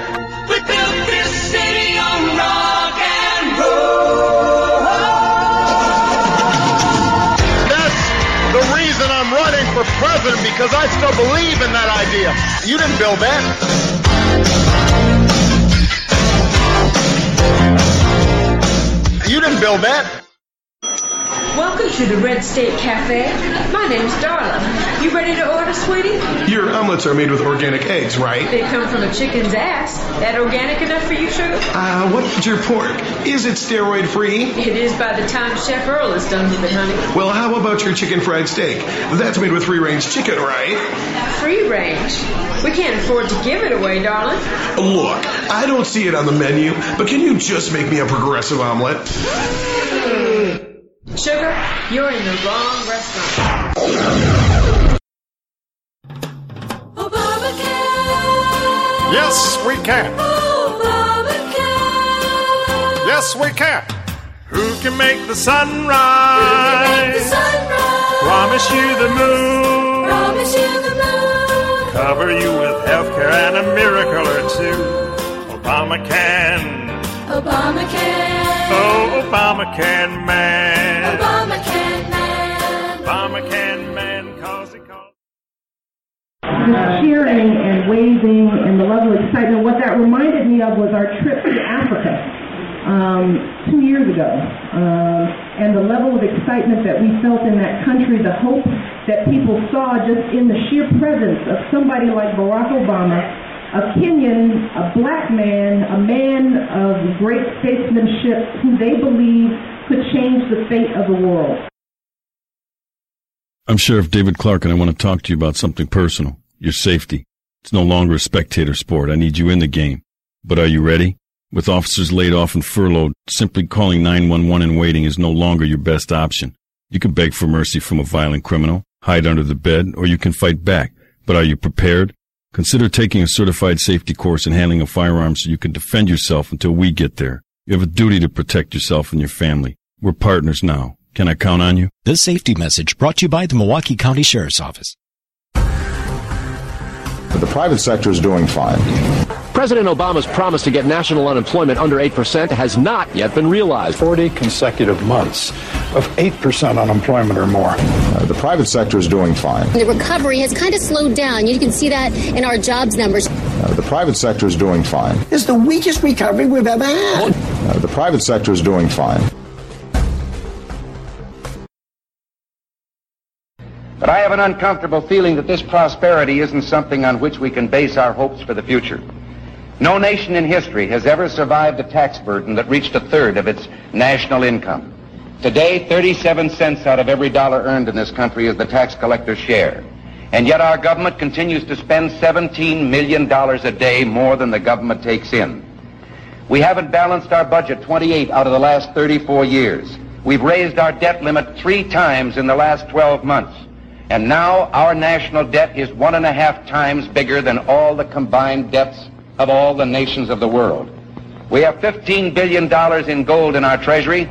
We built this city on rock and roll. That's the reason I'm running for president because I still believe in that idea. You didn't build that. You didn't build that. Welcome to the Red State Cafe. My name's Darla. You ready to order, sweetie? Your omelets are made with organic eggs, right? They come from a chicken's ass. That organic enough for you, sugar? Uh, what's your pork? Is it steroid free? It is by the time Chef Earl is done with it, honey. Well, how about your chicken fried steak? That's made with free range chicken, right? Free range. We can't afford to give it away, darling. Look, I don't see it on the menu, but can you just make me a progressive omelet? Sugar, you're in the wrong restaurant. Obama can Yes, we can. Yes, we can. Who can make the sun rise? Promise you the moon. Promise you the moon. Cover you with healthcare and a miracle or two. Obama can. Obama can. Oh, Obama can, man. Obama can, man. Obama can, man, cause he calls. the cheering and waving and the level of excitement. What that reminded me of was our trip to Africa um, two years ago, um, and the level of excitement that we felt in that country, the hope that people saw just in the sheer presence of somebody like Barack Obama, a Kenyan, a black man, a man of great statesmanship who they believe could change the fate of the world. I'm Sheriff David Clarke, and I want to talk to you about something personal your safety. It's no longer a spectator sport. I need you in the game. But are you ready? With officers laid off and furloughed, simply calling 911 and waiting is no longer your best option. You can beg for mercy from a violent criminal, hide under the bed, or you can fight back. But are you prepared? Consider taking a certified safety course in handling a firearm so you can defend yourself until we get there. You have a duty to protect yourself and your family. We're partners now. Can I count on you? This safety message brought to you by the Milwaukee County Sheriff's Office. But the private sector is doing fine. President Obama's promise to get national unemployment under 8% has not yet been realized. 40 consecutive months of 8% unemployment or more. Uh, the private sector is doing fine. The recovery has kind of slowed down. You can see that in our jobs numbers. Uh, the private sector is doing fine. It's the weakest recovery we've ever had. Uh, the private sector is doing fine. But I have an uncomfortable feeling that this prosperity isn't something on which we can base our hopes for the future. No nation in history has ever survived a tax burden that reached a third of its national income. Today, 37 cents out of every dollar earned in this country is the tax collector's share. And yet our government continues to spend $17 million a day more than the government takes in. We haven't balanced our budget 28 out of the last 34 years. We've raised our debt limit three times in the last 12 months. And now our national debt is one and a half times bigger than all the combined debts of all the nations of the world. We have $15 billion in gold in our treasury.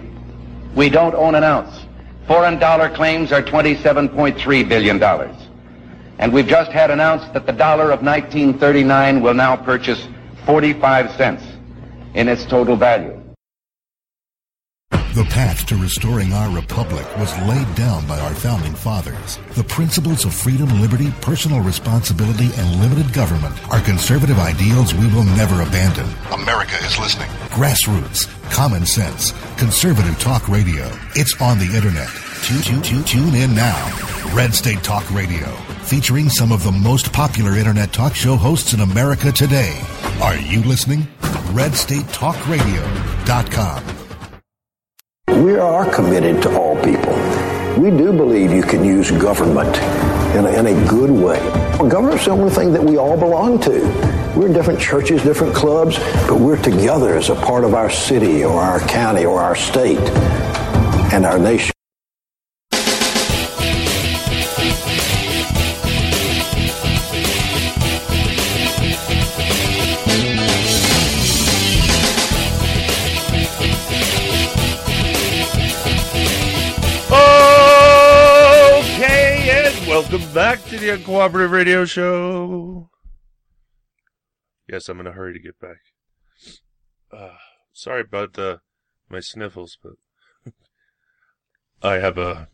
We don't own an ounce. Foreign dollar claims are $27.3 billion. And we've just had announced that the dollar of 1939 will now purchase 45 cents in its total value. The path to restoring our republic was laid down by our founding fathers. The principles of freedom, liberty, personal responsibility, and limited government are conservative ideals we will never abandon. America is listening. Grassroots, common sense, conservative talk radio. It's on the internet. Tune, tune, tune, tune in now. Red State Talk Radio, featuring some of the most popular internet talk show hosts in America today. Are you listening? RedStateTalkRadio.com. We are committed to all people. We do believe you can use government in a, in a good way. Well, government's the only thing that we all belong to. We're in different churches, different clubs, but we're together as a part of our city or our county or our state and our nation. Back to the Uncooperative Radio Show. Yes, I'm in a hurry to get back. Uh, sorry about uh, my sniffles, but [LAUGHS] I have a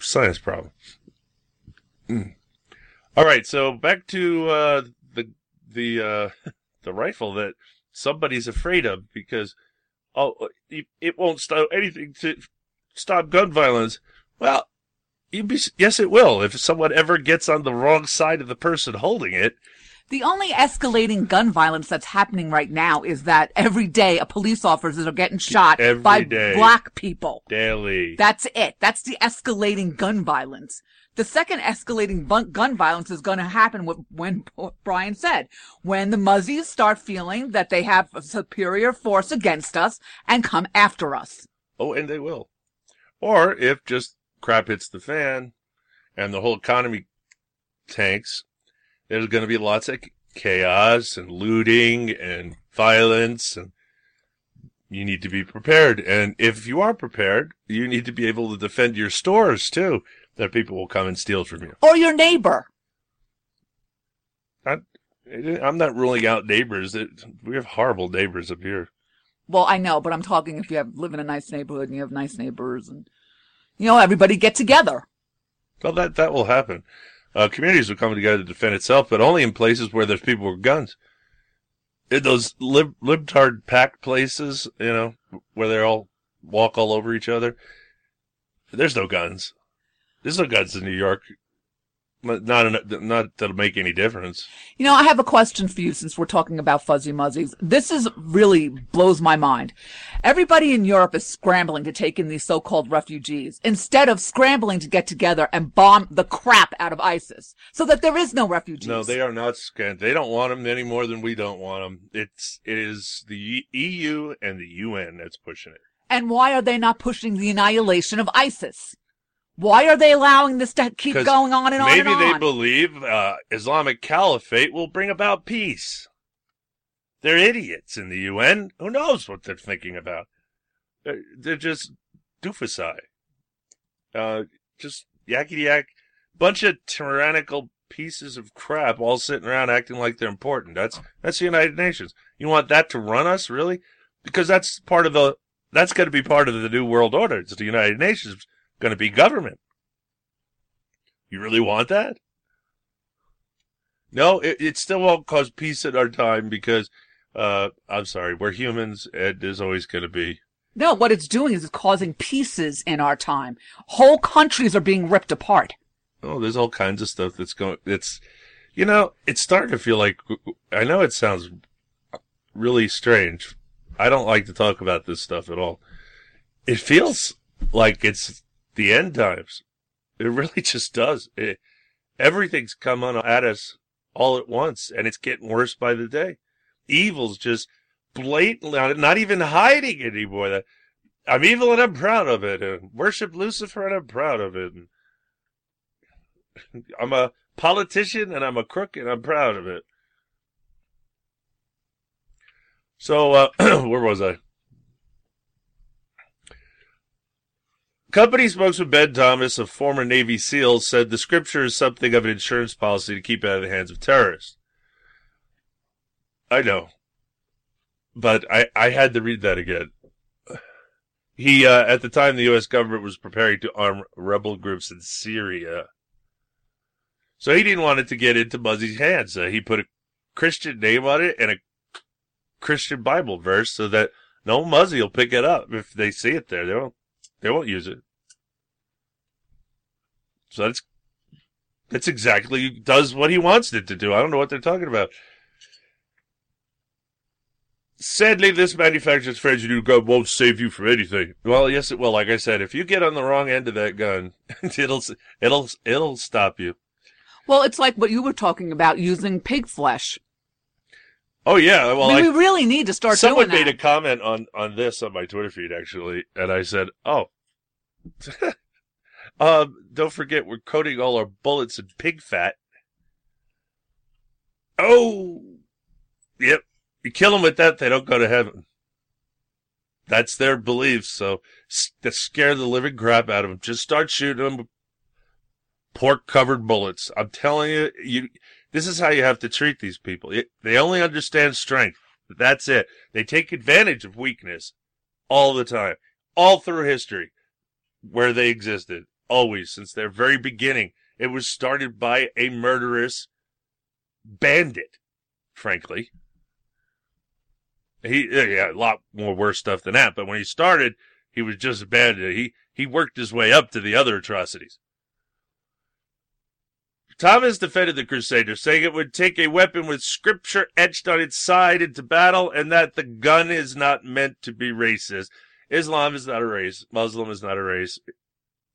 sinus problem. [CLEARS THROAT] All right, so back to uh, the the uh, [LAUGHS] the rifle that somebody's afraid of because oh, it, won't stop anything to stop gun violence. Well, be, yes, it will. If someone ever gets on the wrong side of the person holding it, The only escalating gun violence that's happening right now is that every day a police officers are getting shot Every by day. black people. daily. That's it. That's the escalating gun violence. The second escalating bun- gun violence is going to happen with, when Brian said, when the Muzzies start feeling that they have a superior force against us and come after us. Oh, and they will. Or if just crap hits the fan and the whole economy tanks, there's going to be lots of chaos and looting and violence and you need to be prepared. And if you are prepared, you need to be able to defend your stores too, that people will come and steal from you. Or your neighbor. I, I'm not ruling out neighbors. We have horrible neighbors up here. Well, I know, but I'm talking if you have live in a nice neighborhood and you have nice neighbors and, you know, everybody get together. Well, that that will happen. Uh, communities will come together to defend itself, but only in places where there's people with guns. In those lib- libtard packed places, you know, where they all walk all over each other, there's no guns. There's no guns in New York. Not not not that'll make any difference. You know, I have a question for you since we're talking about fuzzy muzzies. This is really blows my mind. Everybody in Europe is scrambling to take in these so-called refugees instead of scrambling to get together and bomb the crap out of ISIS so that there is no refugees. No, they are not. They don't want them any more than we don't want them. It's it is the EU and the UN that's pushing it. And why are they not pushing the annihilation of ISIS? Why are they allowing this to keep going on and on maybe and on? Maybe they believe uh, Islamic Caliphate will bring about peace. They're idiots in the UN. Who knows what they're thinking about? They're, they're just doofusi. Uh, just yakety yak, bunch of tyrannical pieces of crap all sitting around acting like they're important. That's that's the United Nations. You want that to run us, really? Because that's part of the that's going to be part of the new world order. It's the United Nations going to be government. You really want that? No, it, it still won't cause peace in our time because, uh, I'm sorry, we're humans and there's always going to be. No, what it's doing is it's causing pieces in our time. Whole countries are being ripped apart. Oh, there's all kinds of stuff that's going, it's, you know, it's starting to feel like, I know it sounds really strange. I don't like to talk about this stuff at all. It feels like it's the end times. It really [LAUGHS] just does. It, everything's come on at us all at once, and it's getting worse by the day. Evil's just blatantly, not even hiding anymore. That I'm evil and I'm proud of it, and worship Lucifer and I'm proud of it. And [LAUGHS] I'm a politician and I'm a crook and I'm proud of it. So, uh, [CLEARS THROAT] where was I? Company spokesman Ben Thomas, a former Navy SEAL, said the scripture is something of an insurance policy to keep out of the hands of terrorists. I know. But I, I had to read that again. he uh, at the time the U.S. government was preparing to arm rebel groups in Syria, so he didn't want it to get into Muzzy's hands. So he put a Christian name on it and a Christian Bible verse, so that no Muzzy will pick it up if they see it there. They won't. They won't use it. So that's that's exactly does what he wants it to do. I don't know what they're talking about. Sadly, this manufacturer's fragile new gun won't save you from anything. Well, yes, it will. Like I said, if you get on the wrong end of that gun, [LAUGHS] it'll it'll it'll stop you. Well, it's like what you were talking about using pig flesh. Oh yeah, well, I mean, I- we really need to start someone doing made a comment on on this on my Twitter feed actually, and I said, "Oh, [LAUGHS] um, don't forget we're coating all our bullets in pig fat." Oh, yep. You kill them with that, they don't go to heaven. That's their belief. So scare the living crap out of them, just start shooting them with pork-covered bullets. I'm telling you, you. This is how you have to treat these people. It, they only understand strength. That's it. They take advantage of weakness all the time, all through history, where they existed, always since their very beginning. It was started by a murderous bandit, frankly. He, uh, yeah, a lot more worse stuff than that. But when he started, he was just a bandit. He he worked his way up to the other atrocities. Thomas defended the Crusaders, saying it would take a weapon with scripture etched on its side into battle, and that the gun is not meant to be racist. Islam is not a race. Muslim is not a race.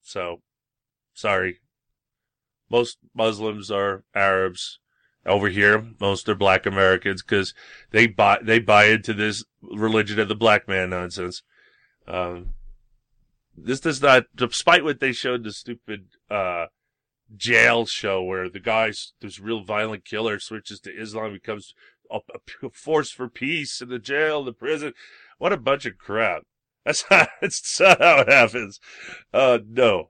So, sorry. Most Muslims are Arabs. Over here, most are black Americans because they buy they buy into this religion of the black man nonsense. Um, this does not, despite what they showed the stupid uh, jail show where the guy, this real violent killer, switches to Islam, becomes a, a [LAUGHS] force for peace in the jail, the prison. What a bunch of crap! That's not, [LAUGHS] not how it happens. Uh, no.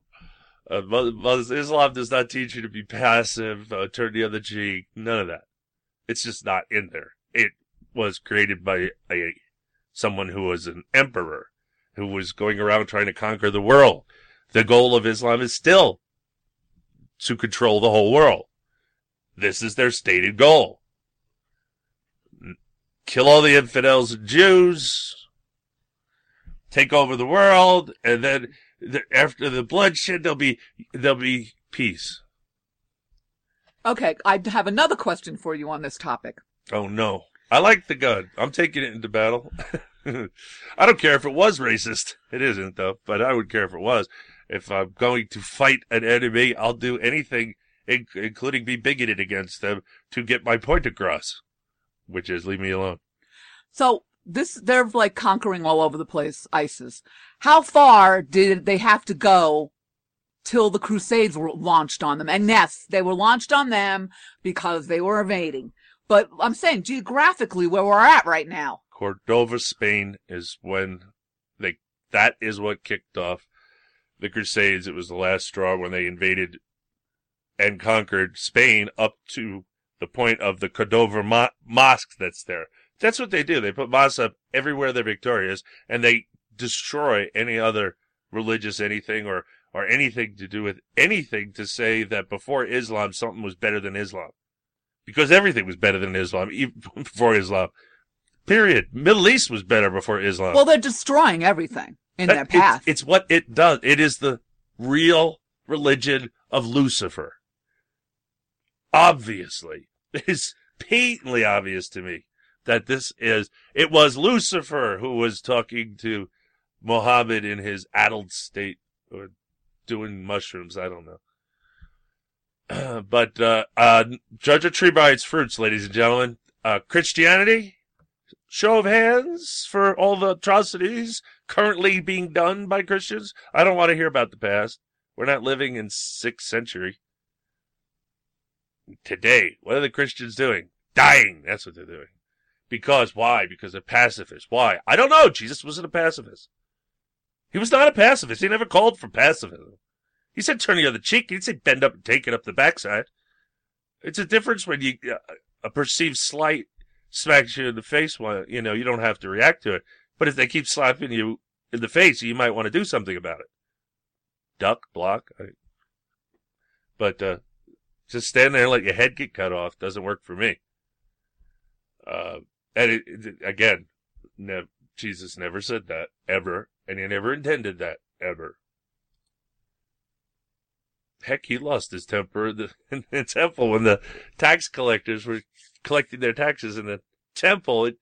Uh, Islam does not teach you to be passive, uh, turn the other cheek, none of that. It's just not in there. It was created by a someone who was an emperor who was going around trying to conquer the world. The goal of Islam is still to control the whole world. This is their stated goal. Kill all the infidels and Jews, take over the world, and then the, after the bloodshed, there'll be there'll be peace. Okay, I have another question for you on this topic. Oh no. I like the gun. I'm taking it into battle. [LAUGHS] I don't care if it was racist. It isn't though, but I would care if it was. If I'm going to fight an enemy, I'll do anything, in- including be bigoted against them, to get my point across. Which is leave me alone. So this, they're like conquering all over the place, ISIS. How far did they have to go till the Crusades were launched on them? And yes, they were launched on them because they were invading. But I'm saying geographically where we're at right now. Cordova, Spain is when they, that is what kicked off the Crusades. It was the last straw when they invaded and conquered Spain up to the point of the Cordova mo- mosque that's there. That's what they do. They put mosques up everywhere they're victorious and they destroy any other religious anything or, or anything to do with anything to say that before Islam something was better than Islam. Because everything was better than Islam, [LAUGHS] even before Islam. Period. Middle East was better before Islam. Well, they're destroying everything in That- their it's- path. It's, what it does. It is the real religion of Lucifer. Obviously. [LAUGHS] It is patently obvious to me that this is, it was Lucifer who was talking to Mohammed in his addled state or doing mushrooms. I don't know. [CLEARS THROAT] but, uh, uh, judge a tree by its fruits, ladies and gentlemen. Uh, Christianity, show of hands for all the atrocities currently being done by Christians. I don't want to hear about the past. We're not living in sixth century. Today, what are the Christians doing? Dying. That's what they're doing. Because why? Because they're pacifists. Why? I don't know. Jesus wasn't a pacifist. He was not a pacifist. He never called for pacifism. He said turn the other cheek. He didn't say bend up and take it up the backside. It's a difference when you uh, a perceived slight smacks you in the face. You know you don't have to react to it. But if they keep slapping you in the face, you might want to do something about it. Duck, block. I, but uh, just stand there and let your head get cut off doesn't work for me. Uh, and it, it, again, ne- Jesus never said that ever, and he never intended that ever. Heck, he lost his temper in the, [LAUGHS] in the temple when the tax collectors were collecting their taxes in the temple. It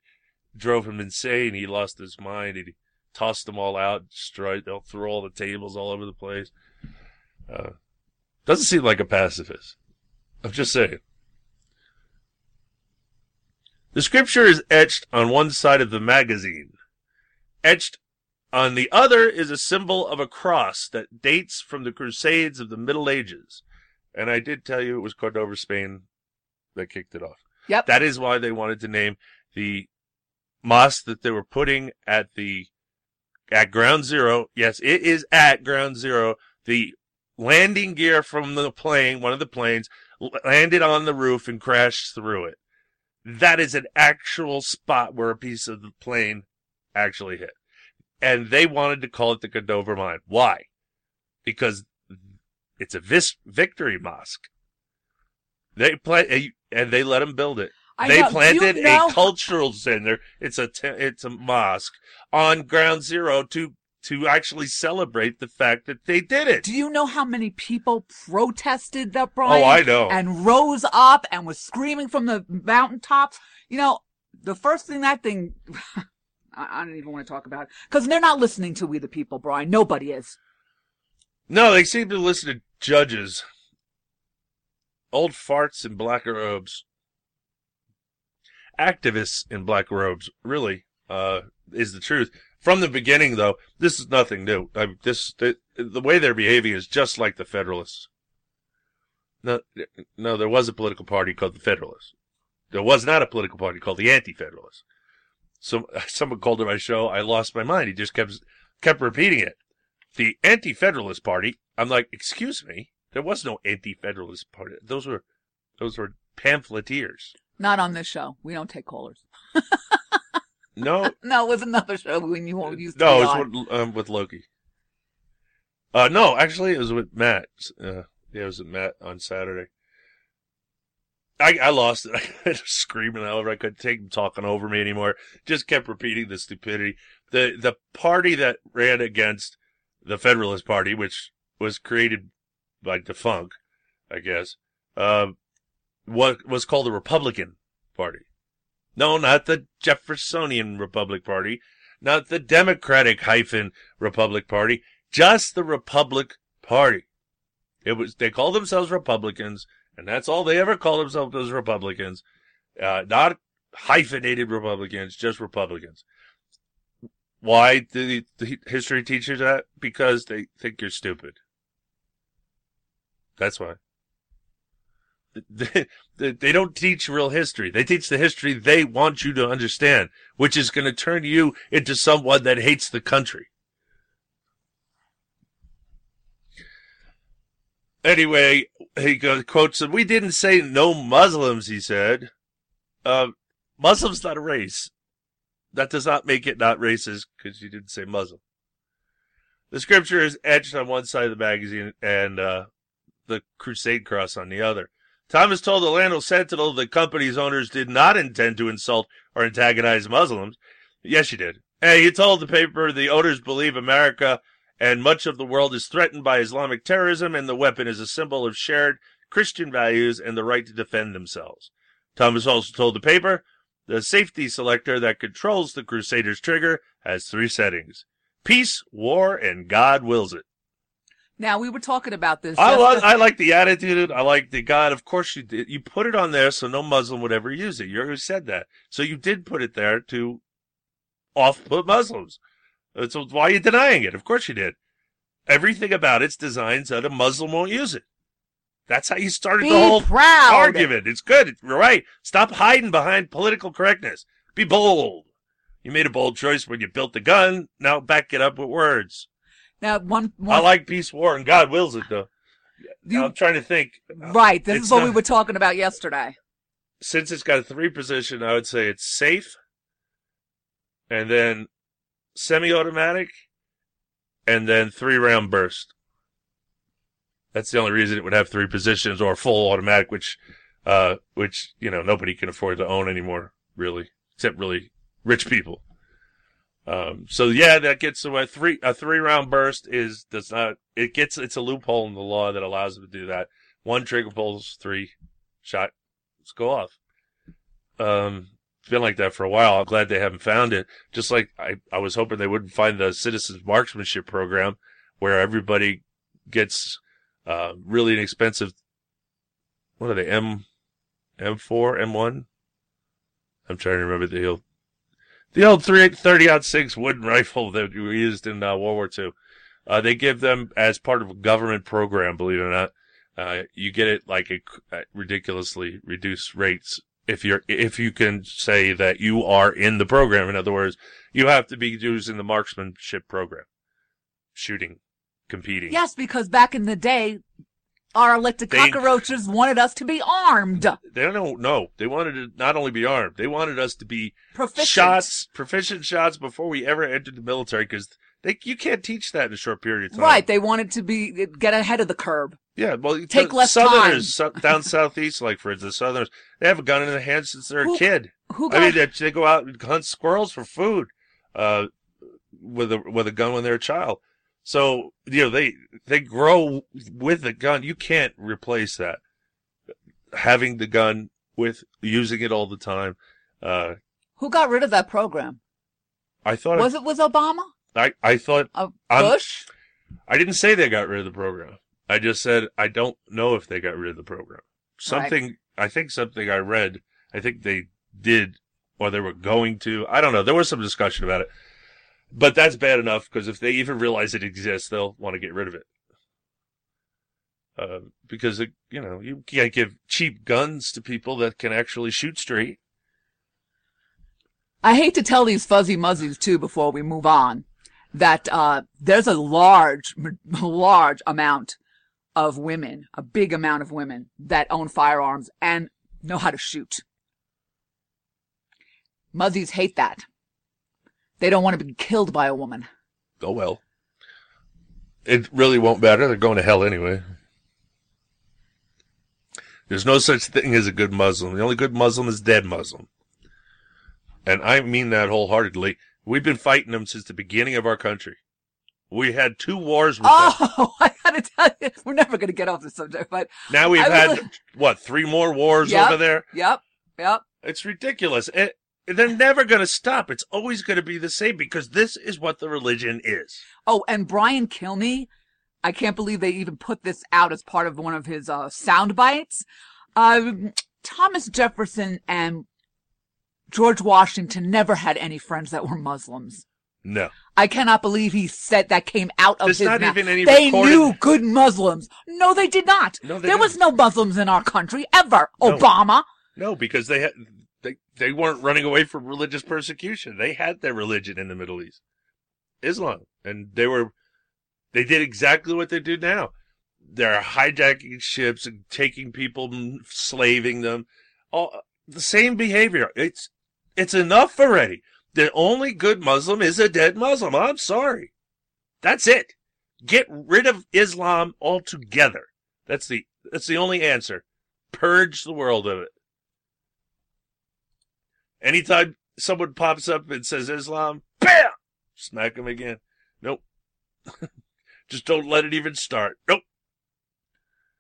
drove him insane. He lost his mind. He tossed them all out, destroyed. They'll throw all the tables all over the place. Uh, doesn't seem like a pacifist. I'm just saying. The scripture is etched on one side of the magazine. Etched on the other is a symbol of a cross that dates from the Crusades of the Middle Ages. And I did tell you it was Cordova, Spain that kicked it off. Yep. That is why they wanted to name the mosque that they were putting at the at ground zero. Yes, it is at ground zero. The landing gear from the plane, one of the planes, landed on the roof and crashed through it. That is an actual spot where a piece of the plane actually hit. And they wanted to call it the Cordova Mine. Why? Because it's a vis- victory mosque. They play, and they let them build it. I they know. Planted you know- a cultural center. It's a te- it's a mosque on ground zero to to actually celebrate the fact that they did it. Do you know how many people protested that, Brian? Oh, I know. And rose up and was screaming from the mountaintops. You know, the first thing that thing, [LAUGHS] I, don't even want to talk about it because they're not listening to we the people, Brian. Nobody is. No, they seem to listen to judges. Old farts in black robes. Activists in black robes, really, uh, is the truth. From the beginning, though, this is nothing new. I, this, the, the way they're behaving is just like the Federalists. No, no, there was a political party called the Federalists. There was not a political party called the Anti-Federalists. So [LAUGHS] someone called to my show. I lost my mind. He just kept kept repeating it. The Anti-Federalist Party. I'm like, excuse me. There was no Anti-Federalist Party. Those were those were pamphleteers. Not on this show. We don't take callers. [LAUGHS] No, [LAUGHS] No, it was another show when you won't use. no, it's with, um, with Loki. Uh, no, actually, it was with Matt. Uh, yeah, it was with Matt on Saturday. I, I lost it. [LAUGHS] I was screaming over. I couldn't take him talking over me anymore. Just kept repeating the stupidity. The the party that ran against the Federalist Party, which was created by defunct, I guess, uh, what was called the Republican Party. No, not the Jeffersonian Republic Party, not the Democratic hyphen Republic Party, just the Republic Party. It was they called themselves Republicans, and that's all they ever called themselves was Republicans, uh, not hyphenated Republicans, just Republicans. Why do the history teachers that? Because they think you're stupid. That's why. [LAUGHS] They, don't teach real history. They teach the history they want you to understand, which is going to turn you into someone that hates the country. Anyway, he goes, quotes, we didn't say no Muslims, he said. Uh, Muslim's not a race. That does not make it not racist because you didn't say Muslim. The scripture is etched on one side of the magazine and uh, the Crusade cross on the other. Thomas told the Orlando Sentinel the company's owners did not intend to insult or antagonize Muslims. Yes, you did. Hey, he told the paper the owners believe America and much of the world is threatened by Islamic terrorism, and the weapon is a symbol of shared Christian values and the right to defend themselves. Thomas also told the paper the safety selector that controls the Crusaders trigger has three settings peace, war, and God wills it. Now we were talking about this. I, like, the- I like the attitude. I like the God. Of course you did. You put it on there so no Muslim would ever use it. You already said that. So you did put it there to off-put Muslims. Uh, So why are you denying it? Of course you did. Everything about it's designed so that a Muslim won't use it. That's how you started Be the whole proud. argument. It's good. You're right. Stop hiding behind political correctness. Be bold. You made a bold choice when you built the gun. Now back it up with words. Now one, one I like peace, war, and God wills it, though. I'm trying to think. right. This It's is what we were talking about yesterday. Since it's got a three position, I would say it's safe, and then semi-automatic, and then three round burst. That's the only reason it would have three positions or full automatic, which, uh, which, you know, nobody can afford to own anymore, really, except really rich people. Um, so yeah, that gets away. Three, a three round burst is, does not, it gets, it's a loophole in the law that allows them to do that. One trigger pulls, three shot, let's go off. Um, been like that for a while. I'm glad they haven't found it. Just like I, I was hoping they wouldn't find the citizens marksmanship program where everybody gets, uh, really inexpensive. What are they? M, M4, M1? I'm trying to remember the the old 30 out six wooden rifle that we used in uh, World War II. Uh, they give them as part of a government program, believe it or not. Uh, you get it like a, at ridiculously reduced rates if you're if you can say that you are in the program. In other words, you have to be using the marksmanship program, shooting, competing. Yes, because back in the day, our elected They- cockroaches wanted us to be armed. They don't know. They wanted to not only be armed, they wanted us to be Proficient. shots, proficient shots before we ever entered the military because they you can't teach that in a short period of time. Right, they wanted to be get ahead of the curb. Yeah, well, Take the less Southerners so- down southeast, like for instance, Southerners, they have a gun in their hand since they're Who- a kid. who I mean, they, they go out and hunt squirrels for food, uh, with a with a gun when they're a child. So you know they they grow with the gun. You can't replace that. Having the gun with using it all the time. Uh, Who got rid of that program? I thought Was it was Obama? I I thought Uh, I'm- Bush? I didn't say they got rid of the program. I just said I don't know if they got rid of the program. Something I think something I read. I think they did, or they were going to. I don't know. There was some discussion about it, but that's bad enough because if they even realize it exists, they'll want to get rid of it. Uh, because it, you know you can't give cheap guns to people that can actually shoot straight. I hate to tell these fuzzy muzzies too before we move on that uh, there's a large, [LAUGHS] large amount of women, a big amount of women that own firearms and know how to shoot. Muzzies hate that. They don't want to be killed by a woman. Oh well. It really won't matter. They're going to hell anyway. There's no such thing as a good Muslim. The only good Muslim is dead Muslim. And I mean that wholeheartedly. We've been fighting them since the beginning of our country. We had two wars with them. Oh, [LAUGHS] I gotta tell you, we're never gonna get off the subject, but Now we've I had, was- what, three more wars Yep, over there? Yep, yep. It's ridiculous. It, they're never going to stop. It's always going to be the same because this is what the religion is. Oh, and Brian Kilmeade, I can't believe they even put this out as part of one of his uh, sound bites. Um, Thomas Jefferson and George Washington never had any friends that were Muslims. No. I cannot believe he said that came out of There's his not mouth. even any they recorded- knew good Muslims. No, they did not. No, they there was no Muslims in our country ever. No. Obama. No, because they had they weren't running away from religious persecution. They had their religion in the Middle East, Islam, and they were they did exactly what they do now. They're hijacking ships and taking people, slaving them. All the same behavior. It's it's enough already. The only good Muslim is a dead Muslim. I'm sorry. That's it. Get rid of Islam altogether. That's the that's the only answer. Purge the world of it. Anytime someone pops up and says Islam, bam, smack him again. Nope. Just don't let it even start. Nope.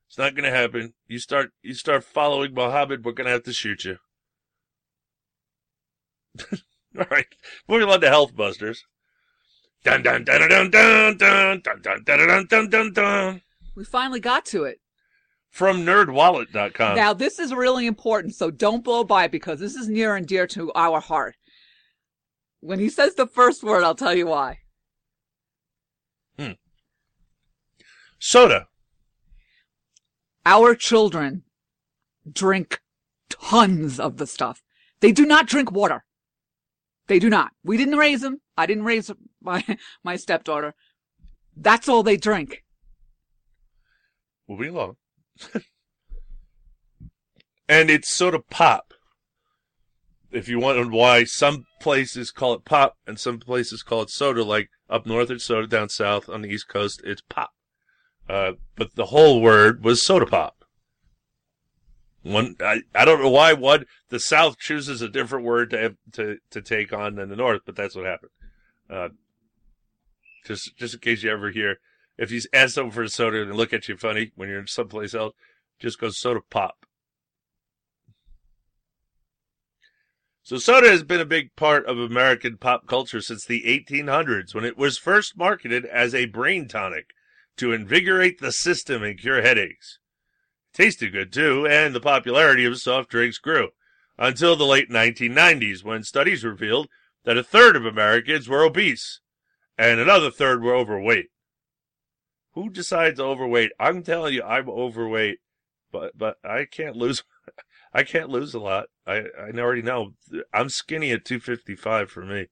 It's not gonna happen. You start you start following Muhammad, we're gonna have to shoot you. All right. Moving on to Healthbusters. Dun dun dun dun dun dun dun dun dun dun dun dun dun. We finally got to it. From nerdwallet.com. Now, this is really important, so don't blow by because this is near and dear to our heart. When he says the first word, I'll tell you why. Hmm. Soda. Our children drink tons of the stuff. They do not drink water. They do not. We didn't raise them. I didn't raise [LAUGHS] my, my stepdaughter. That's all they drink. Moving along. [LAUGHS] and it's soda pop. if you wondered why some places call it pop and some places call it soda, like up north it's soda, down south on the East Coast it's pop. Uh, but the whole word was soda pop. One, I, I don't know why one the South chooses a different word to to to take on than the North, but that's what happened. Uh, just just in case you ever hear, if you ask someone for a soda and they look at you funny when you're in someplace else, just go soda pop. So soda has been a big part of American pop culture since the 1800s when it was first marketed as a brain tonic to invigorate the system and cure headaches. Tasted good too, and the popularity of soft drinks grew until the late 1990s when studies revealed that a third of Americans were obese and another third were overweight. Who decides overweight? I'm telling you, I'm overweight, but but I can't lose. [LAUGHS] I can't lose a lot. I I already know. I'm skinny at 255 for me,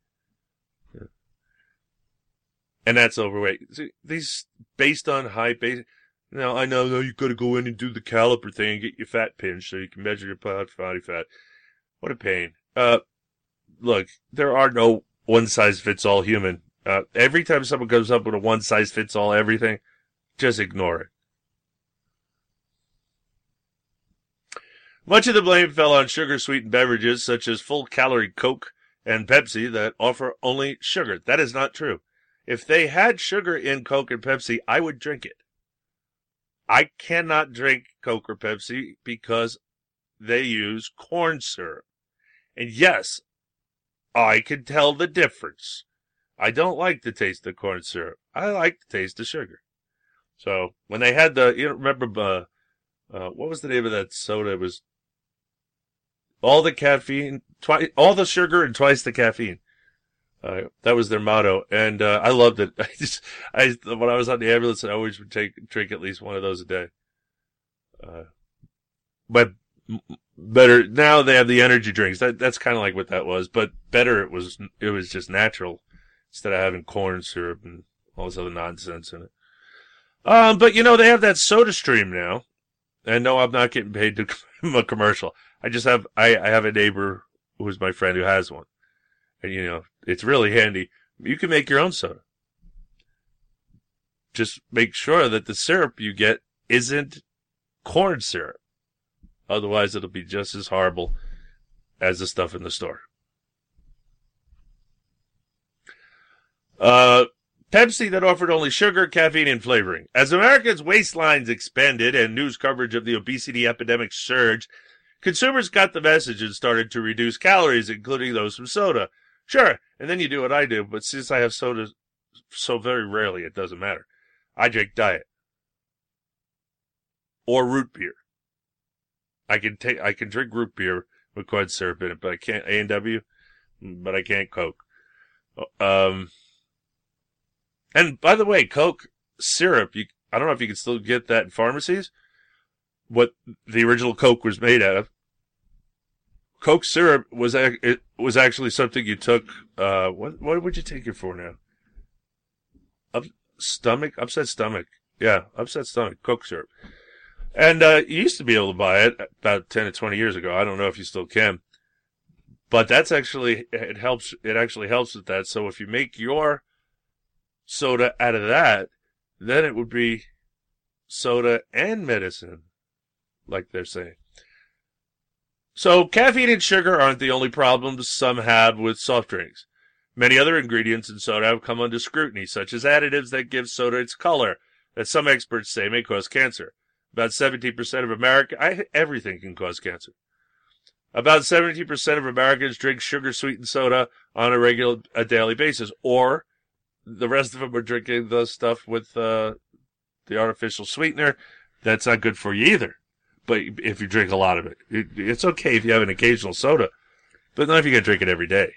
and that's overweight. See, these based on height, based. Now I know, no, you got to go in and do the caliper thing and get your fat pinched so you can measure your body fat. What a pain. Uh, look, there are no one size fits all human. Uh, every time someone comes up with a one size fits all everything, just ignore it. Much of the blame fell on sugar sweetened beverages such as full calorie Coke and Pepsi that offer only sugar. That is not true. If they had sugar in Coke and Pepsi, I would drink it. I cannot drink Coke or Pepsi because they use corn syrup. And yes, I can tell the difference. I don't like the taste of corn syrup. I like the taste of sugar. So when they had the, you know, remember, uh, uh, what was the name of that soda? It was all the caffeine, twice, all the sugar and twice the caffeine. Uh, that was their motto, and uh, I loved it. [LAUGHS] I just, I when I was on the ambulance, I always would take drink at least one of those a day. Uh, but better now they have the energy drinks. That that's kind of like what that was, but better it was. It was just natural instead of having corn syrup and all this other nonsense in it. Um, but you know they have that Soda Stream now, and no, I'm not getting paid to [LAUGHS] a commercial. I just have I, I have a neighbor who's my friend who has one, and you know it's really handy. You can make your own soda. Just make sure that the syrup you get isn't corn syrup. Otherwise, it'll be just as horrible as the stuff in the store. Uh, Pepsi that offered only sugar, caffeine, and flavoring. As Americans' waistlines expanded and news coverage of the obesity epidemic surged, consumers got the message and started to reduce calories, including those from soda. Sure, and then you do what I do, but since I have soda so very rarely, it doesn't matter. I drink diet. Or root beer. I can take, I can drink root beer with corn syrup in it, but I can't A and W, but I can't Coke. Um, and by the way, Coke syrup, you, I don't know if you can still get that in pharmacies. What the original Coke was made out of. Coke syrup was it was actually something you took. Uh, what what would you take it for now? Up stomach, upset stomach. Yeah, upset stomach. Coke syrup. And uh, you used to be able to buy it about ten to twenty years ago. I don't know if you still can, but that's actually it helps. It actually helps with that. So if you make your soda out of that, then it would be soda and medicine, like they're saying. So caffeine and sugar aren't the only problems some have with soft drinks. Many other ingredients in soda have come under scrutiny, such as additives that give soda its color, that some experts say may cause cancer. About 17% of America, everything can cause cancer. About 17% of Americans drink sugar sweetened soda on a regular, a daily basis, or the rest of them are drinking the stuff with uh, the artificial sweetener. That's not good for you either. But if you drink a lot of it, it it's okay if you have an occasional soda, but not if you can drink it every day.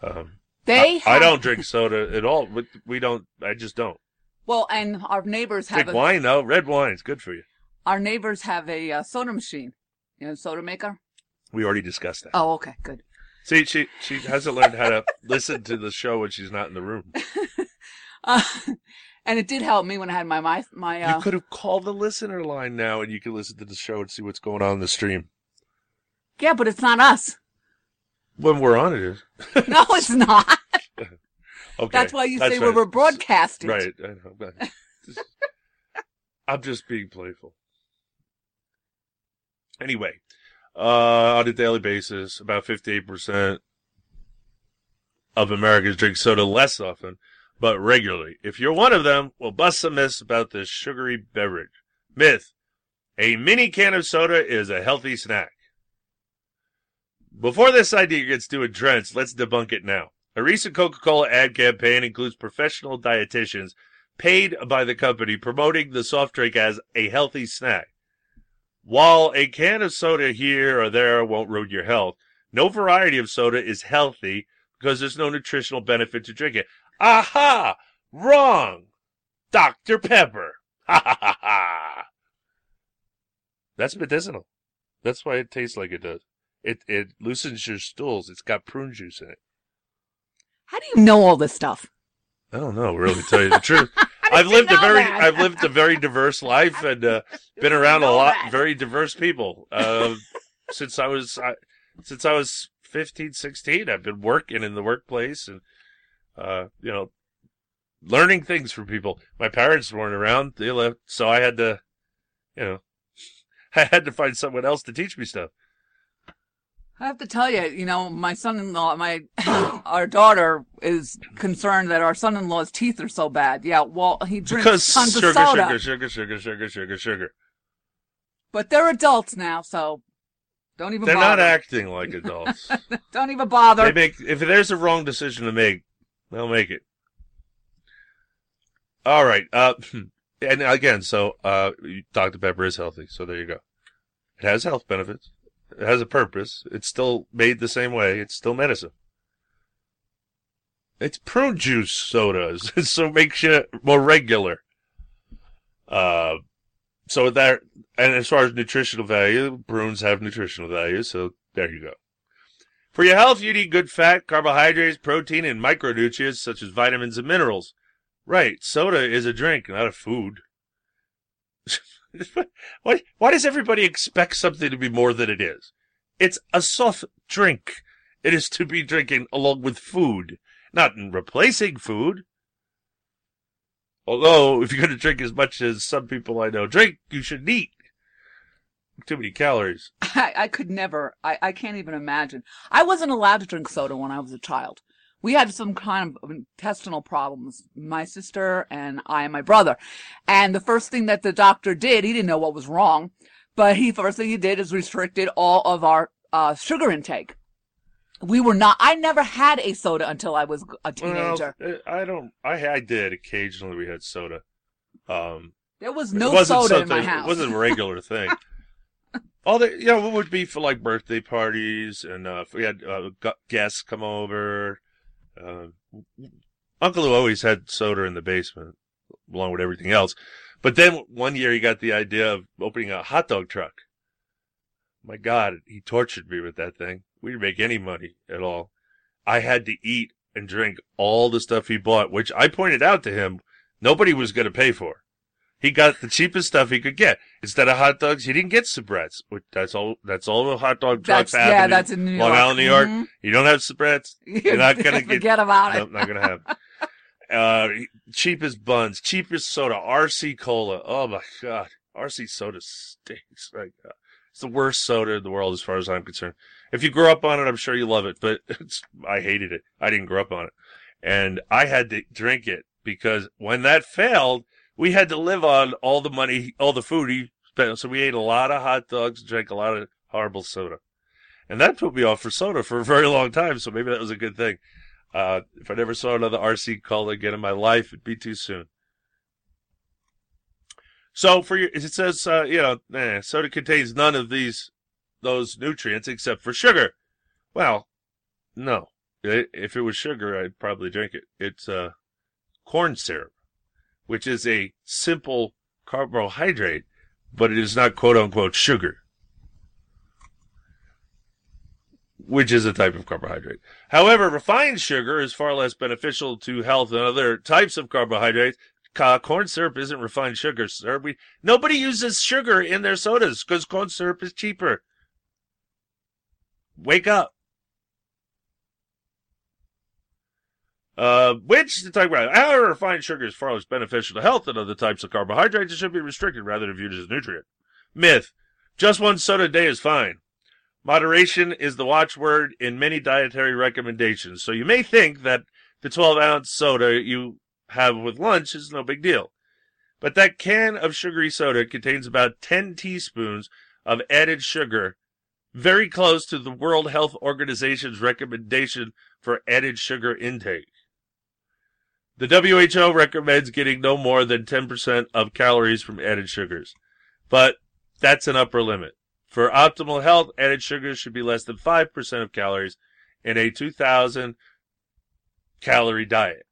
Um, They I, have, I don't drink soda at all. We, we don't. I just don't Well, and our neighbors have drink a, wine though. Red wine wine's good for you. our neighbors have a uh, soda machine. You know, soda maker. We already discussed that. Oh, okay, good. See, she she hasn't learned how to listen to the show when she's not in the room. [LAUGHS] Uh, and it did help me when I had my my my. Uh, You could have called the listener line now, and you could listen to the show and see what's going on in the stream. yeah, but it's not us. When we're on it is. [LAUGHS] no, it's not. [LAUGHS] Okay. That's why you say right. we're broadcasting. Right. I know, just- I'm just being playful. Anyway, uh, on a daily basis, about 58% of Americans drink soda less often, but regularly. If you're one of them, we'll bust some myths about this sugary beverage. Myth. A mini can of soda is a healthy snack. Before this idea gets too entrenched, let's debunk it now. A recent Coca-Cola ad campaign includes professional dietitians paid by the company promoting the soft drink as a healthy snack. While a can of soda here or there won't ruin your health, no variety of soda is healthy because there's no nutritional benefit to drinking. It. Aha! Wrong! Dr. Pepper! Ha ha ha ha! That's medicinal. That's why it tastes like it does. It it loosens your stools. It's got prune juice in it. How do you know all this stuff? I don't know, really, to tell you the truth. [LAUGHS] [LAUGHS] I've lived a very, that? I've lived a very diverse life and uh, [LAUGHS] been around a lot, that? very diverse people. Uh, [LAUGHS] since I was, I, since I was 15, 16, I've been working in the workplace and, uh, you know, learning things from people. My parents weren't around; they left, so I had to, you know, I had to find someone else to teach me stuff. I have to tell you, you know, my son-in-law, my [COUGHS] our daughter is concerned that our son-in-law's teeth are so bad. Yeah, well, he drinks Because tons sugar, of soda, sugar, sugar, sugar, sugar, sugar, sugar. but they're adults now, so don't even They're not acting like adults. [LAUGHS] don't even bother. They make if there's a wrong decision to make, they'll make it. All right. Uh, [CLEARS THROAT] and again, so uh, Dr Pepper is healthy, so there you go. It has health benefits. It has a purpose. It's still made the same way. It's still medicine. It's prune juice sodas, [LAUGHS] so it makes you more regular. Uh, so that, and as far as nutritional value, prunes have nutritional value, so there you go. For your health, you need good fat, carbohydrates, protein, and micronutrients such as vitamins and minerals. Right, soda is a drink, not a food. [LAUGHS] [LAUGHS] why, why does everybody expect something to be more than it is? It's a soft drink. It is to be drinking along with food, not in replacing food. Although, if you're going to drink as much as some people I know drink, you should eat. Too many calories. [LAUGHS] I, I could never. I, I can't even imagine. I wasn't allowed to drink soda when I was a child. We had some kind of intestinal problems, my sister and I and my brother. And the first thing that the doctor did, he didn't know what was wrong, but he first thing he did is restricted all of our uh, sugar intake. We were not. I never had a soda until I was a teenager. Well, I don't. I I did occasionally. We had soda. Um, there was no soda in my house. It wasn't a regular [LAUGHS] thing. All the you know, it would be for like birthday parties, and uh, if we had uh, guests come over. Uh, Uncle Lou always had soda in the basement, along with everything else. But then one year he got the idea of opening a hot dog truck. My God, he tortured me with that thing. We didn't make any money at all. I had to eat and drink all the stuff he bought, which I pointed out to him nobody was going to pay for. He got the cheapest stuff he could get. Instead of hot dogs, he didn't get Sabrettes. Which that's all. That's all the hot dog trucks have. yeah, that's in New Long York. Island, New York. Mhm. You don't have Sabrettes. You're not gonna [LAUGHS] get. Forget about it. Not gonna have. Uh, cheapest buns, cheapest soda, RC cola. Oh my god, RC soda stinks. God. It's the worst soda in the world as far as I'm concerned. If you grew up on it, I'm sure you love it, but [LAUGHS] it's, I hated it. I didn't grow up on it. And I had to drink it because when that failed, we had to live on all the money, all the food he spent. So we ate a lot of hot dogs, and drank a lot of horrible soda. And that put me off for soda for a very long time. So maybe that was a good thing. Uh, if I never saw another RC cola again in my life, it'd be too soon. So for your, it says, uh, you know, eh, soda contains none of these, those nutrients except for sugar. Well, no. If it was sugar, I'd probably drink it. It's, uh, corn syrup, which is a simple carbohydrate, but it is not quote unquote sugar. Which is a type of carbohydrate. However, refined sugar is far less beneficial to health than other types of carbohydrates. Corn syrup isn't refined sugar, sir. We, nobody uses sugar in their sodas because corn syrup is cheaper. Wake up. Uh, which to talk about, however, refined sugar is far less beneficial to health than other types of carbohydrates. It should be restricted rather than viewed as a nutrient. Myth: just one soda a day is fine. Moderation is the watchword in many dietary recommendations. So you may think that the 12 ounce soda you have with lunch is no big deal. But that can of sugary soda contains about 10 teaspoons of added sugar, very close to the World Health Organization's recommendation for added sugar intake. The WHO recommends getting no more than 10% of calories from added sugars, but that's an upper limit. For optimal health, added sugars should be less than 5% of calories in a 2000 calorie diet.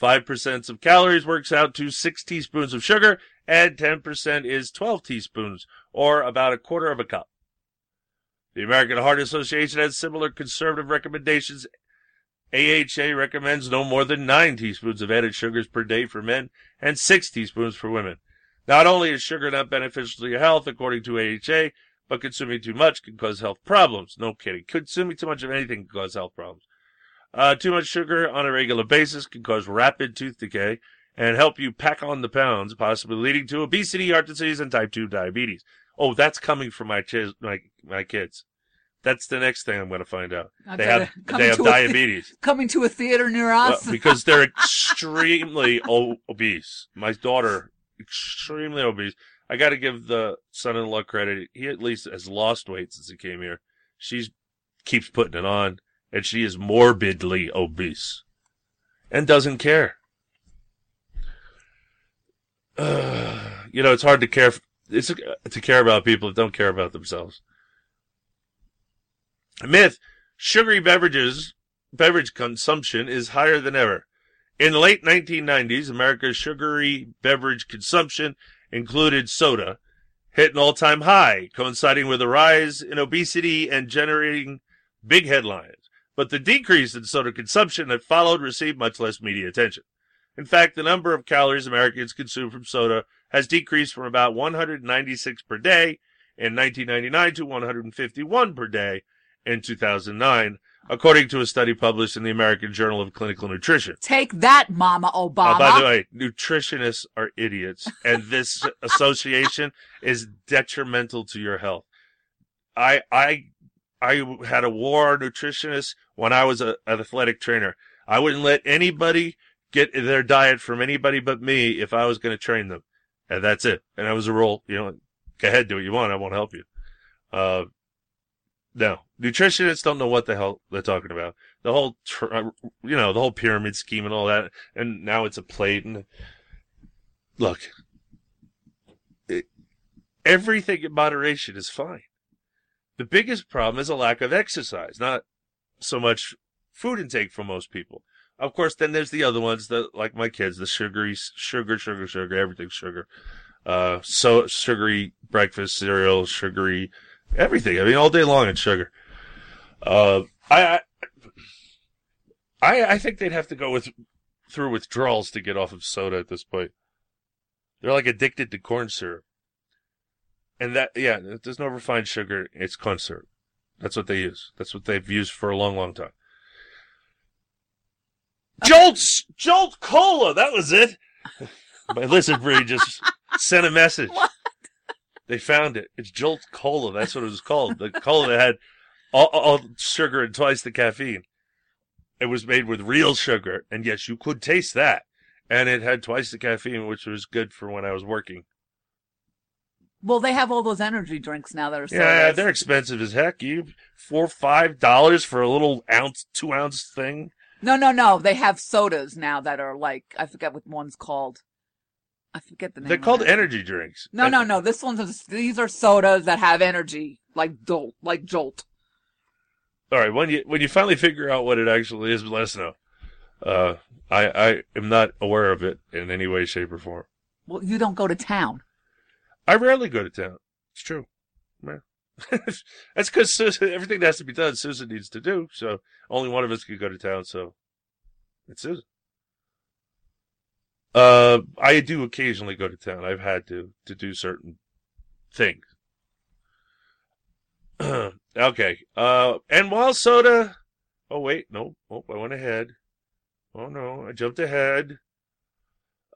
5% of calories works out to 6 teaspoons of sugar, and 10% is 12 teaspoons, or about a quarter of a cup. The American Heart Association has similar conservative recommendations. AHA recommends no more than 9 teaspoons of added sugars per day for men and 6 teaspoons for women. Not only is sugar not beneficial to your health, according to AHA, but consuming too much can cause health problems. No kidding. Consuming too much of anything can cause health problems. Uh, too much sugar on a regular basis can cause rapid tooth decay and help you pack on the pounds, possibly leading to obesity, heart disease, and type 2 diabetes. Oh, that's coming from my chis- my my kids. That's the next thing I'm going to find out. Not they have they have to a the- diabetes. Coming to a theater near us. Well, [LAUGHS] because they're extremely obese. My daughter, extremely obese. I got to give the son-in-law credit. He at least has lost weight since he came here. She keeps putting it on, and she is morbidly obese, and doesn't care. Uh, [SIGHS] you know, it's hard to care. It's to care about people that don't care about themselves. Myth: sugary beverages beverage consumption is higher than ever. In the late 1990s, America's sugary beverage consumption included soda, hit an all-time high, coinciding with a rise in obesity and generating big headlines. But the decrease in soda consumption that followed received much less media attention. In fact, the number of calories Americans consume from soda has decreased from about 196 per day in 1999 to 151 per day in 2009, according to a study published in the American Journal of Clinical Nutrition. Take that, Mama Obama. Uh, by the way, nutritionists are idiots, and this [LAUGHS] association is detrimental to your health. I I I had a war nutritionist when I was a, an athletic trainer. I wouldn't let anybody get their diet from anybody but me if I was going to train them, and that's it. And that was a rule. You know, go ahead, do what you want. I won't help you. Uh, no, nutritionists don't know what the hell they're talking about. The whole, uh, you know, the whole pyramid scheme and all that, and now it's a plate. And look, it, everything in moderation is fine. The biggest problem is a lack of exercise, not so much food intake for most people. Of course, then there's the other ones that, like my kids, the sugary, sugar, sugar, sugar, everything sugar. Uh, so sugary breakfast cereal, sugary, everything. I mean, all day long it's sugar. Uh, I, I, I think they'd have to go with through withdrawals to get off of soda at this point. They're like addicted to corn syrup. And that, yeah, there's no refined sugar. It's corn syrup. That's what they use. That's what they've used for a long, long time. Jolt, Jolt Cola. That was it. My lizard breed just sent a message. [LAUGHS] They found it. It's Jolt Cola. That's what it was called. The cola that had all, all sugar and twice the caffeine. It was made with real sugar, and yes, you could taste that. And it had twice the caffeine, which was good for when I was working. Well, they have all those energy drinks now that are Yeah, sodas. they're expensive as heck. You four, five dollars for a little ounce, two ounce thing. No, no, no. They have sodas now that are like I forget what one's called. I forget the name. They're called it. energy drinks. No, no, no. This one's these are sodas that have energy, like Jolt, like Jolt. All right, when you when you finally figure out what it actually is, let us know. Uh, I I am not aware of it in any way, shape, or form. Well, you don't go to town. I rarely go to town. It's true. Yeah. [LAUGHS] That's because everything that has to be done, Susan needs to do. So only one of us could go to town. So it's Susan. Uh, I do occasionally go to town. I've had to to do certain things. [CLEARS THROAT] okay. Uh, and while soda. Oh wait, no. Oh, I went ahead. Oh no, I jumped ahead.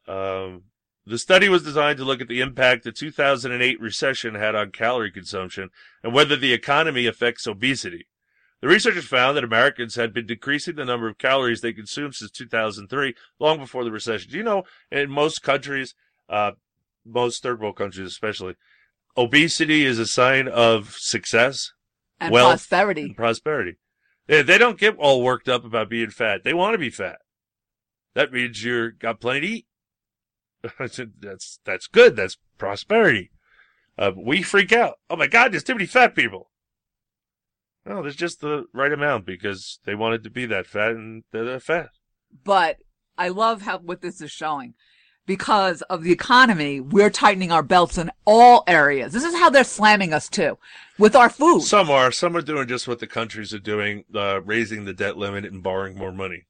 Um, the study was designed to look at the impact the 2008 recession had on calorie consumption and whether the economy affects obesity. The researchers found that Americans had been decreasing the number of calories they consumed since 2003, long before the recession. Do you know, in most countries, uh, most third world countries especially, obesity is a sign of success, And wealth, prosperity. and prosperity. They, they don't get all worked up about being fat. They want to be fat. That means you're got plenty to eat. [LAUGHS] That's that's good. That's prosperity. Uh, we freak out. Oh my God, there's too many fat people. No, there's just the right amount because they wanted to be that fat and they're that fat. But I love how what this is showing. Because of the economy, we're tightening our belts in all areas. This is how they're slamming us too, with our food. Some are. Some are doing just what the countries are doing, uh, raising the debt limit and borrowing more money.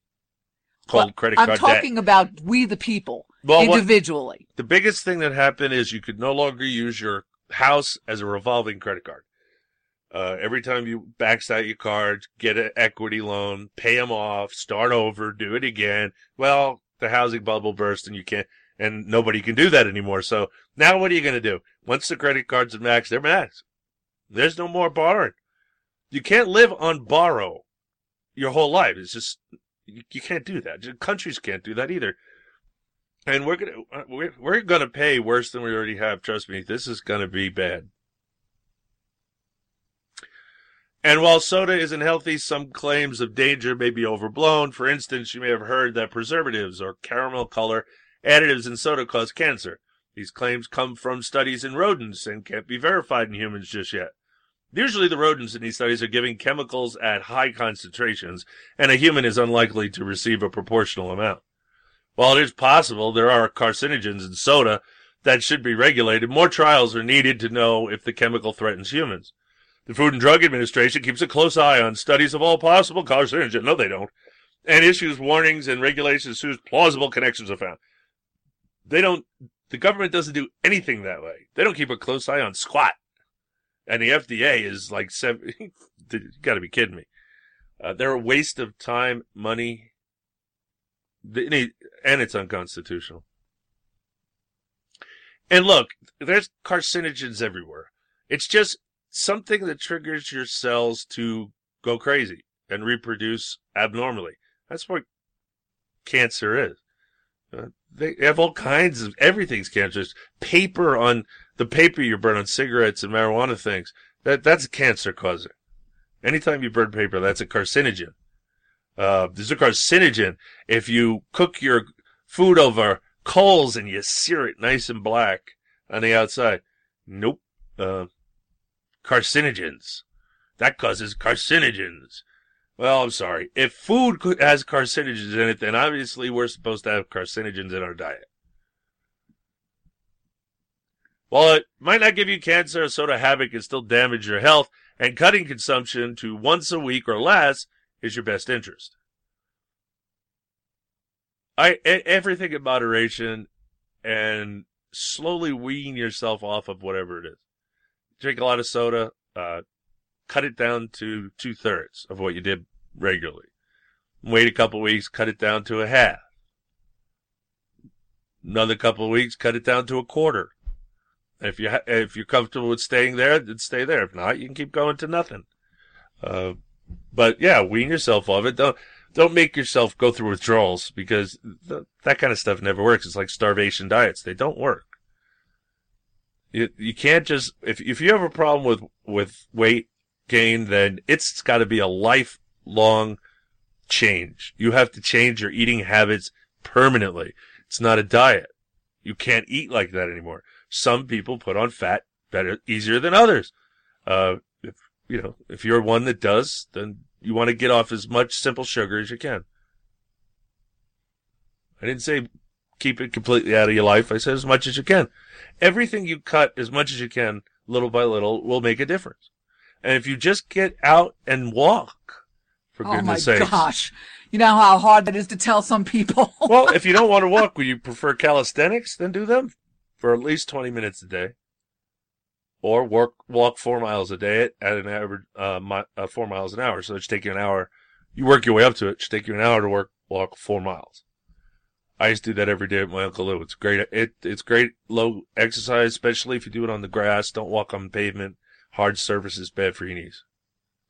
Called credit I'm talking debt. about we the people Well, what- individually. The biggest thing that happened is you could no longer use your house as a revolving credit card. Uh, every time you max out your cards, get an equity loan, pay them off, start over, do it again. Well, the housing bubble burst and you can't, and nobody can do that anymore. So now what are you going to do? Once the credit cards are maxed, they're maxed. There's no more borrowing. You can't live on borrow your whole life. It's just, you, you can't do that. Countries can't do that either. And we're gonna uh, we're, we're gonna pay worse than we already have. Trust me, this is gonna be bad. And while soda isn't healthy, some claims of danger may be overblown. For instance, you may have heard that preservatives or caramel color additives in soda cause cancer. These claims come from studies in rodents and can't be verified in humans just yet. Usually the rodents in these studies are giving chemicals at high concentrations, and a human is unlikely to receive a proportional amount. While it is possible there are carcinogens in soda that should be regulated, more trials are needed to know if the chemical threatens humans. The Food and Drug Administration keeps a close eye on studies of all possible carcinogens. No, they don't. And issues warnings and regulations as soon as plausible connections are found. They don't, the government doesn't do anything that way. They don't keep a close eye on squat. And the FDA is like seven, [LAUGHS] you gotta be kidding me. Uh, they're a waste of time, money, and it's unconstitutional. And look, there's carcinogens everywhere. It's just something that triggers your cells to go crazy and reproduce abnormally. That's what cancer is. Uh, they have all kinds of everything's cancerous. Paper on the paper you burn on cigarettes and marijuana things. That that's a cancer causing. Anytime you burn paper, that's a carcinogen. Uh, there's a carcinogen if you cook your food over coals and you sear it nice and black on the outside. Nope. Uh, carcinogens. That causes carcinogens. Well, I'm sorry. If food has carcinogens in it, then obviously we're supposed to have carcinogens in our diet. While it might not give you cancer, soda habit can still damage your health, and cutting consumption to once a week or less is your best interest. I everything in moderation, and slowly wean yourself off of whatever it is. Drink a lot of soda, uh, cut it down to two thirds of what you did regularly. Wait a couple weeks, cut it down to a half. Another couple of weeks, cut it down to a quarter. If you ha- if you're comfortable with staying there, then stay there. If not, you can keep going to nothing. Uh, but yeah, wean yourself off it. Don't don't make yourself go through withdrawals because th- that kind of stuff never works. It's like starvation diets; they don't work. You you can't just if if you have a problem with with weight gain, then it's got to be a lifelong change. You have to change your eating habits permanently. It's not a diet. You can't eat like that anymore. Some people put on fat better, easier than others. Uh, if, you know, if you're one that does, then you want to get off as much simple sugar as you can. I didn't say keep it completely out of your life. I said as much as you can. Everything you cut as much as you can, little by little, will make a difference. And if you just get out and walk, for goodness sakes. oh my sakes. gosh. You know how hard that is to tell some people. [LAUGHS] well, if you don't want to walk, would you prefer calisthenics? Then do them for at least 20 minutes a day. Or work, walk four miles a day at, at an average, uh, mi- uh, four miles an hour. So it should take you an hour. You work your way up to it. It should take you an hour to work walk four miles. I used to do that every day with my Uncle Lou. It's great. It, it's great low exercise, especially if you do it on the grass. Don't walk on pavement. Hard surface is bad for your knees,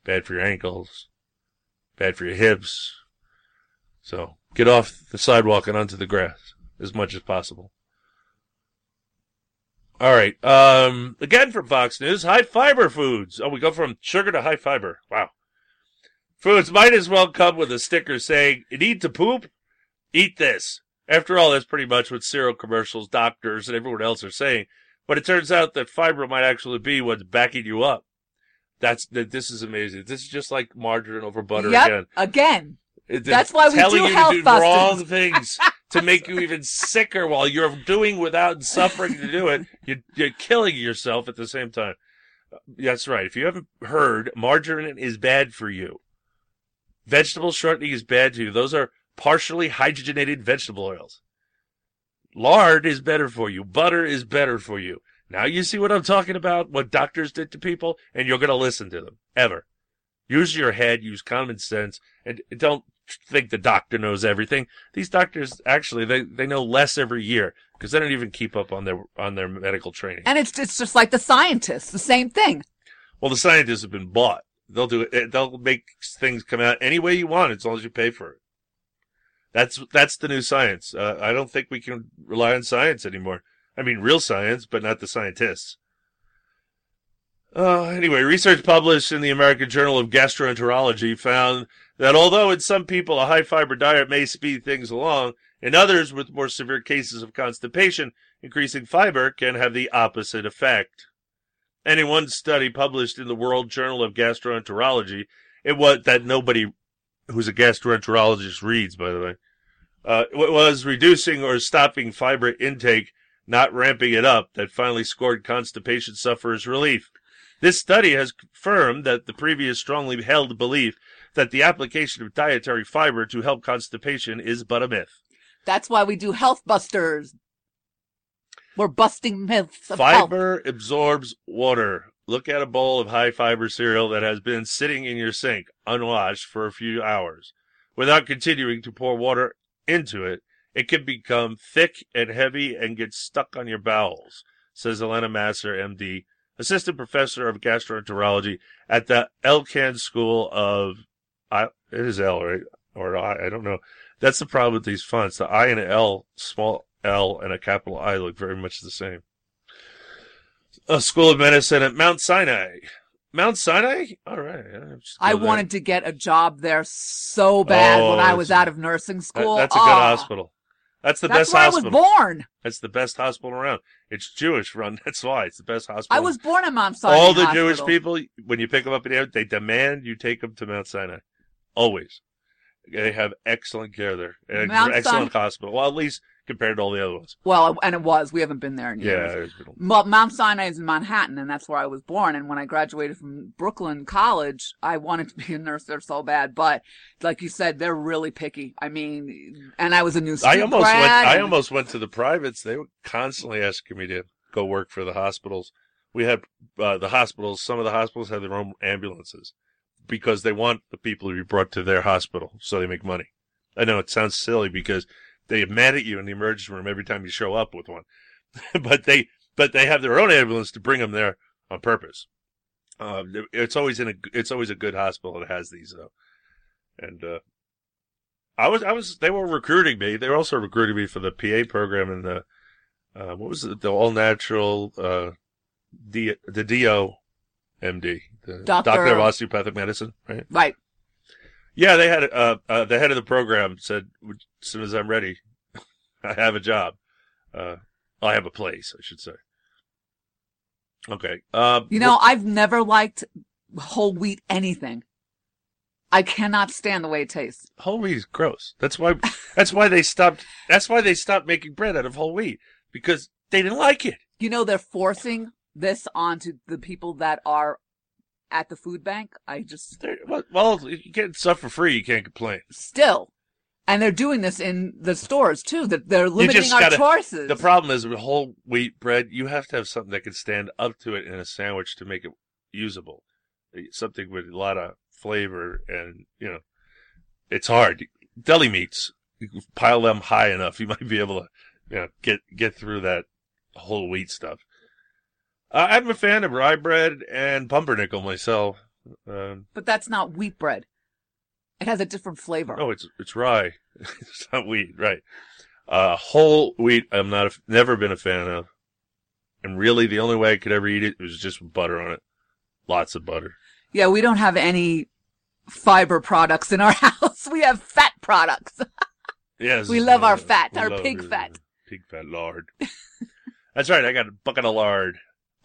bad for your ankles, bad for your hips. So get off the sidewalk and onto the grass as much as possible. All right. Um, again from Fox News, high fiber foods. Oh, we go from sugar to high fiber. Wow. Foods might as well come with a sticker saying, need to poop? Eat this. After all, that's pretty much what cereal commercials, doctors, and everyone else are saying. But it turns out that fiber might actually be what's backing you up. That's that. This is amazing. This is just like margarine over butter Yep, again. again. It- That's why we telling do you health to do wrong things [LAUGHS] to make you even sicker while you're doing without and suffering to do it. You're, you're killing yourself at the same time. That's right. If you haven't heard, margarine is bad for you. Vegetable shortening is bad to you. Those are partially hydrogenated vegetable oils. Lard is better for you. Butter is better for you. Now you see what I'm talking about? What doctors did to people, and you're going to listen to them. Ever. Use your head, use common sense, and don't think the doctor knows everything. These doctors actually they, they know less every year because they don't even keep up on their on their medical training. And it's it's just like the scientists, the same thing. Well, the scientists have been bought. They'll do it. They'll make things come out any way you want as long as you pay for it. That's that's the new science. Uh, I don't think we can rely on science anymore. I mean, real science, but not the scientists. Uh, anyway, research published in the American Journal of Gastroenterology found that although in some people a high fiber diet may speed things along, in others with more severe cases of constipation, increasing fiber can have the opposite effect. And in one study published in the World Journal of Gastroenterology, it was that nobody who's a gastroenterologist reads, by the way, uh, was reducing or stopping fiber intake, not ramping it up, that finally scored constipation sufferers relief. This study has confirmed that the previous strongly held belief that the application of dietary fiber to help constipation is but a myth. That's why we do Healthbusters. We're busting myths of health. Fiber absorbs water. Look at a bowl of high fiber cereal that has been sitting in your sink unwashed for a few hours. Without continuing to pour water into it, it can become thick and heavy and get stuck on your bowels, says Elena Masser, MD, assistant professor of gastroenterology at the Elkan School of, I, it is L, right? Or I, I don't know. That's the problem with these fonts. The I and L, small L and a capital I look very much the same. A School of Medicine at Mount Sinai. Mount Sinai? All right. I there. wanted to get a job there so bad when Oh, I was out of nursing That- school. that's a good Oh, hospital. That's the That's best hospital. I was born. That's the best hospital around. It's Jewish run. [LAUGHS] That's why it's the best hospital. I was born in Mount Sinai. All the Hospital. Jewish people, when you pick them up in the air, they demand you take them to Mount Sinai. Always. They have excellent care there. Mount excellent Sinai- hospital. Well, at least compared to all the other ones. Well, and it was. We haven't been there in Yeah. years. been- Well, Mount Sinai is in Manhattan, and that's where I was born. And when I graduated from Brooklyn College, I wanted to be a nurse there so bad. But like you said, they're really picky. I mean, and I was a new I student almost went. grad. I almost went to the privates. They were constantly asking me to go work for the hospitals. We had uh, the hospitals. Some of the hospitals have their own ambulances because they want the people to be brought to their hospital so they make money. I know it sounds silly because they are mad at you in the emergency room every time you show up with one, [LAUGHS] but they but they have their own ambulance to bring them there on purpose. Um, it's always in a it's always a good hospital that has these though, and uh, I was, I was, they were recruiting me. They were also recruiting me for the PA program and the, uh, what was it? The all natural, uh, D, the DO MD, the Doctor- doctor of osteopathic medicine, right? Right. Yeah, they had, uh, uh, the head of the program said, as soon as I'm ready, [LAUGHS] I have a job. Uh, I have a place, I should say. Okay. Um, You know, I've never liked whole wheat anything. I cannot stand the way it tastes. whole wheat is gross. That's why, that's why they stopped, that's why they stopped making bread out of whole wheat because they didn't like it. You know, they're forcing this onto the people that are at the food bank. I just Well, well, you get stuff for free, you can't complain. still, and they're doing this in the stores too. That they're limiting our gotta- choices. The problem is with whole wheat bread, you have to have something that can stand up to it in a sandwich to make it usable. Uh, something with a lot of flavor and, you know, it's hard. deli meats. You can pile them high enough, you might be able to, you know, get get through that whole wheat stuff. Uh, I'm a fan of rye bread and pumpernickel myself. Um, But that's not wheat bread. It has a different flavor. Oh, it's it's rye. [LAUGHS] it's not wheat, right? Uh, whole wheat. I'm not. A, never been a fan of. And really, the only way I could ever eat it was just with butter on it. Lots of butter. Yeah, we don't have any fiber products in our [LAUGHS] house. We have fat products. [LAUGHS] Yes, We love our uh, fat, our pig fat. Pig fat lard. That's right. I got a bucket of lard.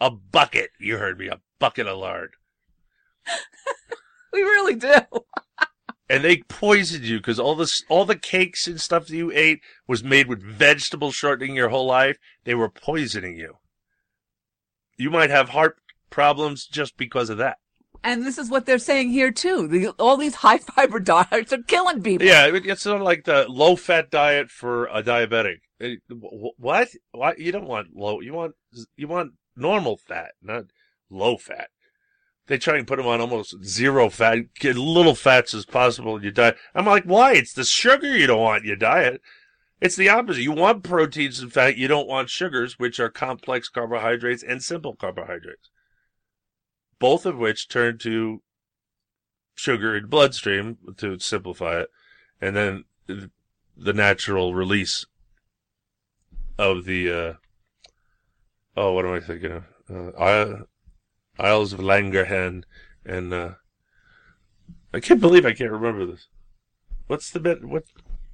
A bucket. You heard me. A bucket of lard. we really do. and they poisoned you because all this, all the cakes and stuff that you ate was made with vegetable shortening your whole life. They were poisoning you. You might have heart problems just because of that. And this is what they're saying here too. The, all these high fiber diets are killing people. Yeah, it's sort of like the low fat diet for a diabetic. What? What? You don't want low. You want you want normal fat, not low fat. They try and put them on almost zero fat, get little fats as possible in your diet. I'm like, why? It's the sugar you don't want in your diet. It's the opposite. You want proteins and fat. You don't want sugars, which are complex carbohydrates and simple carbohydrates. Both of which turn to sugar in bloodstream to simplify it, and then the natural release of the uh, oh, what am I thinking of? Uh, Isles of Langerhans and uh, I can't believe I can't remember this. What's the bit? What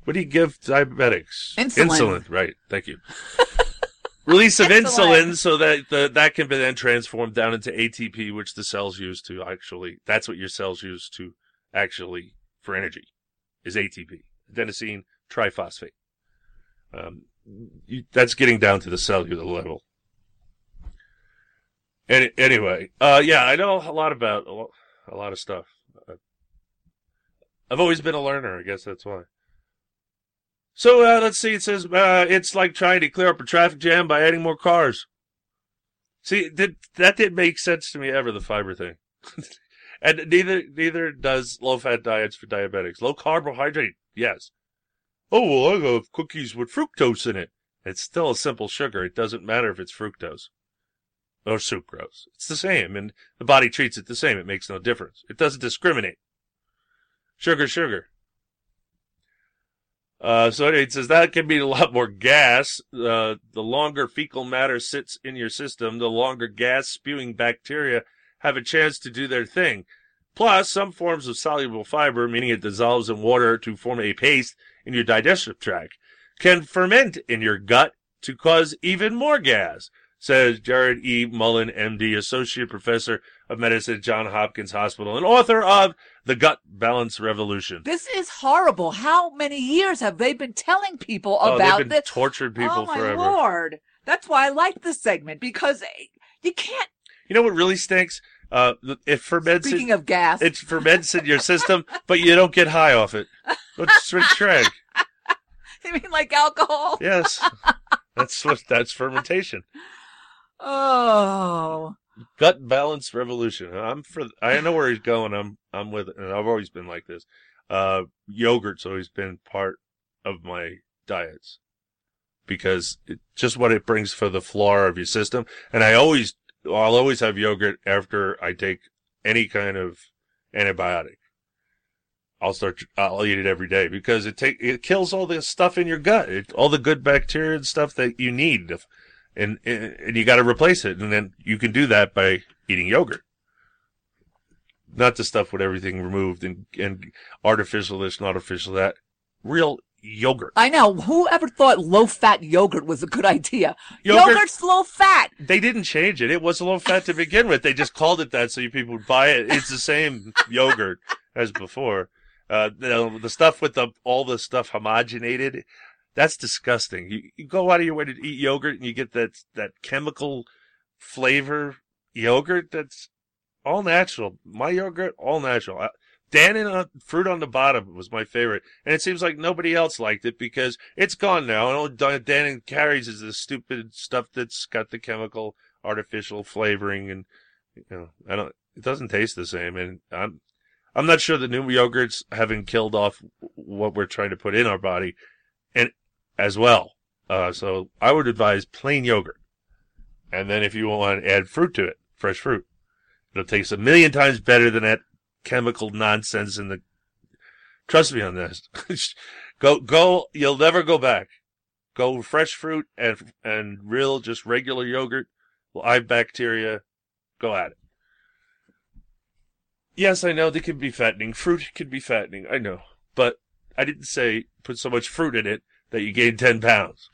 what do you give diabetics? Insulin. right? Thank you. [LAUGHS] Release of Insulin. insulin so that the, that can be then transformed down into ATP, which the cells use to actually. That's what your cells use to actually for energy is ATP, adenosine triphosphate. Um, you, that's getting down to the cellular level. Any, anyway, uh, yeah, I know a lot about a lot, of stuff. I've always been a learner. I guess that's why. So uh, let's see. It says uh, it's like trying to clear up a traffic jam by adding more cars. See, that that didn't make sense to me ever. The fiber thing, [LAUGHS] and neither neither does low fat diets for diabetics. Low carbohydrate, yes. Oh well, I have cookies with fructose in it. It's still a simple sugar. It doesn't matter if it's fructose or sucrose. It's the same, and the body treats it the same. It makes no difference. It doesn't discriminate. Sugar, sugar. Uh, so anyway, it says that can be a lot more gas. Uh, the longer fecal matter sits in your system, the longer gas spewing bacteria have a chance to do their thing. Plus, some forms of soluble fiber, meaning it dissolves in water to form a paste in your digestive tract, can ferment in your gut to cause even more gas, says Jared E. Mullin, MD, Associate Professor of Medicine at Johns Hopkins Hospital and author of The Gut Balance Revolution. This is horrible. How many years have they been telling people Oh, about they've been this? Tortured people oh my forever. lord! That's why I like this segment because eh, you can't. You know what really stinks? Uh, it ferments. Speaking in, of gas, it ferments in your system, [LAUGHS] but you don't get high off it. With Shrek? [LAUGHS] you mean like alcohol? Yes, that's what that's fermentation. [LAUGHS] Oh, Gut balance revolution. I'm for. I know where he's going. I'm. I'm with it, and I've always been like this. Uh, yogurt's always been part of my diets because it, just what it brings for the flora of your system. And I always, I'll always have yogurt after I take any kind of antibiotic. I'll start. I'll eat it every day because it take it kills all the stuff in your gut, it, all the good bacteria and stuff that you need, and and, and you got to replace it, and then you can do that by eating yogurt, not the stuff with everything removed and and artificial this and artificial that. Real yogurt. I know. Who ever thought low-fat yogurt was a good idea? Yogurt- Yogurt's low fat. They didn't change it. It was low fat to begin with. They just called it that so you people would buy it. It's the same [LAUGHS] yogurt as before. Uh, the, the stuff with the all the stuff homogenated, that's disgusting. You, you go out of your way to eat yogurt and you get that that chemical flavor yogurt that's all natural. My yogurt, all natural. Dannon, fruit on the bottom was my favorite, and it seems like nobody else liked it because it's gone now. And all Dan- and carries is the stupid stuff that's got the chemical, artificial flavoring, and you know, I don't. It doesn't taste the same, and I'm. I'm not sure the new yogurts haven't killed off what we're trying to put in our body, and as well. Uh, so I would advise plain yogurt, and then if you want to add fruit to it, fresh fruit, it'll taste a million times better than that chemical nonsense in the. Trust me on this. [LAUGHS] go go. You'll never go back. Go fresh fruit and and real just regular yogurt. Live bacteria. Go at it. Yes, I know they can be fattening. Fruit can be fattening. I know, but I didn't say put so much fruit in it that you gain ten pounds.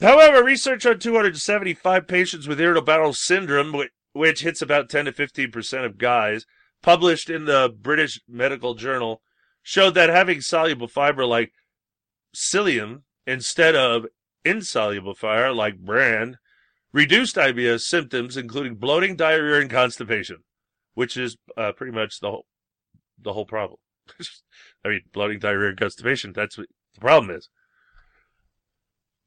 However, research on 275 patients with irritable bowel syndrome, which, which hits about 10 to 15 percent of guys, published in the British Medical Journal, showed that having soluble fiber like psyllium instead of insoluble fiber like bran reduced IBS symptoms, including bloating, diarrhea, and constipation, which is uh, pretty much the whole the whole problem. [LAUGHS] I mean, bloating, diarrhea, constipation. That's what the problem is.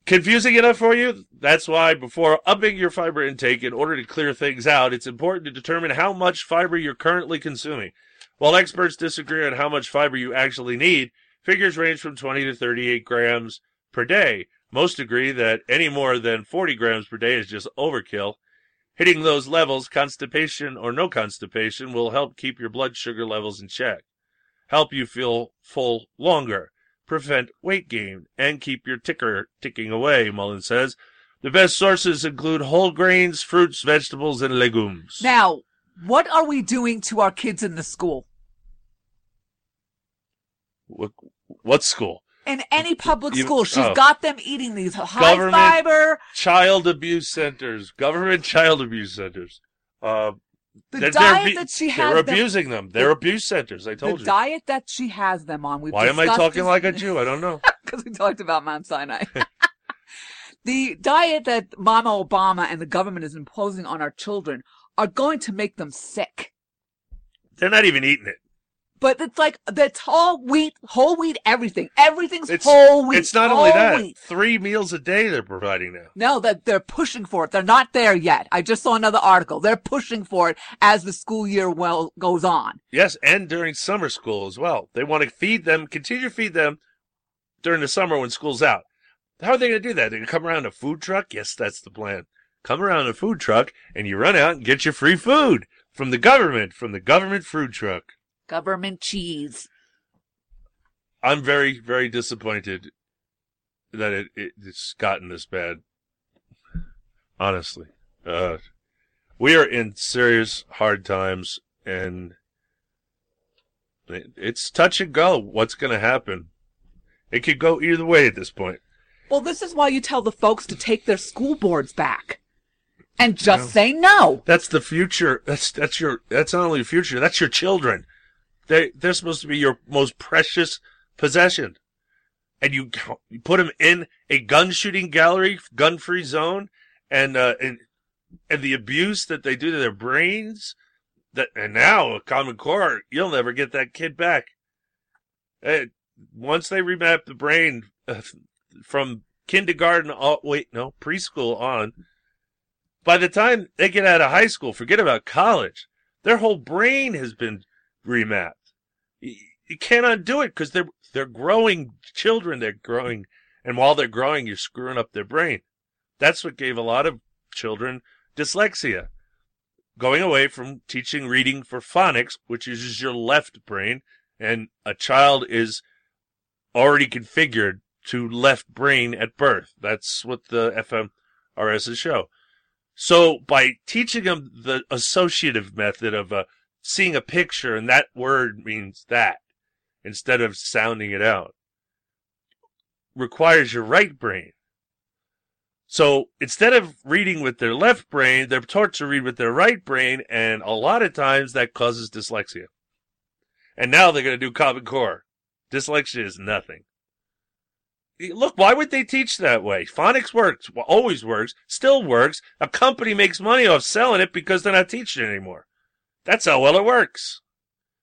Confusing enough for you? That's why before upping your fiber intake in order to clear things out, it's important to determine how much fiber you're currently consuming. While experts disagree on how much fiber you actually need, figures range from 20 to 38 grams per day. Most agree that any more than 40 grams per day is just overkill. Hitting those levels, constipation or no constipation, will help keep your blood sugar levels in check, help you feel full longer, prevent weight gain, and keep your ticker ticking away, Mullin says. The best sources include whole grains, fruits, vegetables, and legumes. Now, what are we doing to our kids in the school? What, what school? In any public You- school, she's oh. got them eating these high Government fiber. child abuse centers, government [LAUGHS] child abuse centers. Uh, The they're, diet they're, that she has. They're them- abusing them. They're abuse centers. I The told you. The diet that she has them on. Why am I talking this- like a Jew? I don't know. [LAUGHS] because we talked about Mount Sinai. [LAUGHS] the diet that Mama Obama and the government is imposing on our children are going to make them sick. They're not even eating it. But it's like that's whole wheat, whole wheat, everything. Everything's It's whole wheat. It's not only that. wheat. Three meals a day they're providing now. No, that they're pushing for it. They're not there yet. I just saw another article. They're pushing for it as the school year well goes on. Yes, and during summer school as well. They want to feed them, continue to feed them during the summer when school's out. How are they going to do that? They're going to come around a food truck? Yes, that's the plan. Come around a food truck and you run out and get your free food from the government, from the government food truck. Government cheese. I'm very, very disappointed that it, it it's gotten this bad. Honestly, uh, we are in serious hard times, and it, it's touch and go. What's going to happen? It could go either way at this point. Well, this is why you tell the folks to take their school boards back and just No. say no. That's the future. That's that's your. That's not only the future. That's your children. They they're supposed to be your most precious possession, and you you put them in a gun shooting gallery, gun free zone, and uh, and and the abuse that they do to their brains. That and now a Common Core, you'll never get that kid back. Eh, once they remap the brain uh, from kindergarten, all, wait, no, preschool on, by the time they get out of high school, forget about college. Their whole brain has been remapped. You, can't undo it because they're they're growing children. They're growing, and while they're growing, you're screwing up their brain. That's what gave a lot of children dyslexia. Going away from teaching reading for phonics, which uses your left brain, and a child is already configured to left brain at birth. That's what the fMRSs show. So by teaching them the associative method of uh, seeing a picture and that word means that instead of sounding it out requires your right brain. So instead of reading with their left brain, they're taught to read with their right brain, and a lot of times that causes dyslexia. And now they're going to do Common Core. Dyslexia is nothing. Look, why would they teach that way? Phonics works, always works, still works. A company makes money off selling it because they're not teaching it anymore. That's how well it works.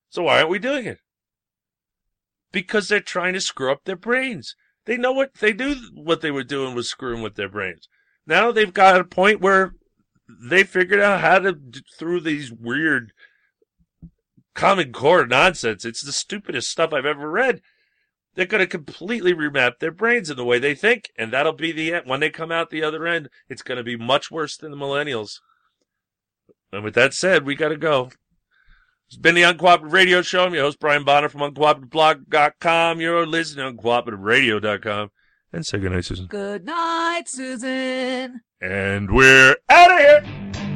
So why aren't we doing it? Because they're trying to screw up their brains. They know what they knew what they were doing was screwing with their brains. Now they've got a point where they figured out how to through these weird Common Core nonsense. It's the stupidest stuff I've ever read. They're going to completely remap their brains in the way they think, and that'll be the end. When they come out the other end, it's going to be much worse than the millennials. And with that said, we got to go. It's been the Uncooperative Radio Show. I'm your host, Brian Bonner from UncooperativeBlog.com. You're listening to UncooperativeRadio.com. And say goodnight, Susan. Good night, Susan. And we're out of here.